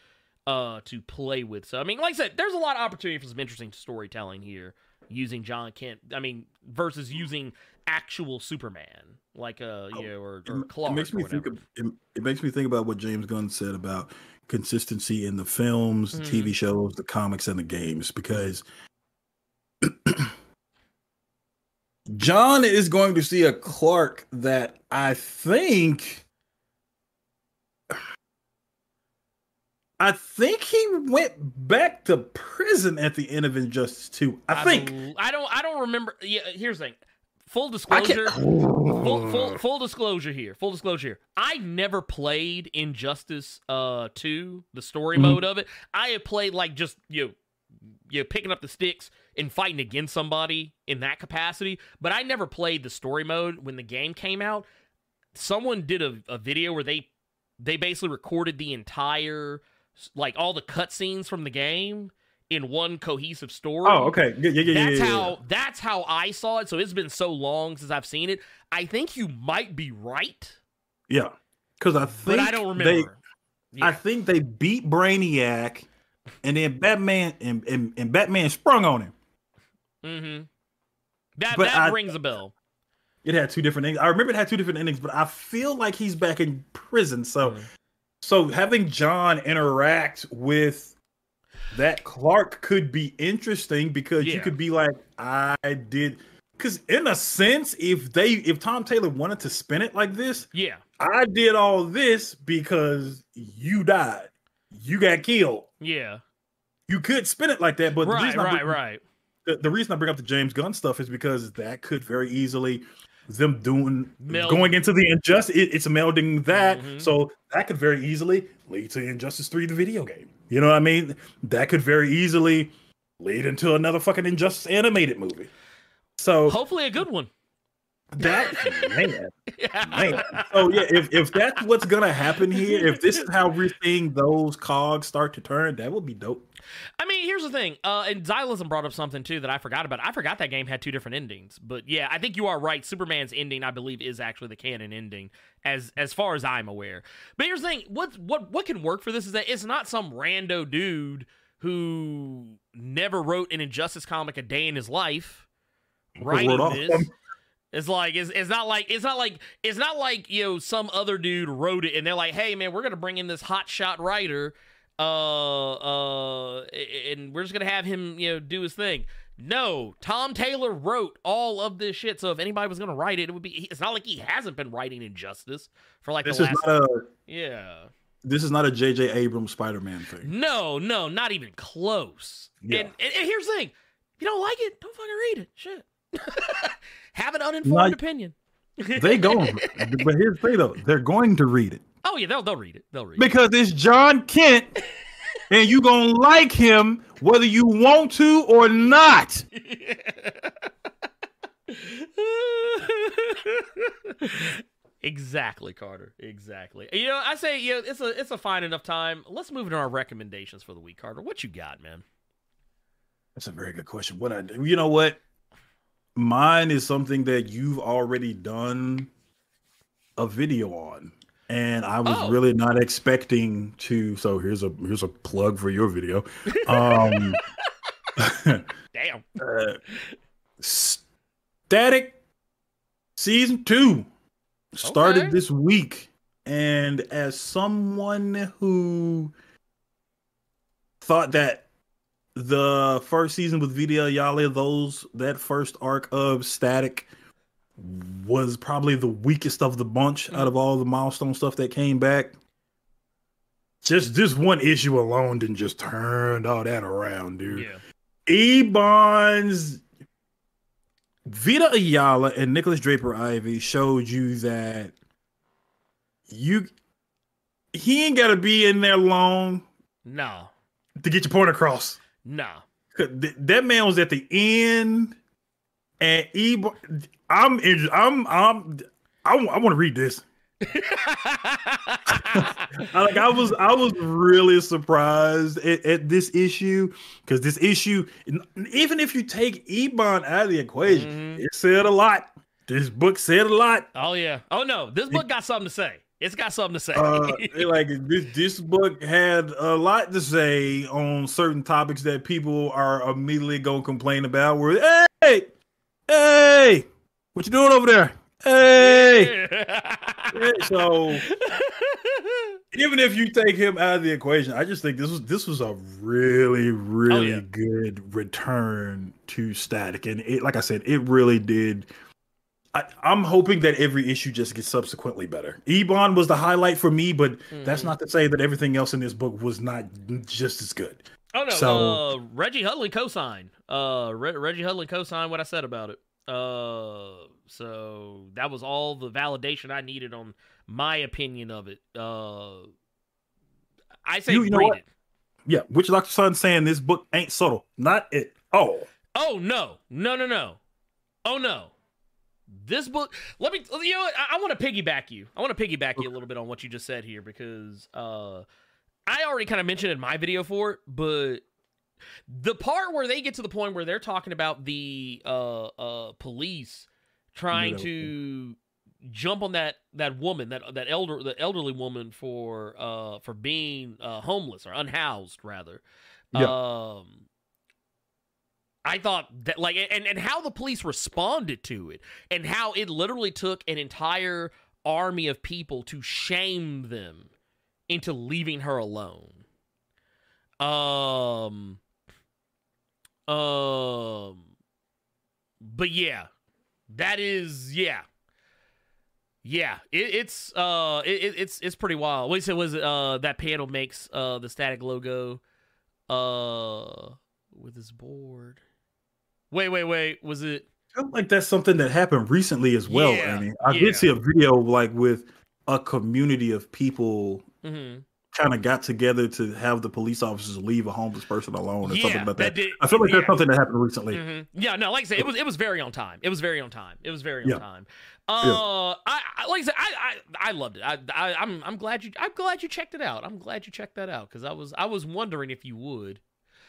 uh, to play with. So, I mean, like I said, there's a lot of opportunity for some interesting storytelling here using John Kent. I mean, versus using actual Superman, like uh, you know, or, or Clark. It makes me think. Of, it, it, makes me think about what James Gunn said about consistency in the films, the Mhm. TV shows, the comics, and the games, because. John is going to see a Clark that I think I think he went back to prison at the end of Injustice 2. I, think bel- I don't. I don't remember. Yeah. Here's the thing. Full disclosure. full, full, full disclosure here. Full disclosure here. I never played Injustice uh 2, the story Mhm. mode of it. I have played like just you know, you know, picking up the sticks and fighting against somebody in that capacity, but I never played the story mode when the game came out. Someone did a, a video where they they basically recorded the entire like all the cutscenes from the game in one cohesive story. Oh, okay. Yeah, yeah, yeah, yeah, That's yeah, yeah. how that's how I saw it. So it's been so long since I've seen it. I think you might be right, Yeah. Cuz I think but I don't remember. they- remember. I think they beat Brainiac and then Batman and, and, and Batman sprung on him. mm-hmm. That But that I- rings a bell. It had two different endings. I remember it had two different endings, but I feel like he's back in prison. So Mhm. So having John interact with that Clark could be interesting because you could be like, I did because in a sense, if they if Tom Taylor wanted to spin it like this, Yeah, I did all this because you died. You got killed. yeah, You could spin it like that, but right, I right, bring- right. the, the reason I bring up the James Gunn stuff is because that could very easily them doing Meld. going into the injustice. It, it's melding that, Mhm. so that could very easily lead to Injustice Three, the video game. You know what I mean? That could very easily lead into another fucking Injustice animated movie. So Hopefully, a good one. That man, man. So yeah, if if that's what's gonna happen here, if this is how we're seeing those cogs start to turn, that would be dope. I mean, here's the thing. Uh, and Xylism brought up something too that I forgot about. I forgot that game had two different endings. But yeah, I think you are right. Superman's ending, I believe, is actually the canon ending, as as far as I'm aware. But here's the thing: what what what can work for this is that it's not some rando dude who never wrote an Injustice comic a day in his life writing wrote this. It's like it's, it's not like it's not like it's not like you know some other dude wrote it and they're like, hey man, we're gonna bring in this hot shot writer, uh, uh, and we're just gonna have him you know do his thing. No, Tom Taylor wrote all of this shit. So if anybody was gonna write it, it would be. It's not like he hasn't been writing Injustice for like This the is last. not a yeah. this is not a J.J. Abrams Spider-Man thing. No, no, not even close. Yeah. And, and, and here's the thing: if you don't like it, don't fucking read it. Shit. Have an uninformed Like- opinion. They go, but here's the thing though, they're going to read it Oh yeah, they'll they'll read it. They'll read it. because it's John Kent, and you gonna like him whether you want to or not. exactly, Carter. Exactly. You know, I say, you know, it's a it's a fine enough time. Let's move into our recommendations for the week, Carter. What you got, man? That's a very good question. What I do, you know what? Mine is something that you've already done a video on, and I was Oh. really not expecting to. So here's a here's a plug for your video. Um, Damn. uh, Static season two started Okay. this week, and as someone who thought that the first season with Vita Ayala, those that first arc of Static was probably the weakest of the bunch out of all the milestone stuff that came back. Just this one issue alone didn't just turn all that around, dude. Yeah. Ebon's Vita Ayala and Nikolas Draper-Ivey showed you that you he ain't gotta be in there long No. to get your point across. 'Cause th- That man was at the end, and Ebon, I'm I'm I'm I, want to read this. like I was, I was really surprised at, at this issue because this issue, even if you take Ebon out of the equation, mm-hmm. it said a lot. This book said a lot. Oh yeah. Oh no, this book got something to say. It's got something to say. uh, like this, this book had a lot to say on certain topics that people are immediately gonna complain about. Where hey, hey, what you doing over there? Hey. yeah, so even if you take him out of the equation, I just think this was this was a really really oh, yeah. good return to static, and it, like I said, it really did. I, am hoping that every issue just gets subsequently better. Ebon was the highlight for me, but mm-hmm. that's not to say that everything else in this book was not just as good. Oh no, so, uh, Reggie Hudlin cosign. Uh, Re- Reggie Hudlin cosign what I said about it. Uh, so that was all the validation I needed on my opinion of it. Uh, I say you, you read it. Yeah, which Doctor Sun saying this book ain't subtle, not it. Oh, oh no, no, no, no, oh no. This book, let me, you know, what? I, I want to piggyback you. I want to piggyback you a little bit on what you just said here because uh, I already kind of mentioned in my video for it, but the part where they get to the point where they're talking about the uh, uh, police trying to jump on that that woman that that elder the elderly woman for uh for being uh homeless or unhoused rather yeah. um I thought that like and and how the police responded to it and how it literally took an entire army of people to shame them into leaving her alone um um but yeah that is yeah. Yeah, it, it's uh, it, it's it's pretty wild. Wait, so was uh that panel makes uh the static logo, uh, with his board. Wait, wait, wait. Was it? I feel like that's something that happened recently as well. Yeah, Annie. I yeah. did see a video like with a community of people mm-hmm kind of got together to have the police officers leave a homeless person alone or yeah, something like that. that did, I feel like yeah. that's something that happened recently. Mm-hmm. Yeah, no, like I said, it was it was very on time. It was very on time. It was very on time. Uh, I, I, like I said, I, I, I loved it. I, I, I'm I'm glad you I'm glad you checked it out. I'm glad you checked that out because I was I was wondering if you would.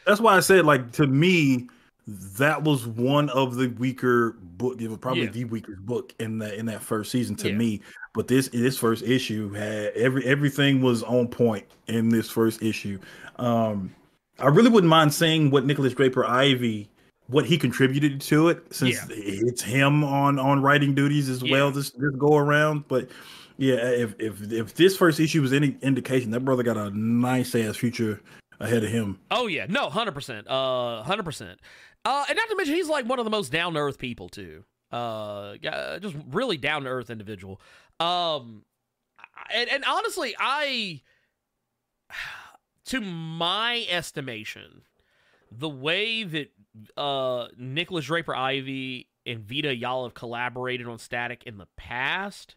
That's why I said like to me that was one of the weaker book. It was probably yeah. the weakest book in that in that first season to yeah. me. But this this first issue had every everything was on point in this first issue. Um, I really wouldn't mind seeing what Nikolas Draper-Ivey what he contributed to it since yeah. it's him on on writing duties as well this this go around. But yeah, if if if this first issue was any indication, that brother got a nice ass future ahead of him. Oh yeah, no, hundred percent, uh, hundred percent. Uh, and not to mention, he's like one of the most down to earth people too. Uh, just really down to earth individual. Um, and, and honestly, I, to my estimation, the way that uh Nikolas Draper-Ivey and Vita Ayala have collaborated on Static in the past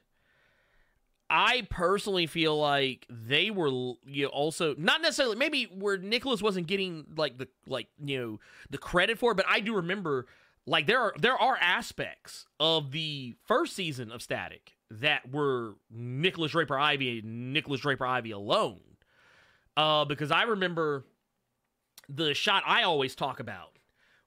I personally feel like they were you know, also not necessarily maybe where Nikolas wasn't getting like the like you know the credit for it, but I do remember like there are there are aspects of the first season of Static that were Nikolas Draper-Ivey and Nikolas Draper-Ivey alone. Uh, because I remember the shot I always talk about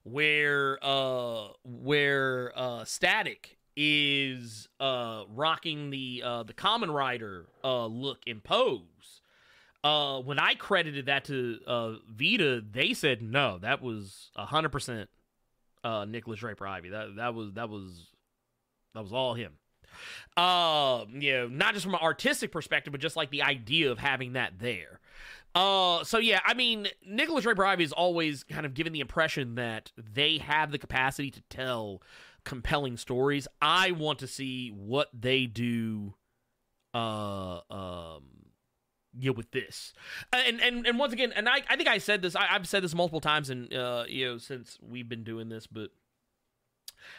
where uh where uh Static is uh rocking the uh the common Rider uh look and pose. Uh when I credited that to uh Vita, they said no, that was a hundred percent uh Nikolas Draper-Ivey. That that was that was that was all him. Uh, you know, not just from an artistic perspective, but just like the idea of having that there. Uh, so yeah, I mean, Nikolas Draper-Ivey is always kind of given the impression that they have the capacity to tell compelling stories. I want to see what they do uh um know, with this. And and and once again, and I, I think I said this, I, have said this multiple times and uh you know, since we've been doing this, but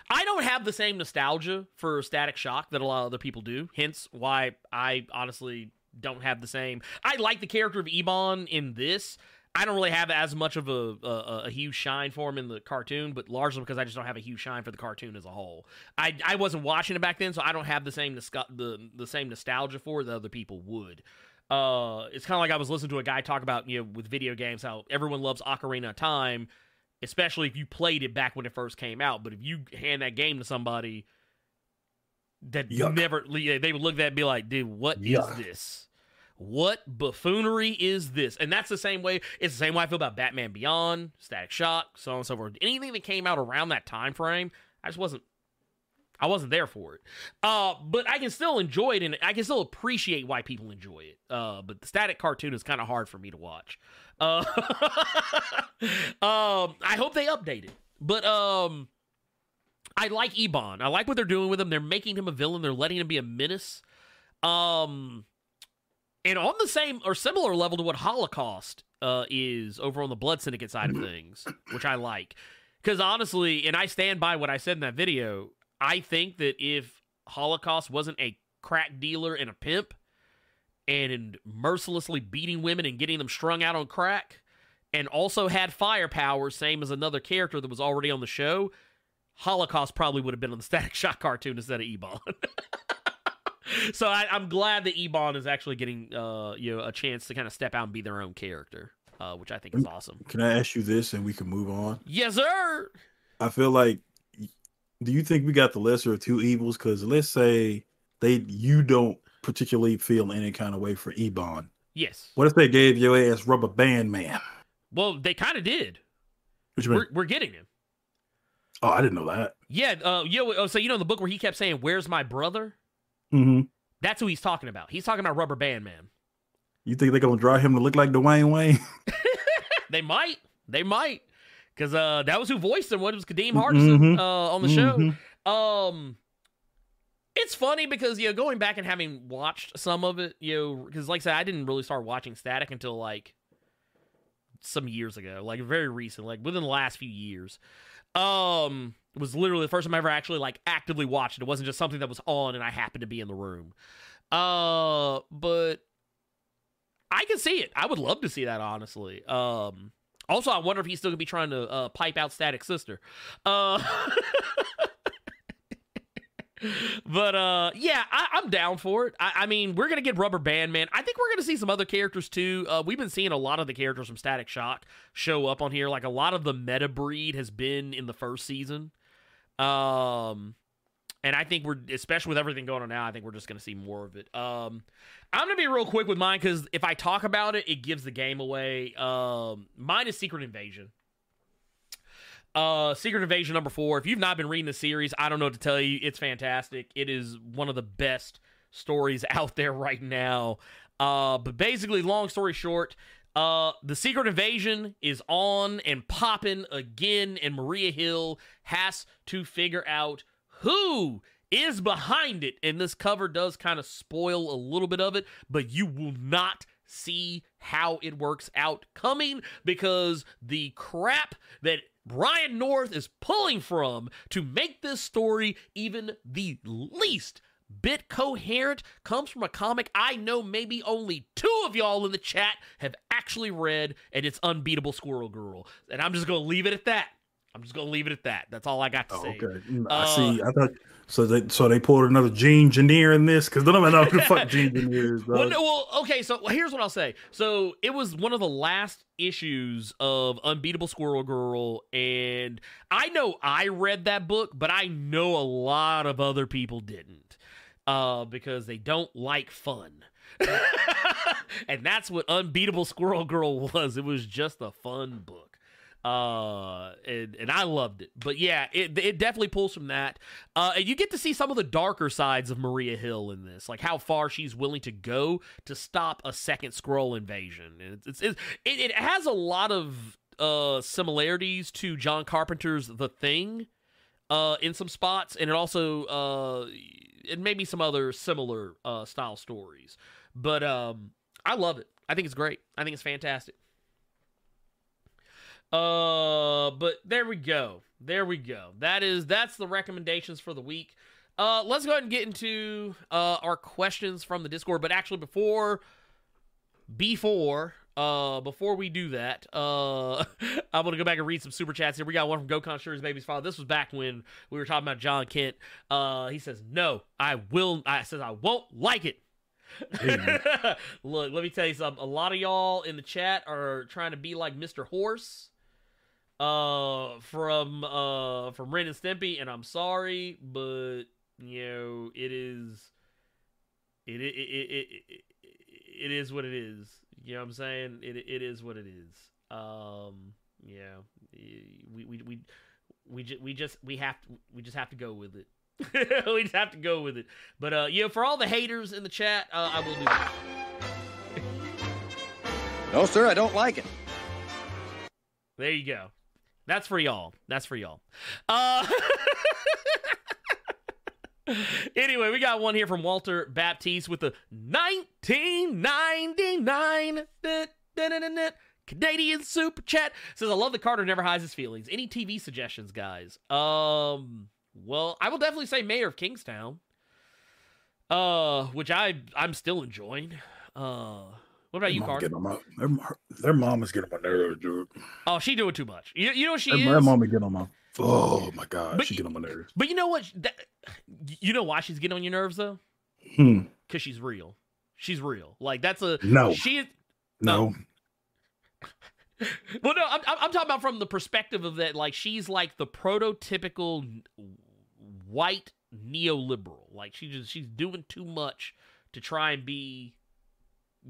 I don't have the same nostalgia for Static Shock that a lot of other people do. Hence why I honestly don't have the same. I like the character of Ebon in this. I don't really have as much of a, a, a huge shine for him in the cartoon, but largely because I just don't have a huge shine for the cartoon as a whole. I, I wasn't watching it back then, so I don't have the same the the same nostalgia for it that other people would. Uh, it's kind of like I was listening to a guy talk about you know with video games how everyone loves Ocarina of Time, especially if you played it back when it first came out. But if you hand that game to somebody that Yuck. never, they would look at that and be like, "Dude, what is Yuck. this?" What buffoonery is this? And that's the same way. It's the same way I feel about Batman Beyond, Static Shock, so on and so forth. Anything that came out around that time frame, I just wasn't. I wasn't there for it. Uh, but I can still enjoy it, and I can still appreciate why people enjoy it. Uh, but the static cartoon is kind of hard for me to watch. Uh, um, I hope they update it. But um, I like Ebon. I like what they're doing with him. They're making him a villain. They're letting him be a menace. Um, and on the same or similar level to what Holocaust uh, is over on the Blood Syndicate side of things, which I like. Because honestly, and I stand by what I said in that video, I think that if Holocaust wasn't a crack dealer and a pimp and mercilessly beating women and getting them strung out on crack and also had firepower, same as another character that was already on the show, Holocaust probably would have been on the Static Shock cartoon instead of Ebon. so I, I'm glad that Ebon is actually getting uh, you know a chance to kind of step out and be their own character, uh, which I think is awesome. Can I ask you this, and we can move on? Yes, sir. I feel like, do you think we got the lesser of two evils? Because let's say they you don't particularly feel any kind of way for Ebon. Yes. What if they gave your ass Rubber Band Man? Well, they kind of did. What you mean? We're, we're getting him. Oh, I didn't know that. Yeah. Uh. Yeah. So you know the book where he kept saying, "Where's my brother?" Hmm That's who he's talking about. He's talking about Rubber Band Man. You think they're gonna draw him to look like Dwayne Wayne? They might. They might. Because uh, that was who voiced him. What was Kadeem Hardison Mhm. uh, on the show. Mhm. Um, it's funny because you know going back and having watched some of it, you know, because like I said, I didn't really start watching Static until like some years ago, like very recent, like within the last few years. Um, it was literally the first time I ever actually like actively watched it. It wasn't just something that was on and I happened to be in the room. Uh, but I can see it. I would love to see that honestly. Um. Also, I wonder if he's still gonna be trying to uh, pipe out Static Sister. Uh, but uh, yeah, I, I'm down for it. I, I mean, we're gonna get Rubber Band Man. I think we're gonna see some other characters too. Uh, we've been seeing a lot of the characters from Static Shock show up on here. Like a lot of the meta breed has been in the first season. Um, and I think we're, especially with everything going on now, I think we're just gonna see more of it. Um, I'm gonna be real quick with mine because if I talk about it, it gives the game away. Um, mine is Secret Invasion. Uh, Secret Invasion number four. If you've not been reading the series, I don't know what to tell you. It's fantastic. It is one of the best stories out there right now. Uh, but basically, long story short, uh, the Secret Invasion is on and popping again, and Maria Hill has to figure out who is behind it. And this cover does kind of spoil a little bit of it, but you will not see how it works out coming because the crap that Ryan North is pulling from to make this story even the least bit coherent comes from a comic I know maybe only two of y'all in the chat have actually read, and it's Unbeatable Squirrel Girl. And I'm just going to leave it at that. I'm just going to leave it at that. That's all I got to Oh, say. okay. Mm, I Uh, see. I thought so. They so they poured another Gene Engineer in this because none of know who the fuck Gene Engineer is. Well, no, well, okay. So here's what I'll say. So it was one of the last issues of Unbeatable Squirrel Girl, and I know I read that book, but I know a lot of other people didn't, uh, because they don't like fun. and that's what Unbeatable Squirrel Girl was. It was just a fun book. Uh, and, and I loved it. But yeah, it, it definitely pulls from that. Uh, and you get to see some of the darker sides of Maria Hill in this, like how far she's willing to go to stop a second Skrull invasion. And it's, it's, it's it, it has a lot of uh similarities to John Carpenter's The Thing uh in some spots and it also uh it may be some other similar uh style stories. But um I love it. I think it's great. I think it's fantastic. Uh, but there we go. There we go. That is that's the recommendations for the week. Uh, let's go ahead and get into uh our questions from the Discord. But actually, before before uh, before we do that, uh, I'm gonna go back and read some super chats here. We got one from Gokon Sure Baby's Father. This was back when we were talking about John Kent. Uh, he says, "No, I will." I says, "I won't like it." Look, let me tell you something. A lot of y'all in the chat are trying to be like Mr. Horse uh from uh from Ren and Stimpy and I'm sorry but you know it is it it it, it, it, it is what it is. You know what I'm saying? It it is what it is. Um yeah we we we we just we just we have to we just have to go with it. We just have to go with it. But uh you know for all the haters in the chat uh, I will do that. No, sir, I don't like it. there you go that's for y'all. That's for y'all. Uh, anyway, we got one here from Walter Baptiste with the 1999 Canadian super chat. Says, I love the Carter never hides his feelings. Any TV suggestions, guys? Um, well, I will definitely say Mayor of Kingstown. Uh, which I I'm still enjoying. Uh, what about you, Mom Carter? my, their, their mom is getting on my nerves, dude. Oh, she doing too much. You, you know what she Their, is? their mom is getting on my. Oh my god, But she getting on my nerves. But you know what? That, you know why she's getting on your nerves though? Hmm. Because she's real. She's real. Like that's a No. She is. No. Well, no, I'm I'm I'm talking about from the perspective of that. Like she's like the prototypical white neoliberal. Like she just she's doing too much to try and be.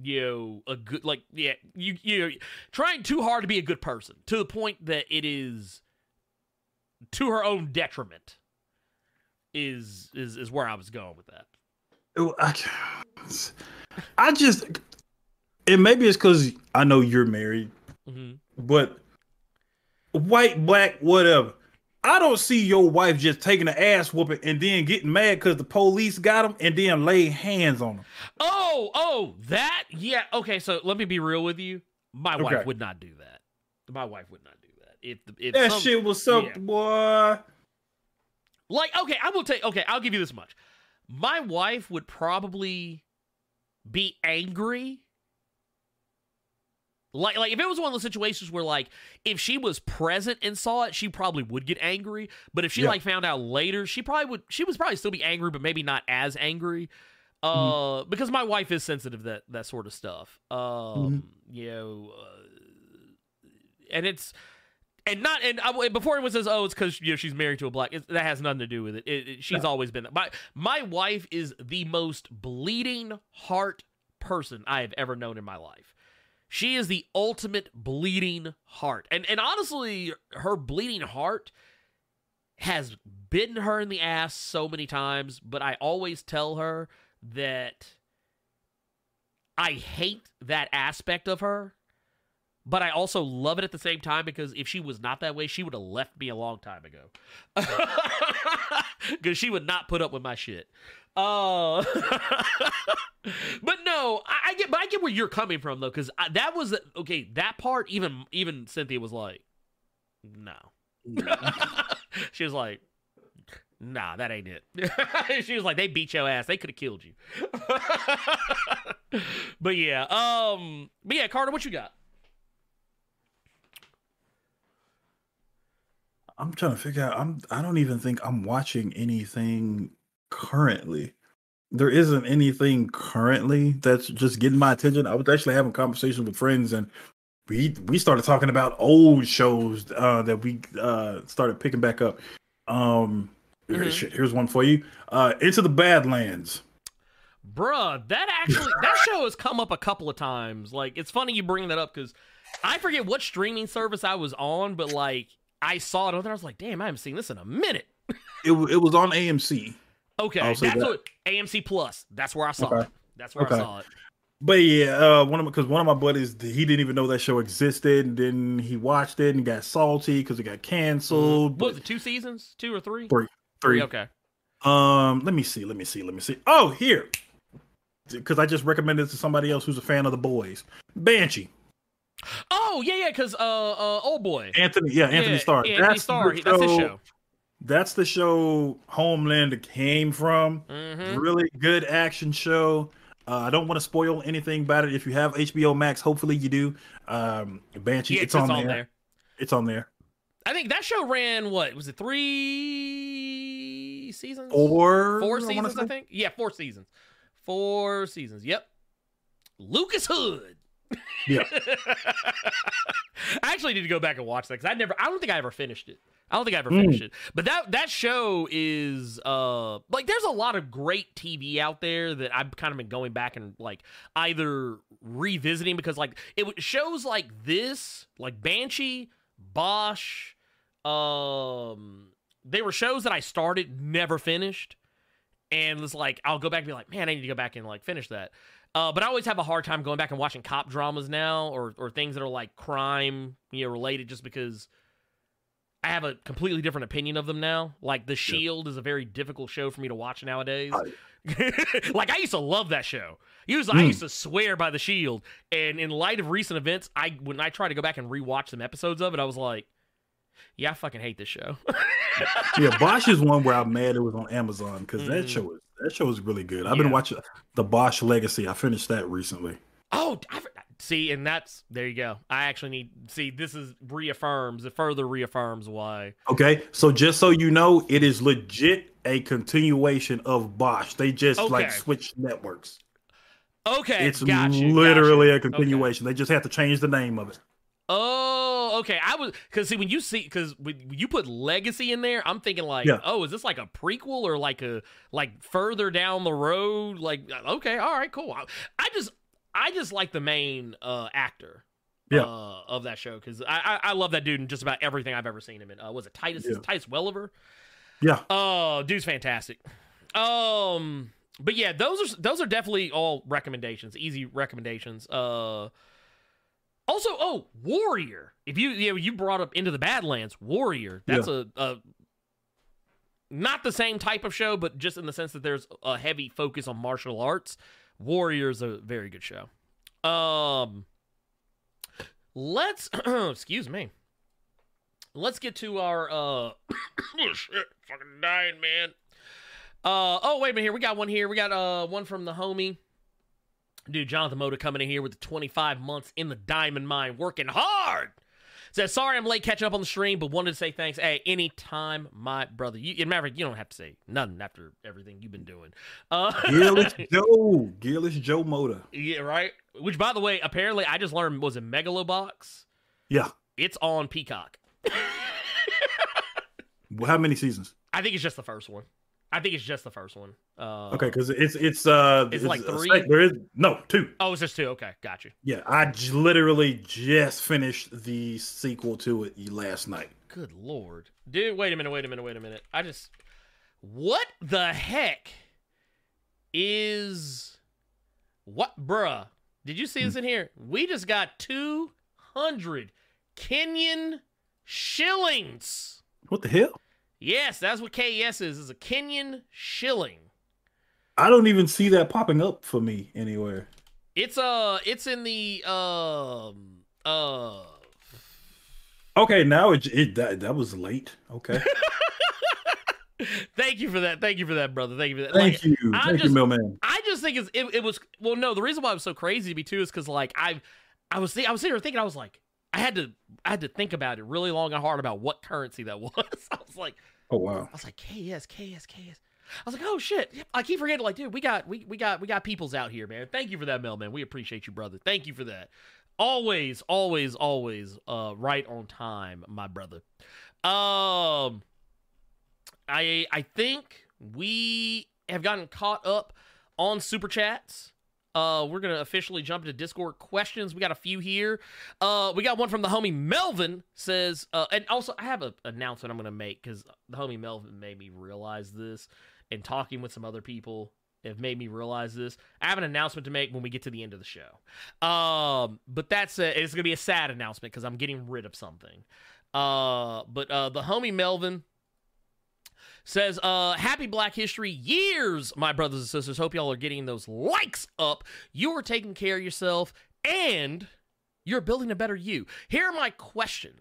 You know, a good like yeah, you you trying too hard to be a good person to the point that it is to her own detriment. Is is is where I was going with that. It- I, I just. And maybe it's because I know you're married, hmm but white, black, whatever. I don't see your wife just taking an ass whooping and then getting mad because the police got him and then lay hands on him. Oh, oh, that? Yeah. Okay, so let me be real with you. My wife would not do that. My wife would not do that. If if That some- shit was so yeah. boy. like okay, I will take okay, I'll give you this much. My wife would probably be angry. Like like if it was one of those situations where like if she was present and saw it, she probably would get angry. But if she Yeah. like found out later, she probably would she was probably still be angry, but maybe not as angry. Uh because my wife is sensitive that that sort of stuff. Um you know uh, and it's and not and I, before was says oh it's because you know she's married to a black it, that has nothing to do with it, it, it- she's always been that my my wife is the most bleeding heart person i have ever known in my life she is the ultimate bleeding heart and and honestly her bleeding heart has bitten her in the ass so many times but i always tell her that i hate that aspect of her but I also love it at the same time because if she was not that way, she would have left me a long time ago. Because she would not put up with my shit. Uh, but no, I, I get, but I get where you're coming from though, because that was okay. That part, even even Cynthia was like, no. she was like, nah, that ain't it. she was like, they beat your ass. They could have killed you. but yeah, um, but yeah, Carter, what you got? I'm trying to figure out. I'm. I don't even think I'm watching anything currently. There isn't anything currently that's just getting my attention. I was actually having conversations with friends, and we we started talking about old shows uh, that we uh, started picking back up. Um, Mhm. shit, here's one for you. Uh, Into the Badlands. Bruh, that actually that show has come up a couple of times. Like it's funny you bring that up because I forget what streaming service I was on, but like I saw it and I was like, damn, I haven't seen this in a minute. It it was on AMC. Okay, that's that. what AMC Plus. That's where I saw Okay. it. That's where Okay. I saw it. But yeah, uh, one of because one of my buddies he didn't even know that show existed, and then he watched it and got salty because it got canceled. What was it? Two seasons? Two or three? Three. three. Okay. Um, let me see, let me see, let me see. Oh, here, because I just recommended it to somebody else who's a fan of the boys. Banshee, Oh yeah, yeah. Because uh, uh, old boy. Anthony, yeah, Anthony Yeah, Starr. yeah, Anthony that's Starr. That's his show. That's the show Homelander came from. hmm Really good action show. Uh, I don't want to spoil anything about it. If you have HBO Max, hopefully you do. Um, Banshee, Yeah, it's, on, there. there. It's on there. I think that show ran what was it three seasons? Or four seasons, I say. think. Yeah, four seasons. Four seasons. Yep. Lucas Hood. Yeah. I actually need to go back and watch that because I never. I don't think I ever finished it. I don't think I ever Mm. finished it. But that that show is uh like there's a lot of great TV out there that I've kind of been going back and like either revisiting because like it shows like this like Banshee, Bosch, um they were shows that I started never finished and was like I'll go back and be like man I need to go back and like finish that. Uh, but I always have a hard time going back and watching cop dramas now, or or things that are like crime, you know, related, just because I have a completely different opinion of them now. Like The Shield is a very difficult show for me to watch nowadays. like I used to love that show. Usually, I Mm. used to swear by The Shield, and in light of recent events, I when I try to go back and rewatch some episodes of it, I was like, yeah, I fucking hate this show. yeah, Bosch is one where I'm mad it was on Amazon because Mhm. that show is that show is really good. I've been watching the Bosch Legacy. I finished that recently. Oh, I, see, and that's there you go. I actually need see this is reaffirms it further reaffirms why. Okay, so just so you know, it is legit a continuation of Bosch. They just like Okay. switched networks. Okay, It's got you, literally got you. a continuation. They just have to change the name of it. Oh, okay. I was because see when you see because when you put legacy in there, I'm thinking like, Yeah. oh, is this like a prequel or like a like further down the road? Like, uh, okay, all right, cool. I, I just I just like the main uh actor. Yeah. Uh, of that show because I, I I love that dude in just about everything I've ever seen him in. Uh, was it Titus Yeah. Titus Welliver? Yeah, Oh, dude's fantastic. Um, but yeah, those are those are definitely all recommendations, easy recommendations. Uh, also, oh, Warrior. If you you know, you brought up Into the Badlands, Warrior. That's a, a not the same type of show, but just in the sense that there's a heavy focus on martial arts. Warrior is a very good show. Um, let's excuse me. Let's get to our uh oh shit, fucking dying, man. Uh oh, wait a minute here. We got one here. We got uh one from the homie. Dude, Jonathan Moda coming in here with the 25 months in the diamond mine, working hard. Says, sorry I'm late catching up on the stream, but wanted to say thanks. Hey, anytime, my brother. You, Maverick, you don't have to say nothing after everything you've been doing. Uh, Gearless Joe, Gearless Joe Moda. yeah, right. Which, by the way, apparently I just learned was a Megalobox. Yeah. It's on Peacock. Well, how many seasons? I think it's just the first one. I think it's just the first one. Uh, Okay, because it's it's uh It's like three? sec- there is no two. Oh, it's just two. Okay, got you. Yeah, I j- literally just finished the sequel to it last night. Good lord, dude. Wait a minute. Wait a minute. Wait a minute. I just. What the heck is what, bruh? Did you see this in here? We just got two hundred Kenyan shillings. What the hell? Yes, that's what KES is. Is a Kenyan shilling. I don't even see that popping up for me anywhere. It's uh, it's in the um uh. Okay, now it, it that, that was late. Okay, Thank you for that. Thank you for that, brother. Thank you for that. thank Like, you, I'm thank just- you, Millman. I just think it's, it, it was well no the reason why I was so crazy to me too is because like I I was thi- I was sitting here thinking I was like I had to I had to think about it really long and hard about what currency that was. I was like Oh wow, I was like KS KS KS I was like oh shit. I keep forgetting like dude we got we, we got we got peoples out here man. Thank you for that mailman we appreciate you brother. Thank you for that. Always always always uh right on time my brother. Um I I think we have gotten caught up on super chats. Uh, we're gonna officially jump into Discord questions. We got a few here. Uh, we got one from the homie Melvin says, uh, and also I have an announcement I'm gonna make because the homie Melvin made me realize this, and talking with some other people have made me realize this. I have an announcement to make when we get to the end of the show. Um, but that's a, it's gonna be a sad announcement because I'm getting rid of something. Uh, but uh, the homie Melvin says, uh, happy Black History years, my brothers and sisters. Hope y'all are getting those likes up. You are taking care of yourself and you're building a better you. Here my question.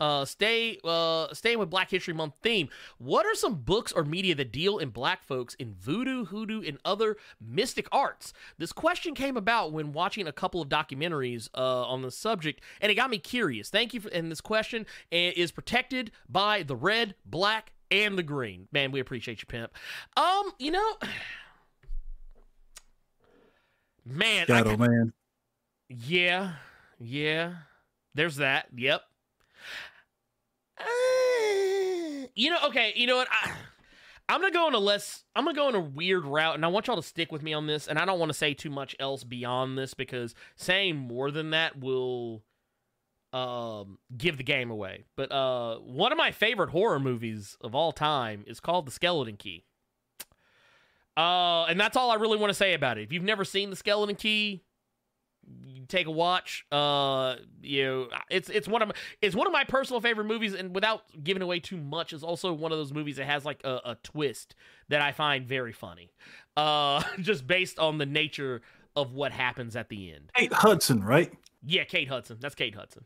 Uh, stay, uh, staying with Black History Month theme. What are some books or media that deal in black folks in voodoo, hoodoo, and other mystic arts? This question came about when watching a couple of documentaries uh, on the subject, and it got me curious. Thank you for. And this question eh, is protected by the red, black, and the green. Man, we appreciate you, pimp. Um, you know, man, I Shadow Man. yeah, yeah. There's that. Yep. Uh, you know, okay. You know what? I, I'm gonna go in a less. I'm gonna go in a weird route, and I want y'all to stick with me on this. And I don't want to say too much else beyond this because saying more than that will um give the game away. But uh, one of my favorite horror movies of all time is called The Skeleton Key. Uh, and that's all I really want to say about it. If you've never seen The Skeleton Key, you take a watch. Uh, you know, it's it's one of my, it's one of my personal favorite movies, and without giving away too much, is also one of those movies that has like a, a twist that I find very funny. Uh, just based on the nature of what happens at the end. Kate Hudson, right? Yeah, Kate Hudson. That's Kate Hudson.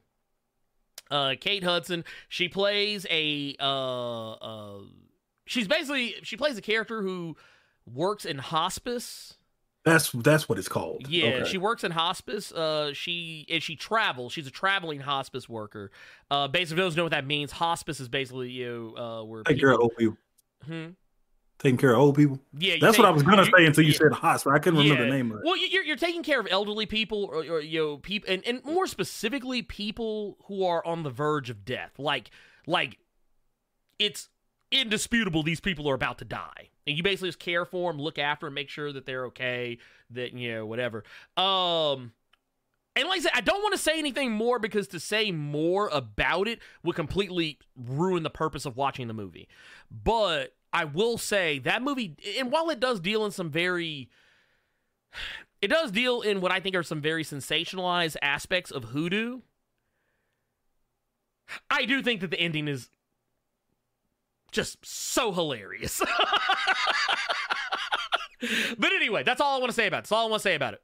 Uh, Kate Hudson. She plays a uh, uh, she's basically she plays a character who works in hospice. That's that's what it's called. Yeah, Okay. she works in hospice. Uh, she and she travels. She's a traveling hospice worker. Uh, basically, those know what that means. Hospice is basically you know, uh, where take care of people, people. Hmm? Taking care of old people. Yeah, That's take- what I was gonna say until you yeah. said hospital. I couldn't remember the name of it. Well, you- you're you're taking care of elderly people, or, or you know, people, and, and more specifically, people who are on the verge of death. Like, like, it's indisputable these people are about to die, and you basically just care for them, look after them, make sure that they're okay, that you know, whatever. Um. And like I said, I don't want to say anything more because to say more about it would completely ruin the purpose of watching the movie. But I will say that movie, and while it does deal in some very it does deal in what I think are some very sensationalized aspects of hoodoo. I do think that the ending is just so hilarious. but anyway, that's all I want to say about it. That's all I want to say about it.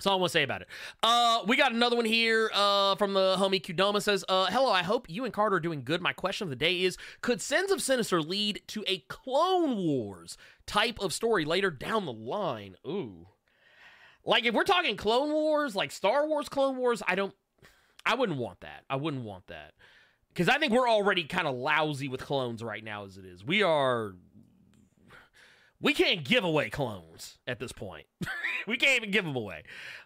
That's all I want to say about it. Uh, we got another one here uh, from the homie Qdoma says, uh, Hello, I hope you and Carter are doing good. My question of the day is Could Sins of Sinister lead to a Clone Wars type of story later down the line? Ooh. Like, if we're talking Clone Wars, like Star Wars Clone Wars, I don't, I wouldn't want that. I wouldn't want that. Because I think we're already kind of lousy with clones right now as it is. We are, we can't give away clones at this point. we can't even give them away.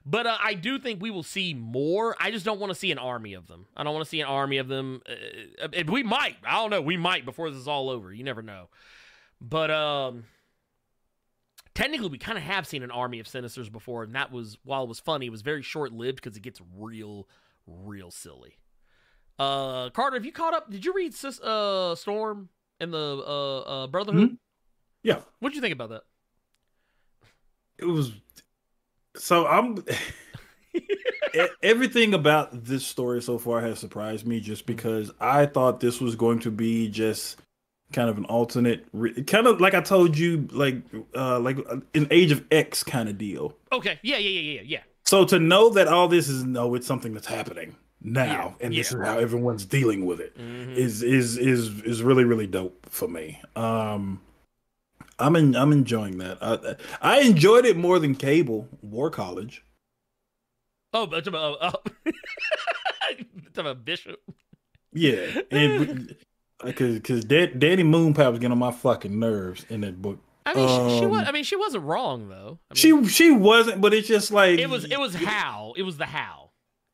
But uh, I do think we will see more. I just don't want to see an army of them. I don't want to see an army of them. Uh, uh, we might. I don't know. We might before this is all over. You never know. But um, technically, we kind of have seen an army of Sinisters before, and that was while it was funny, it was very short lived because it gets real, real silly. Uh, Carter, have you caught up? Did you read Sis, uh Storm and the uh, uh Brotherhood? Mhm. Yeah, What'd you think about that? it was. So I'm. Everything about this story so far has surprised me, just because I thought this was going to be just kind of an alternate, kind of like I told you, like uh like an Age of X kind of deal. Okay, yeah, yeah, yeah, yeah, yeah. So to know that all this is no, it's something that's happening now, Yeah, and this yeah. is how everyone's dealing with it. Mhm. is is is is really really dope for me. Um, I'm in, I'm enjoying that. I, I enjoyed it more than Cable War College. Oh, but about uh, it's about Bishop. Yeah, and because because Danny Moonpie was getting on my fucking nerves in that book. I mean, she, she was. Um, I mean, she wasn't wrong though. I mean, She she wasn't, but it's just like It was. It was how. It was the how.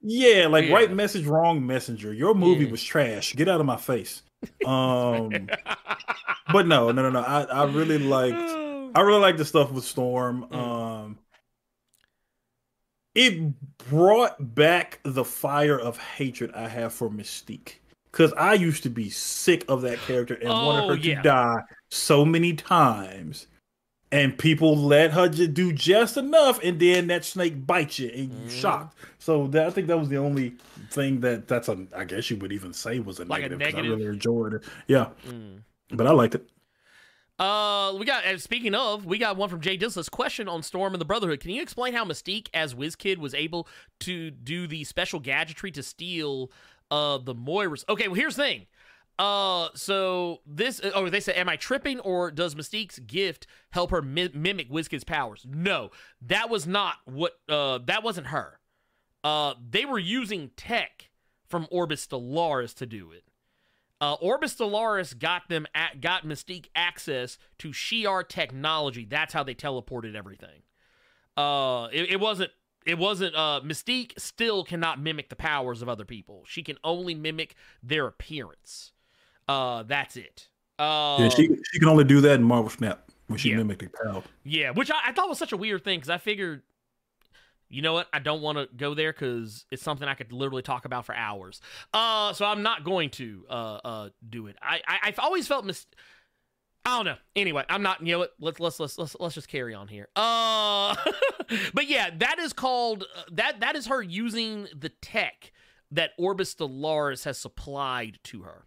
Yeah, like Yeah. right message, wrong messenger. Your movie Yeah. was trash. Get out of my face. Um, but no, no, no, no. I I really liked. I really like the stuff with Storm. Mm. Um, it brought back the fire of hatred I have for Mystique because I used to be sick of that character and wanted Oh, her yeah. to die so many times. And people let her just do just enough, and then that snake bites you, and you Mhm. shocked. So that, I think that was the only thing that that's a I guess you would even say was a Like a negative? I really enjoyed it. Yeah, Mm. but I liked it. Uh, we got. And speaking of, we got one from Jay Dislis. Question on Storm and the Brotherhood. Can you explain how Mystique, as WizKid, was able to do the special gadgetry to steal uh the Moiras. Okay, well here's the thing. Uh, so this oh they said, am I tripping or does Mystique's gift help her mi- mimic WizKid's powers? No, that was not what. Uh, that wasn't her. Uh, they were using tech from Orbis Stellaris to do it. Uh, Orbis Stellaris got them at, got Mystique access to Shi'ar technology. That's how they teleported everything. Uh, it, it wasn't it wasn't uh Mystique still cannot mimic the powers of other people. She can only mimic their appearance. Uh that's it. Uh yeah, she she can only do that in Marvel Snap when she Yeah. mimicked the yeah, which I, I thought was such a weird thing because I figured, you know what, I don't want to go there because it's something I could literally talk about for hours. Uh, so I'm not going to uh uh do it. I, I I've always felt mis. I don't know. Anyway, I'm not. You know what? Let's let's let's let's let's just carry on here. Uh, but yeah, that is called uh, that. That is her using the tech that Orbis Stellaris has supplied to her.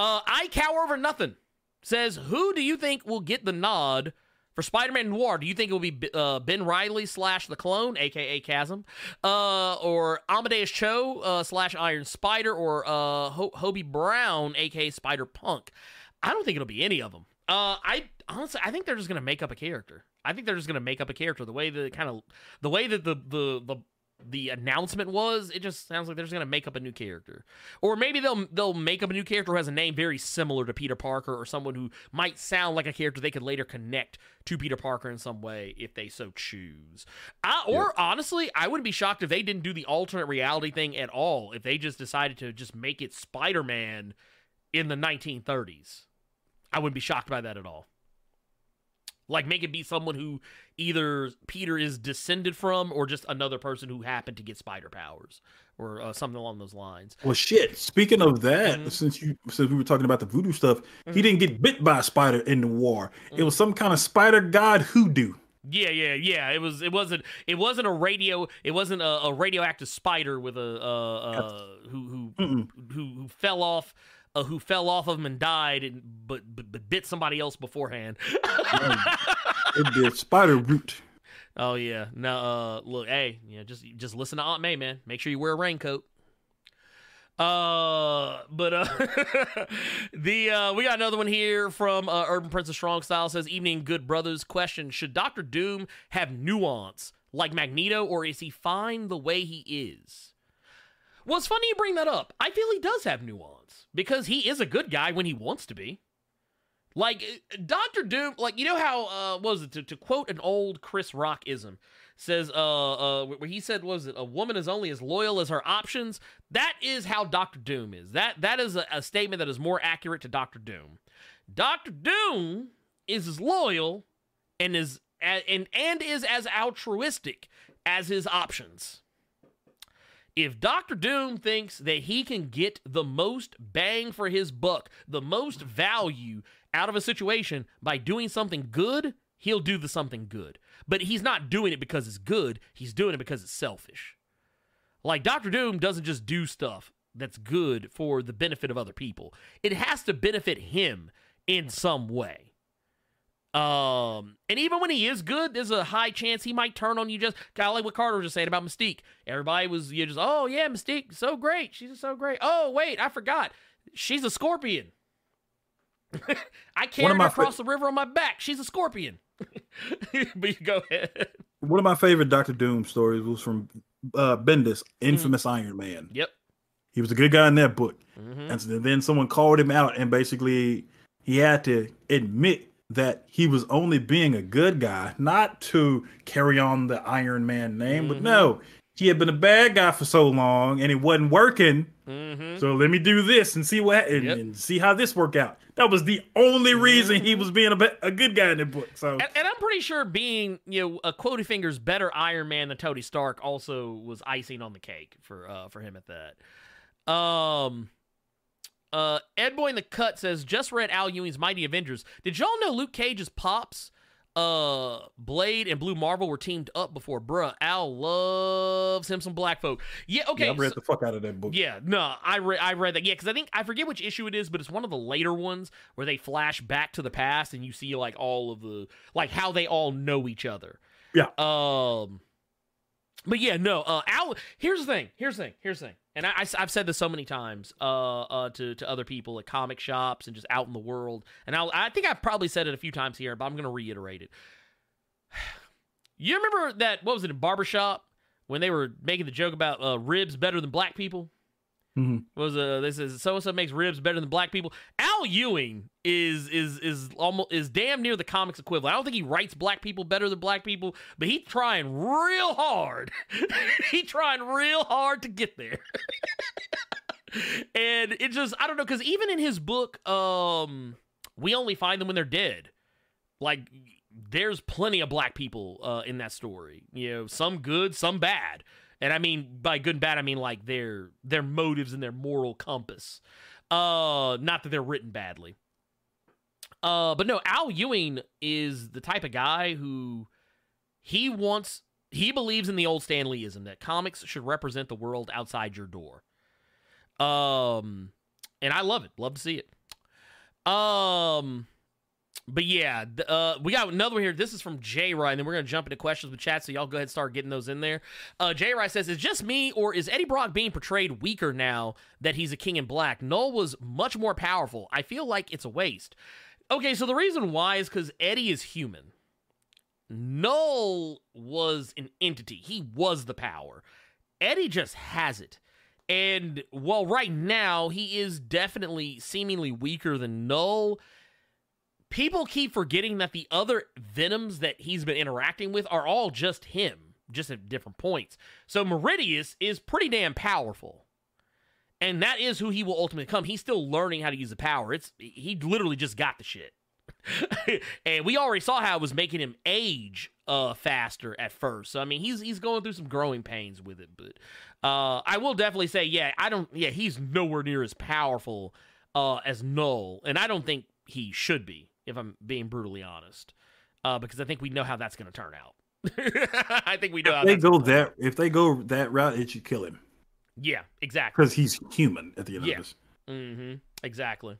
Uh, I cower over nothing. Says, who do you think will get the nod for Spider-Man Noir? Do you think it will be uh, Ben Reilly slash the Clone, aka Chasm, uh, or Amadeus Cho uh, slash Iron Spider, or uh, Ho- Hobie Brown, aka Spider Punk? I don't think it'll be any of them. Uh, I honestly, I think they're just gonna make up a character. I think they're just gonna make up a character. The way that kind of the way that the the the the announcement was, it just sounds like they're just gonna make up a new character, or maybe they'll they'll make up a new character who has a name very similar to Peter Parker, or someone who might sound like a character they could later connect to Peter Parker in some way if they so choose. I, or honestly, I wouldn't be shocked if they didn't do the alternate reality thing at all. If they just decided to just make it Spider Man in the 1930s, I wouldn't be shocked by that at all. Like make it be someone who either Peter is descended from, or just another person who happened to get spider powers, or uh, something along those lines. Well, shit. Speaking of that, Mhm. since you since we were talking about the voodoo stuff, Mhm. he didn't get bit by a spider in the war. It Mm. was some kind of spider god hoodoo. Yeah, yeah, yeah. It was. It wasn't. It wasn't a radio. It wasn't a, a radioactive spider with a uh, uh, who who who who fell off. Uh, who fell off of him and died, and but but, but bit somebody else beforehand. It did spider root. Oh yeah. No, uh look, hey, you know, just just listen to Aunt May, man. Make sure you wear a raincoat. Uh but uh the uh we got another one here from uh, Urban Prince of Strong Style says evening good brothers question should Doctor Doom have nuance like Magneto or is he fine the way he is? Well, it's funny you bring that up. I feel he does have nuance because he is a good guy when he wants to be. Like Doctor Doom, like you know how uh what was it to, to quote an old Chris Rock ism says uh uh where he said was it a woman is only as loyal as her options. That is how Doctor Doom is. That that is a, a statement that is more accurate to Doctor Doom. Doctor Doom is as loyal and is and and is as altruistic as his options. If Doctor Doom thinks that he can get the most bang for his buck, the most value out of a situation by doing something good, he'll do the something good. But he's not doing it because it's good, he's doing it because it's selfish. Like Doctor Doom doesn't just do stuff that's good for the benefit of other people. It has to benefit him in some way. Um, and even when he is good, there's a high chance he might turn on you. Just kind of like what Carter was just saying about Mystique. Everybody was you just, oh yeah, Mystique, so great, she's so great. Oh wait, I forgot, she's a scorpion. I carried her fa- across the river on my back. She's a scorpion. but you go ahead. One of my favorite Doctor Doom stories was from uh Bendis, infamous Iron Man. Yep. He was a good guy in that book. Mhm. And then someone called him out and basically he had to admit that he was only being a good guy, not to carry on the Iron Man name, but Mhm. no, he had been a bad guy for so long and it wasn't working. Mhm. So let me do this and see what and, Yep. and see how this work out. That was the only reason he was being a, a good guy in the book. So And, and I'm pretty sure being, you know, a quotey fingers better Iron Man than Tony Stark also was icing on the cake for uh for him at that. Um uh Ed Boy in the cut says just read Al Ewing's Mighty Avengers. Did y'all know Luke Cage's pops uh Blade and Blue Marvel were teamed up before bruh Al loves him some black folk. Yeah, okay. yeah, I read so- the fuck out of that book. yeah, no, I read I read that. Yeah, because I think I forget which issue it is, but it's one of the later ones where they flash back to the past and you see like all of the like how they all know each other. Yeah. Um. But yeah, no. Uh, Al. Here's the thing. Here's the thing. Here's the thing. And I, have said this so many times uh, uh, to to other people at comic shops and just out in the world. And I'll, I think I've probably said it a few times here, but I'm going to reiterate it. You remember that? What was it in barbershop when they were making the joke about uh, ribs better than black people? Mm-hmm. Was uh this is so so makes ribs better than black people. Al Ewing is is is almost is damn near the comics equivalent. I don't think he writes black people better than black people, but he's trying real hard. he trying real hard to get there. and it just I don't know because even in his book, um, we only find them when they're dead. Like there's plenty of black people uh, in that story. You know, some good, some bad. And I mean by good and bad, I mean like their their motives and their moral compass. Uh, not that they're written badly. Uh, but no, Al Ewing is the type of guy who he wants. He believes in the old Stanleyism that comics should represent the world outside your door. Um, and I love it. Love to see it. Um, but yeah, uh, we got another one here. This is from J Rye, and then we're gonna jump into questions with chat. So y'all go ahead and start getting those in there. Uh, J Rye says, "Is just me, or is Eddie Brock being portrayed weaker now that he's a king in black? Knull was much more powerful. I feel like it's a waste." Okay, so the reason why is because Eddie is human. Knull was an entity. He was the power. Eddie just has it. And while right now he is definitely seemingly weaker than Knull, people keep forgetting that the other Venoms that he's been interacting with are all just him, just at different points. So Meridius is pretty damn powerful. And that is who he will ultimately come. He's still learning how to use the power. It's he literally just got the shit. and we already saw how it was making him age uh faster at first. So I mean he's he's going through some growing pains with it, but uh I will definitely say yeah, I don't yeah, he's nowhere near as powerful uh as Knull, and I don't think he should be if I'm being brutally honest, uh, because I think we know how that's going to turn out. I think we know. If they go that if they go that route, it should kill him. Yeah, exactly. Because he's human at the end yeah. of this. Mm-hmm. Exactly.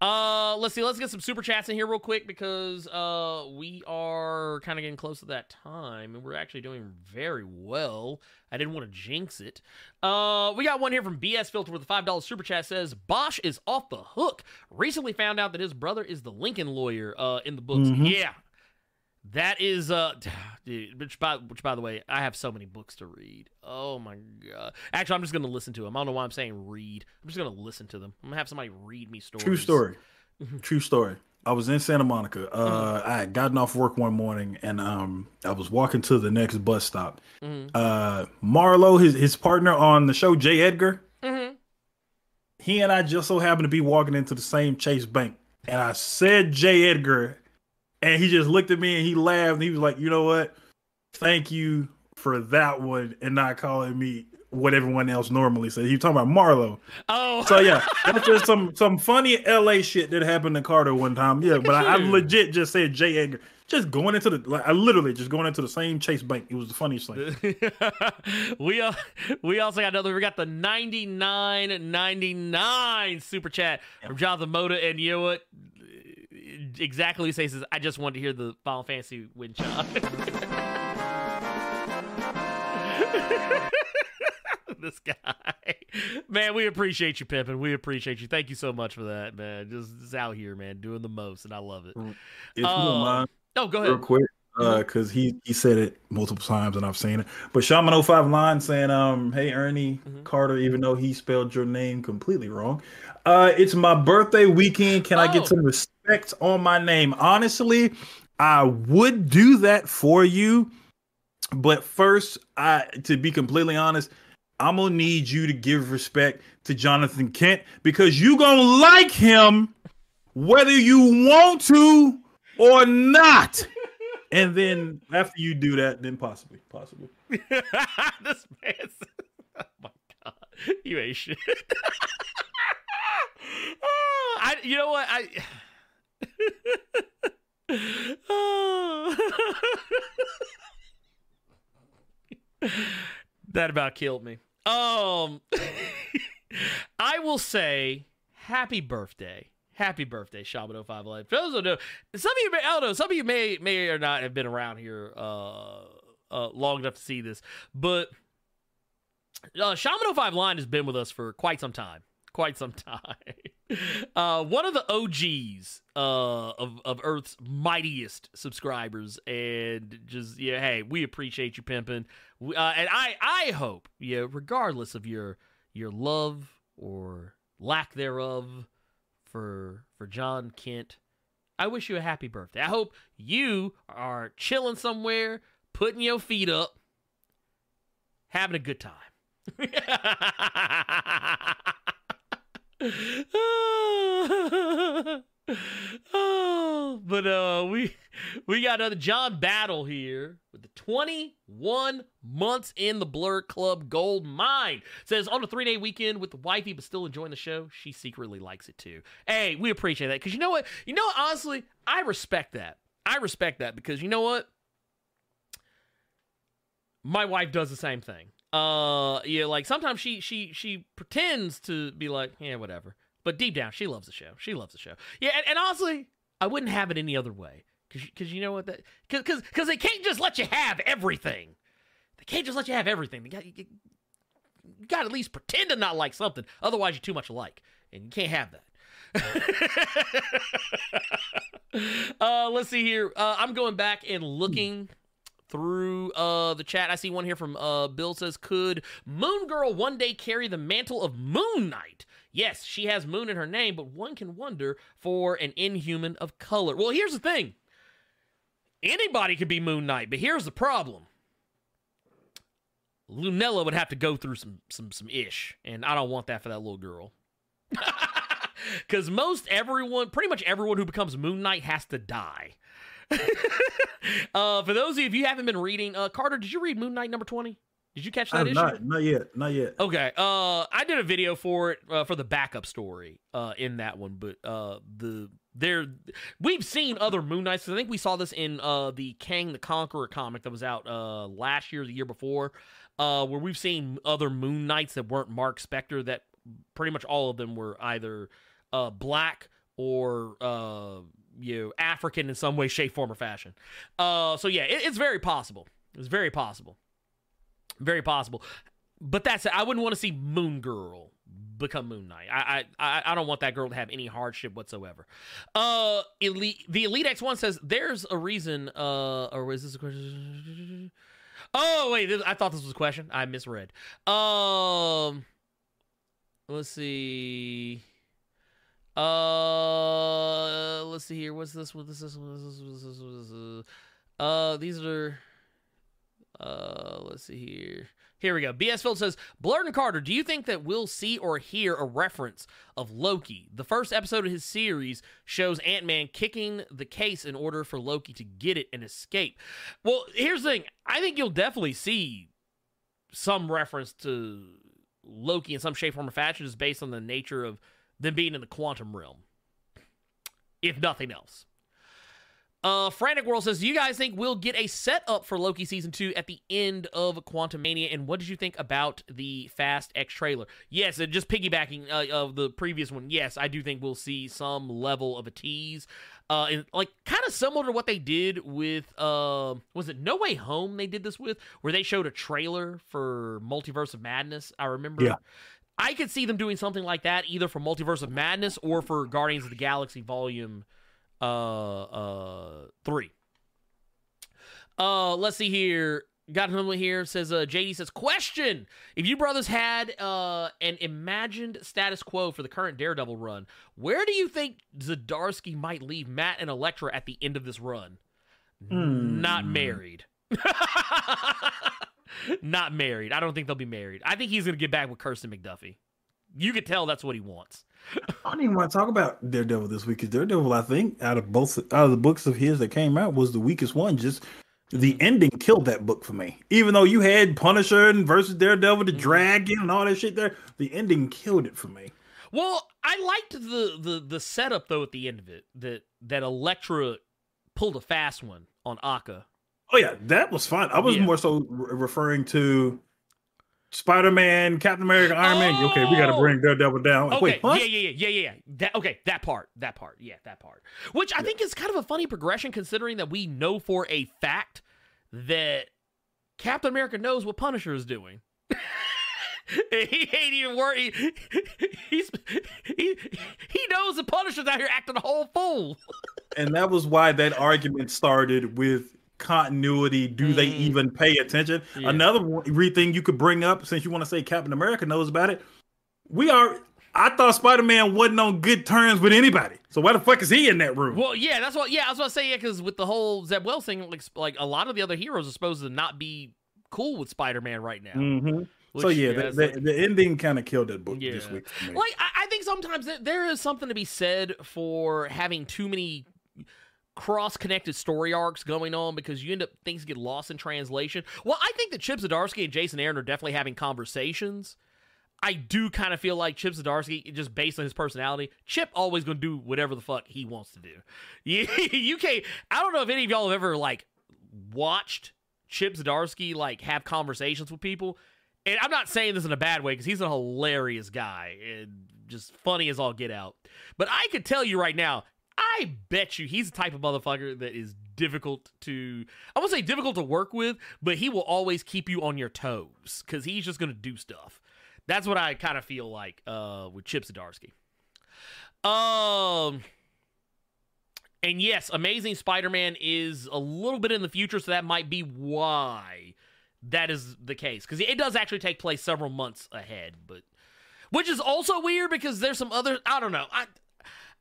Uh, let's see. Let's get some super chats in here real quick because uh we are kind of getting close to that time, and we're actually doing very well. I didn't want to jinx it. Uh, we got one here from BS Filter with a five dollars super chat says Bosch is off the hook. Recently found out that his brother is the Lincoln lawyer. Uh, in the books. Mhm. Yeah, that is uh, dude, which by which by the way, I have so many books to read. Oh my god! Actually, I'm just gonna listen to them. I don't know why I'm saying read. I'm just gonna listen to them. I'm gonna have somebody read me stories. True story. Mm-hmm. True story. I was in Santa Monica. Uh, I had gotten off work one morning and um, I was walking to the next bus stop. mm-hmm. Uh, Marlo, his his partner on the show, Jay Edgar, Mhm. he and I just so happened to be walking into the same Chase Bank. And I said Jay Edgar, and he just looked at me and he laughed. And he was like, "You know what? Thank you for that one, and not calling me what everyone else normally says." He was talking about Marlo. Oh, So yeah, that's just some some funny LA shit that happened to Carter one time. Yeah, but I, I legit just said Jay Edgar. Just going into the like I literally just going into the same Chase Bank. It was the funniest thing. we uh, we also got another. We got the 99.99 super chat from Jonathan Moda, and you know what? Exactly he says is, I just wanted to hear the Final Fantasy win shot. this guy, man, we appreciate you, Pippin. We appreciate you. Thank you so much for that, man. Just, just out here, man, doing the most, and I love it. If you Oh, don't mind, Oh, go real quick, because he he said it multiple times and I've seen it. But Shaman 05 line saying, um, hey Ernie Mhm. Carter, even though he spelled your name completely wrong, uh, it's my birthday weekend. Can I Oh. get some respect on my name? Honestly, I would do that for you, but first, I to be completely honest. I'm gonna need you to give respect to Jonathan Kent because you gonna like him whether you want to or not. And then after you do that, then possibly, possibly. this man's oh my god, you ain't shit. Oh, I, you know what, I. that about killed me. Um, I will say happy birthday. Happy birthday, Shaman 05 Live. For those who know, some of you may, I don't know, some of you may may or not have been around here uh uh, long enough to see this, but uh, Shaman 05 Line has been with us for quite some time. Quite some time. Uh, one of the OGs uh, of, of Earth's mightiest subscribers. And just, yeah, hey, we appreciate you pimping. Uh, and I, I hope, yeah, regardless of your your love or lack thereof for for John Kent, I wish you a happy birthday. I hope you are chilling somewhere, putting your feet up, having a good time. oh, but uh, we we got another John Battle here with the 21 months in the Blur Club Gold Mine. Says on a three day weekend with the wifey, but still enjoying the show. She secretly likes it too. Hey, we appreciate that because you know what? You know, honestly, I respect that. I respect that because you know what? My wife does the same thing. Uh, yeah, like sometimes she she she pretends to be like, yeah, whatever. But deep down, she loves the show. She loves the show. Yeah, and, and honestly, I wouldn't have it any other way. Cause, cause you know what that, cause, cause, they can't just let you have everything. They can't just let you have everything. Got, you, you got to at least pretend to not like something. Otherwise, you're too much alike, and you can't have that. uh, let's see here. Uh, I'm going back and looking through uh, the chat. I see one here from uh, Bill says, "Could Moon Girl one day carry the mantle of Moon Knight?" Yes, she has Moon in her name, but one can wonder for an inhuman of color. Well, here's the thing: anybody could be Moon Knight, but here's the problem. Lunella would have to go through some some some ish, and I don't want that for that little girl. Because most everyone, pretty much everyone who becomes Moon Knight has to die. uh, for those of you, if you haven't been reading, uh, Carter, did you read Moon Knight number 20? Did you catch that issue? Not, not yet. Not yet. Okay. Uh, I did a video for it uh, for the backup story uh, in that one, but uh, the there we've seen other Moon Knights. I think we saw this in uh, the Kang the Conqueror comic that was out uh, last year, the year before, uh, where we've seen other Moon Knights that weren't Marc Spector. That pretty much all of them were either uh, black or uh, you African in some way, shape, form, or fashion. Uh, so yeah, it, it's very possible. It's very possible. Very possible. But that's it. I wouldn't want to see Moon Girl become Moon Knight. I, I I don't want that girl to have any hardship whatsoever. Uh, elite the Elite X One says there's a reason. Uh, or is this a question? Oh wait, this, I thought this was a question. I misread. Um, let's see. Uh, let's see here. What's this? What's this? What's this? What's this? What's this? Uh, these are. Uh, let's see here. Here we go. BS Field says, and Carter, do you think that we'll see or hear a reference of Loki? The first episode of his series shows Ant Man kicking the case in order for Loki to get it and escape. Well, here's the thing I think you'll definitely see some reference to Loki in some shape, form, or fashion, just based on the nature of them being in the quantum realm, if nothing else. Uh, Frantic World says, Do you guys think we'll get a setup for Loki season two at the end of Quantumania? And what did you think about the Fast X trailer? Yes, and just piggybacking uh, of the previous one, yes, I do think we'll see some level of a tease. Uh, and like kind of similar to what they did with, uh, was it No Way Home? They did this with, where they showed a trailer for Multiverse of Madness. I remember. Yeah. I could see them doing something like that either for Multiverse of Madness or for Guardians of the Galaxy Volume uh uh 3. Uh let's see here. Got one here says uh JD says question if you brothers had uh an imagined status quo for the current Daredevil run where do you think Zdarsky might leave Matt and Elektra at the end of this run Hmm. not married not married I don't think they'll be married I think he's gonna get back with Kirsten McDuffie you could tell that's what he wants I don't even want to talk about Daredevil this week because Daredevil, I think, out of both out of the books of his that came out, was the weakest one. Just the ending killed that book for me. Even though you had Punisher and versus Daredevil, the Mhm. Dragon, and all that shit there, the ending killed it for me. Well, I liked the the the setup though at the end of it that that Elektra pulled a fast one on Akka. Oh yeah, that was fun. I was Yeah. more so re- referring to Spider Man, Captain America, Iron Man. Okay, we got to Oh! bring Daredevil down. Okay, Wait, what? yeah, yeah, yeah, yeah, yeah. That okay, that part, that part, yeah, that part. Which I think is kind of a funny progression considering that we know for a fact that Captain America knows what Punisher is doing. he ain't even worried. He's he he knows the Punisher's out here acting a whole fool. and that was why that argument started with continuity. Do they Mm. even pay attention? Yeah. Another one- thing you could bring up, since you want to say Captain America knows about it, we are. I thought Spider Man wasn't on good terms with anybody. So why the fuck is he in that room? Well, yeah, that's what. Yeah, I was about to say yeah, because with the whole Zeb Wells thing, like, like a lot of the other heroes are supposed to not be cool with Spider Man right now. Mhm. So which, yeah, the, the, like- the ending kind of killed that book Yeah. this week. Like I, I think sometimes there is something to be said for having too many cross-connected story arcs going on because you end up things get lost in translation. Well, I think that Chip Zdarsky and Jason Aaron are definitely having conversations. I do kind of feel like Chip Zdarsky, just based on his personality, Chip always gonna do whatever the fuck he wants to do. You, you can't. I don't know if any of y'all have ever like watched Chip Zdarsky like have conversations with people. And I'm not saying this in a bad way because he's a hilarious guy and just funny as all get out. But I could tell you right now, I bet you he's the type of motherfucker that is difficult to I won't say difficult to work with, but he will always keep you on your toes because he's just gonna do stuff. That's what I kind of feel like uh, with Chip Zdarsky. Um, and yes, Amazing Spider-Man is a little bit in the future, so that might be why that is the case because it does actually take place several months ahead, but which is also weird because there's some other I don't know I.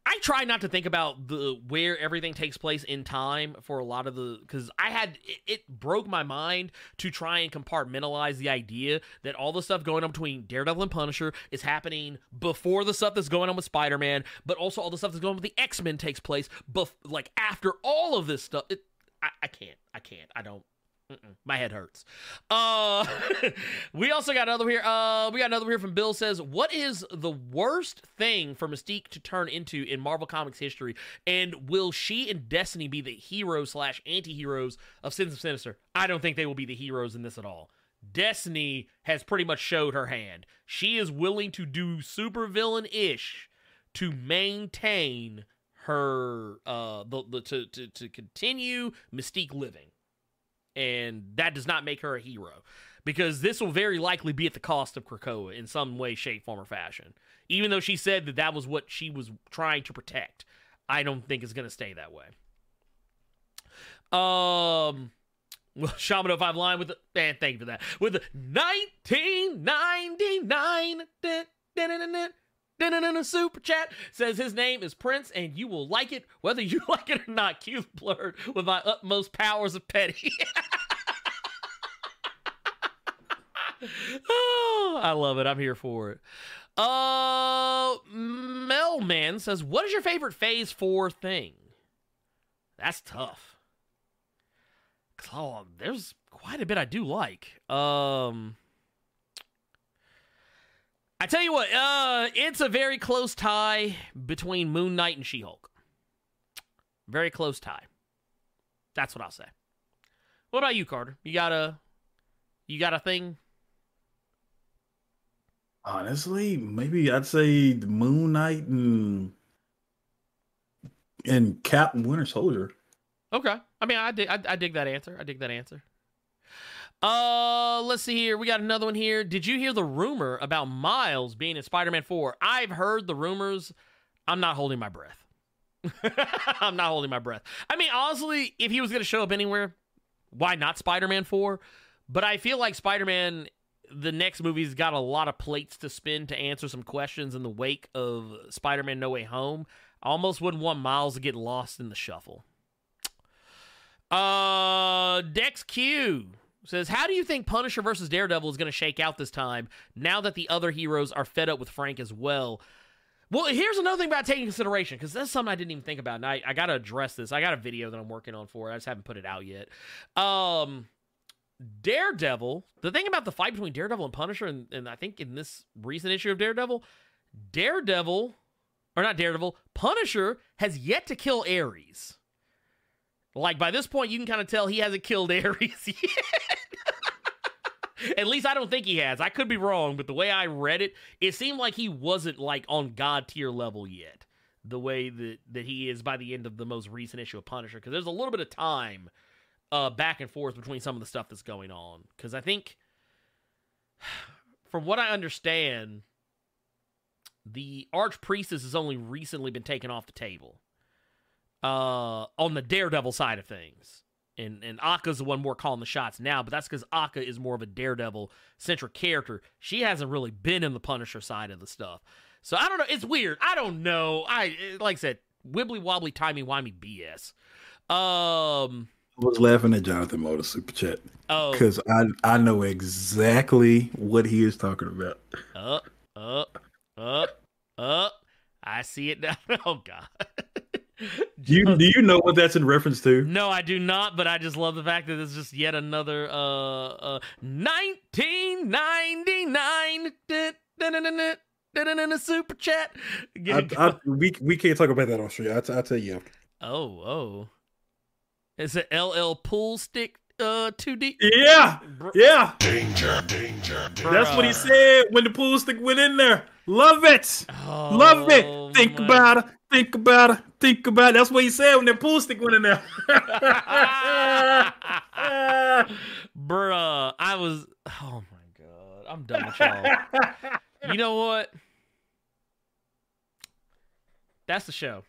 I try not to think about the where everything takes place in time for a lot of the because I had it, it broke my mind to try and compartmentalize the idea that all the stuff going on between Daredevil and Punisher is happening before the stuff that's going on with Spider Man, but also all the stuff that's going on with the X Men takes place, bef- like after all of this stuff. It, I, I can't, I can't, I don't. Mm-mm, my head hurts. Uh, we also got another here. Uh, we got another here from Bill says, "What is the worst thing for Mystique to turn into in Marvel Comics history? And will she and Destiny be the heroes slash anti-heroes of Sins of Sinister? I don't think they will be the heroes in this at all. Destiny has pretty much showed her hand. She is willing to do supervillain ish to maintain her uh the, the to, to to continue Mystique living." And that does not make her a hero because this will very likely be at the cost of Krakoa in some way, shape, form, or fashion. Even though she said that that was what she was trying to protect, I don't think it's going to stay that way. Um, well, Shaman 05 line with the man, thank you for that. With the 1999 dun, dun, dun, super chat says his name is Prince and you will like it whether you like it or not. Q blurred with my utmost powers of petty. oh, I love it. I'm here for it. Uh, Melman says, "What is your favorite Phase Four thing?" That's tough. Oh, there's quite a bit I do like. Um, I tell you what, uh, it's a very close tie between Moon Knight and She-Hulk. Very close tie. That's what I'll say. What about you, Carter? You got a, you got a thing? Honestly, maybe I'd say the Moon Knight and and Cap and Winter Soldier. Okay. I mean, I dig, I, I dig that answer. I dig that answer. Uh, let's see here. We got another one here. Did you hear the rumor about Miles being in Spider-Man 4? I've heard the rumors. I'm not holding my breath. I'm not holding my breath. I mean, honestly, if he was going to show up anywhere, why not Spider-Man 4? But I feel like Spider-Man the next movie's got a lot of plates to spin to answer some questions in the wake of Spider-Man No Way Home. I almost wouldn't want Miles to get lost in the shuffle. Uh, Dex Q says, "How do you think Punisher versus Daredevil is going to shake out this time? Now that the other heroes are fed up with Frank as well." Well, here's another thing about taking consideration because that's something I didn't even think about, and I, I got to address this. I got a video that I'm working on for it. I just haven't put it out yet. Um, Daredevil. The thing about the fight between Daredevil and Punisher, and, and I think in this recent issue of Daredevil, Daredevil, or not Daredevil, Punisher has yet to kill Ares. Like by this point, you can kind of tell he hasn't killed Ares yet. At least I don't think he has. I could be wrong, but the way I read it, it seemed like he wasn't like on god tier level yet. The way that that he is by the end of the most recent issue of Punisher, because there's a little bit of time uh, back and forth between some of the stuff that's going on because I think, from what I understand, the archpriestess has only recently been taken off the table uh, on the Daredevil side of things. And and Akka's the one more calling the shots now, but that's because Akka is more of a Daredevil centric character. She hasn't really been in the Punisher side of the stuff. So I don't know. It's weird. I don't know. I like I said, wibbly wobbly, timey wimey BS. Um, I was laughing at Jonathan Motor super chat oh, because I I know exactly what he is talking about. up, up, up, up. I see it now. Oh God. Do you do you know what that's in reference to? No, I do not, but I just love the fact that it's just yet another uh uh 1999 super chat. I, I, we we can't talk about that on stream. I will tell you after. oh, oh. Is it LL pool stick uh 2D? Yeah, yeah. Danger, danger, danger. That's what he said when the pool stick went in there. Love it, Oh, love it. Think my- about it. Think about it. Think about it. That's what he said when the pool stick went in there. Bruh, I was oh my god. I'm done with y'all. you know what? That's the show.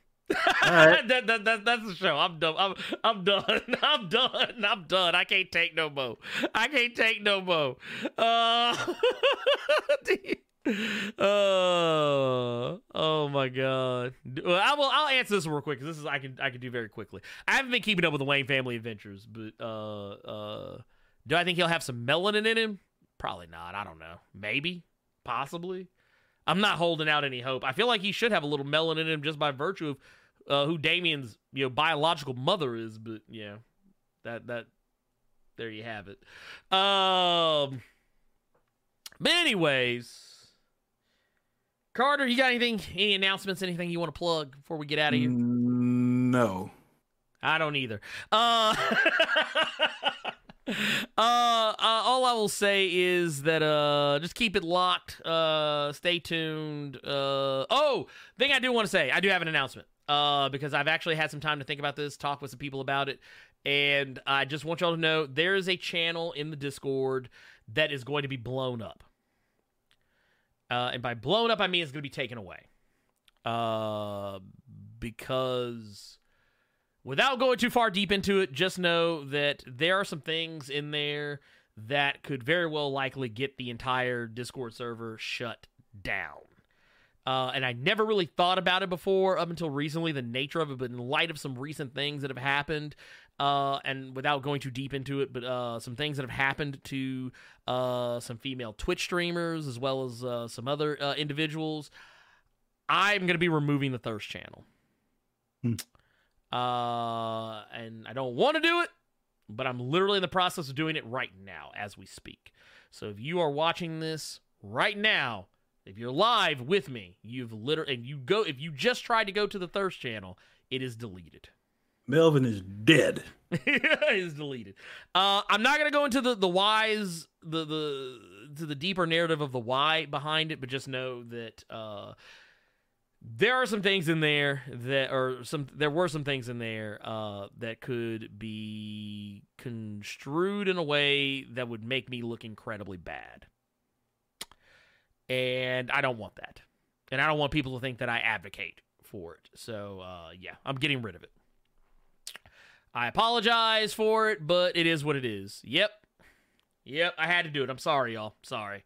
right. that, that, that, that's the show. I'm done. I'm, I'm done. I'm done. I'm done. I can't take no more. I can't take no more. Uh, uh, oh my god. Well, I will. I'll answer this real quick. 'cause This is I can I can do very quickly. I haven't been keeping up with the Wayne family adventures, but uh, uh, do I think he'll have some melanin in him? Probably not. I don't know. Maybe. Possibly. I'm not holding out any hope. I feel like he should have a little melanin in him just by virtue of uh, who Damian's you know biological mother is. But yeah, that that there you have it. Um, but anyways, Carter, you got anything? Any announcements? Anything you want to plug before we get out of here? No. I don't either. Uh, uh, uh, all I will say is that uh, just keep it locked. Uh, stay tuned. Uh, oh, thing I do want to say, I do have an announcement. Uh, because I've actually had some time to think about this, talk with some people about it, and I just want y'all to know there is a channel in the Discord that is going to be blown up. Uh, and by blown up, I mean it's going to be taken away. Uh, because without going too far deep into it, just know that there are some things in there that could very well likely get the entire Discord server shut down. Uh, and I never really thought about it before up until recently, the nature of it, but in light of some recent things that have happened, uh, and without going too deep into it, but uh, some things that have happened to uh, some female Twitch streamers as well as uh, some other uh, individuals, I'm going to be removing the Thirst channel. Uh, and I don't want to do it, but I'm literally in the process of doing it right now as we speak. So if you are watching this right now, if you're live with me, you've literally and you go if you just tried to go to the Thirst channel, it is deleted. Melvin is dead. is deleted. Uh, I'm not gonna go into the the whys, the the to the deeper narrative of the why behind it, but just know that uh, there are some things in there that or some there were some things in there uh, that could be construed in a way that would make me look incredibly bad, and I don't want that, and I don't want people to think that I advocate for it. So uh, yeah, I'm getting rid of it. I apologize for it, but it is what it is. Yep. Yep, I had to do it. I'm sorry, y'all. Sorry.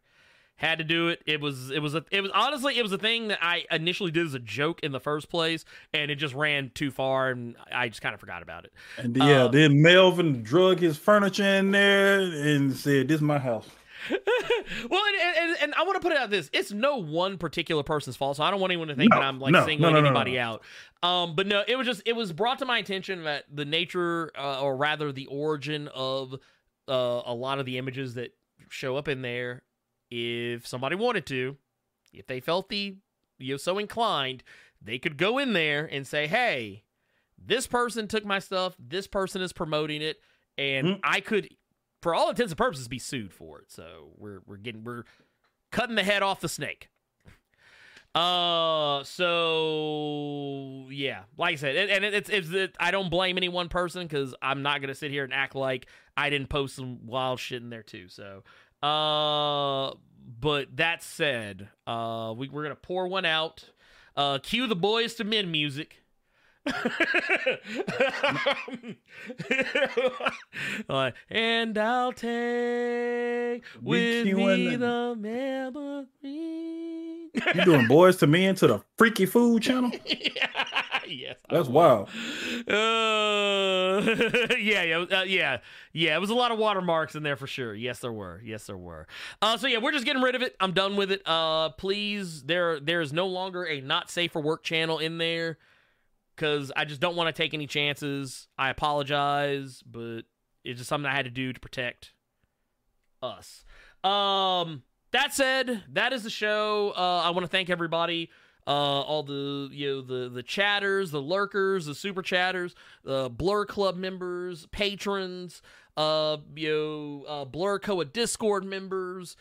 Had to do it. It was it was a it was honestly it was a thing that I initially did as a joke in the first place and it just ran too far and I just kind of forgot about it. And yeah, Uh, then Melvin drug his furniture in there and said, "This is my house." well, and, and, and I want to put it out this: it's no one particular person's fault, so I don't want anyone to think No, that I'm like no, singling no, anybody out. Um, but no, it was just it was brought to my attention that the nature, uh, or rather, the origin of uh, a lot of the images that show up in there. If somebody wanted to, if they felt the you know so inclined, they could go in there and say, "Hey, this person took my stuff. This person is promoting it." And Mm. I could for all intents and purposes be sued for it. So we're we're getting we're cutting the head off the snake. Uh, so yeah, like I said, and, and it's it's it, I don't blame any one person because I'm not gonna sit here and act like I didn't post some wild shit in there too. So, uh, but that said, uh, we we're gonna pour one out. Uh, cue the Boyz II Men music. And I'll take with We me the memory. You doing Boyz II Men to the freaky food channel? yes, That's wild. Uh, yeah, yeah, uh, yeah, yeah. It was a lot of watermarks in there for sure. Yes, there were. Yes, there were. Uh, so yeah, we're just getting rid of it. I'm done with it. Uh, please, there, there is no longer a not safe for work channel in there because I just don't want to take any chances. I apologize, but it's just something I had to do to protect us. Um, that said, that is the show. Uh, I want to thank everybody. Uh, all the you know the the chatters, the lurkers, the super chatters, the Blur Club members, patrons, uh, you know, uh, Blur Coa Discord members,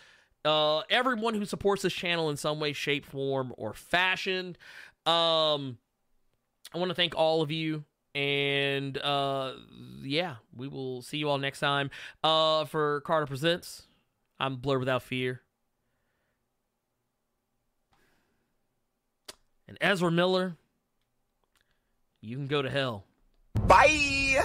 uh, everyone who supports this channel in some way, shape, form, or fashion. Um, I want to thank all of you. And uh, yeah, we will see you all next time. Uh, for Carter Presents, I'm Blur Without Fear. And Ezra Miller, you can go to hell. Bye.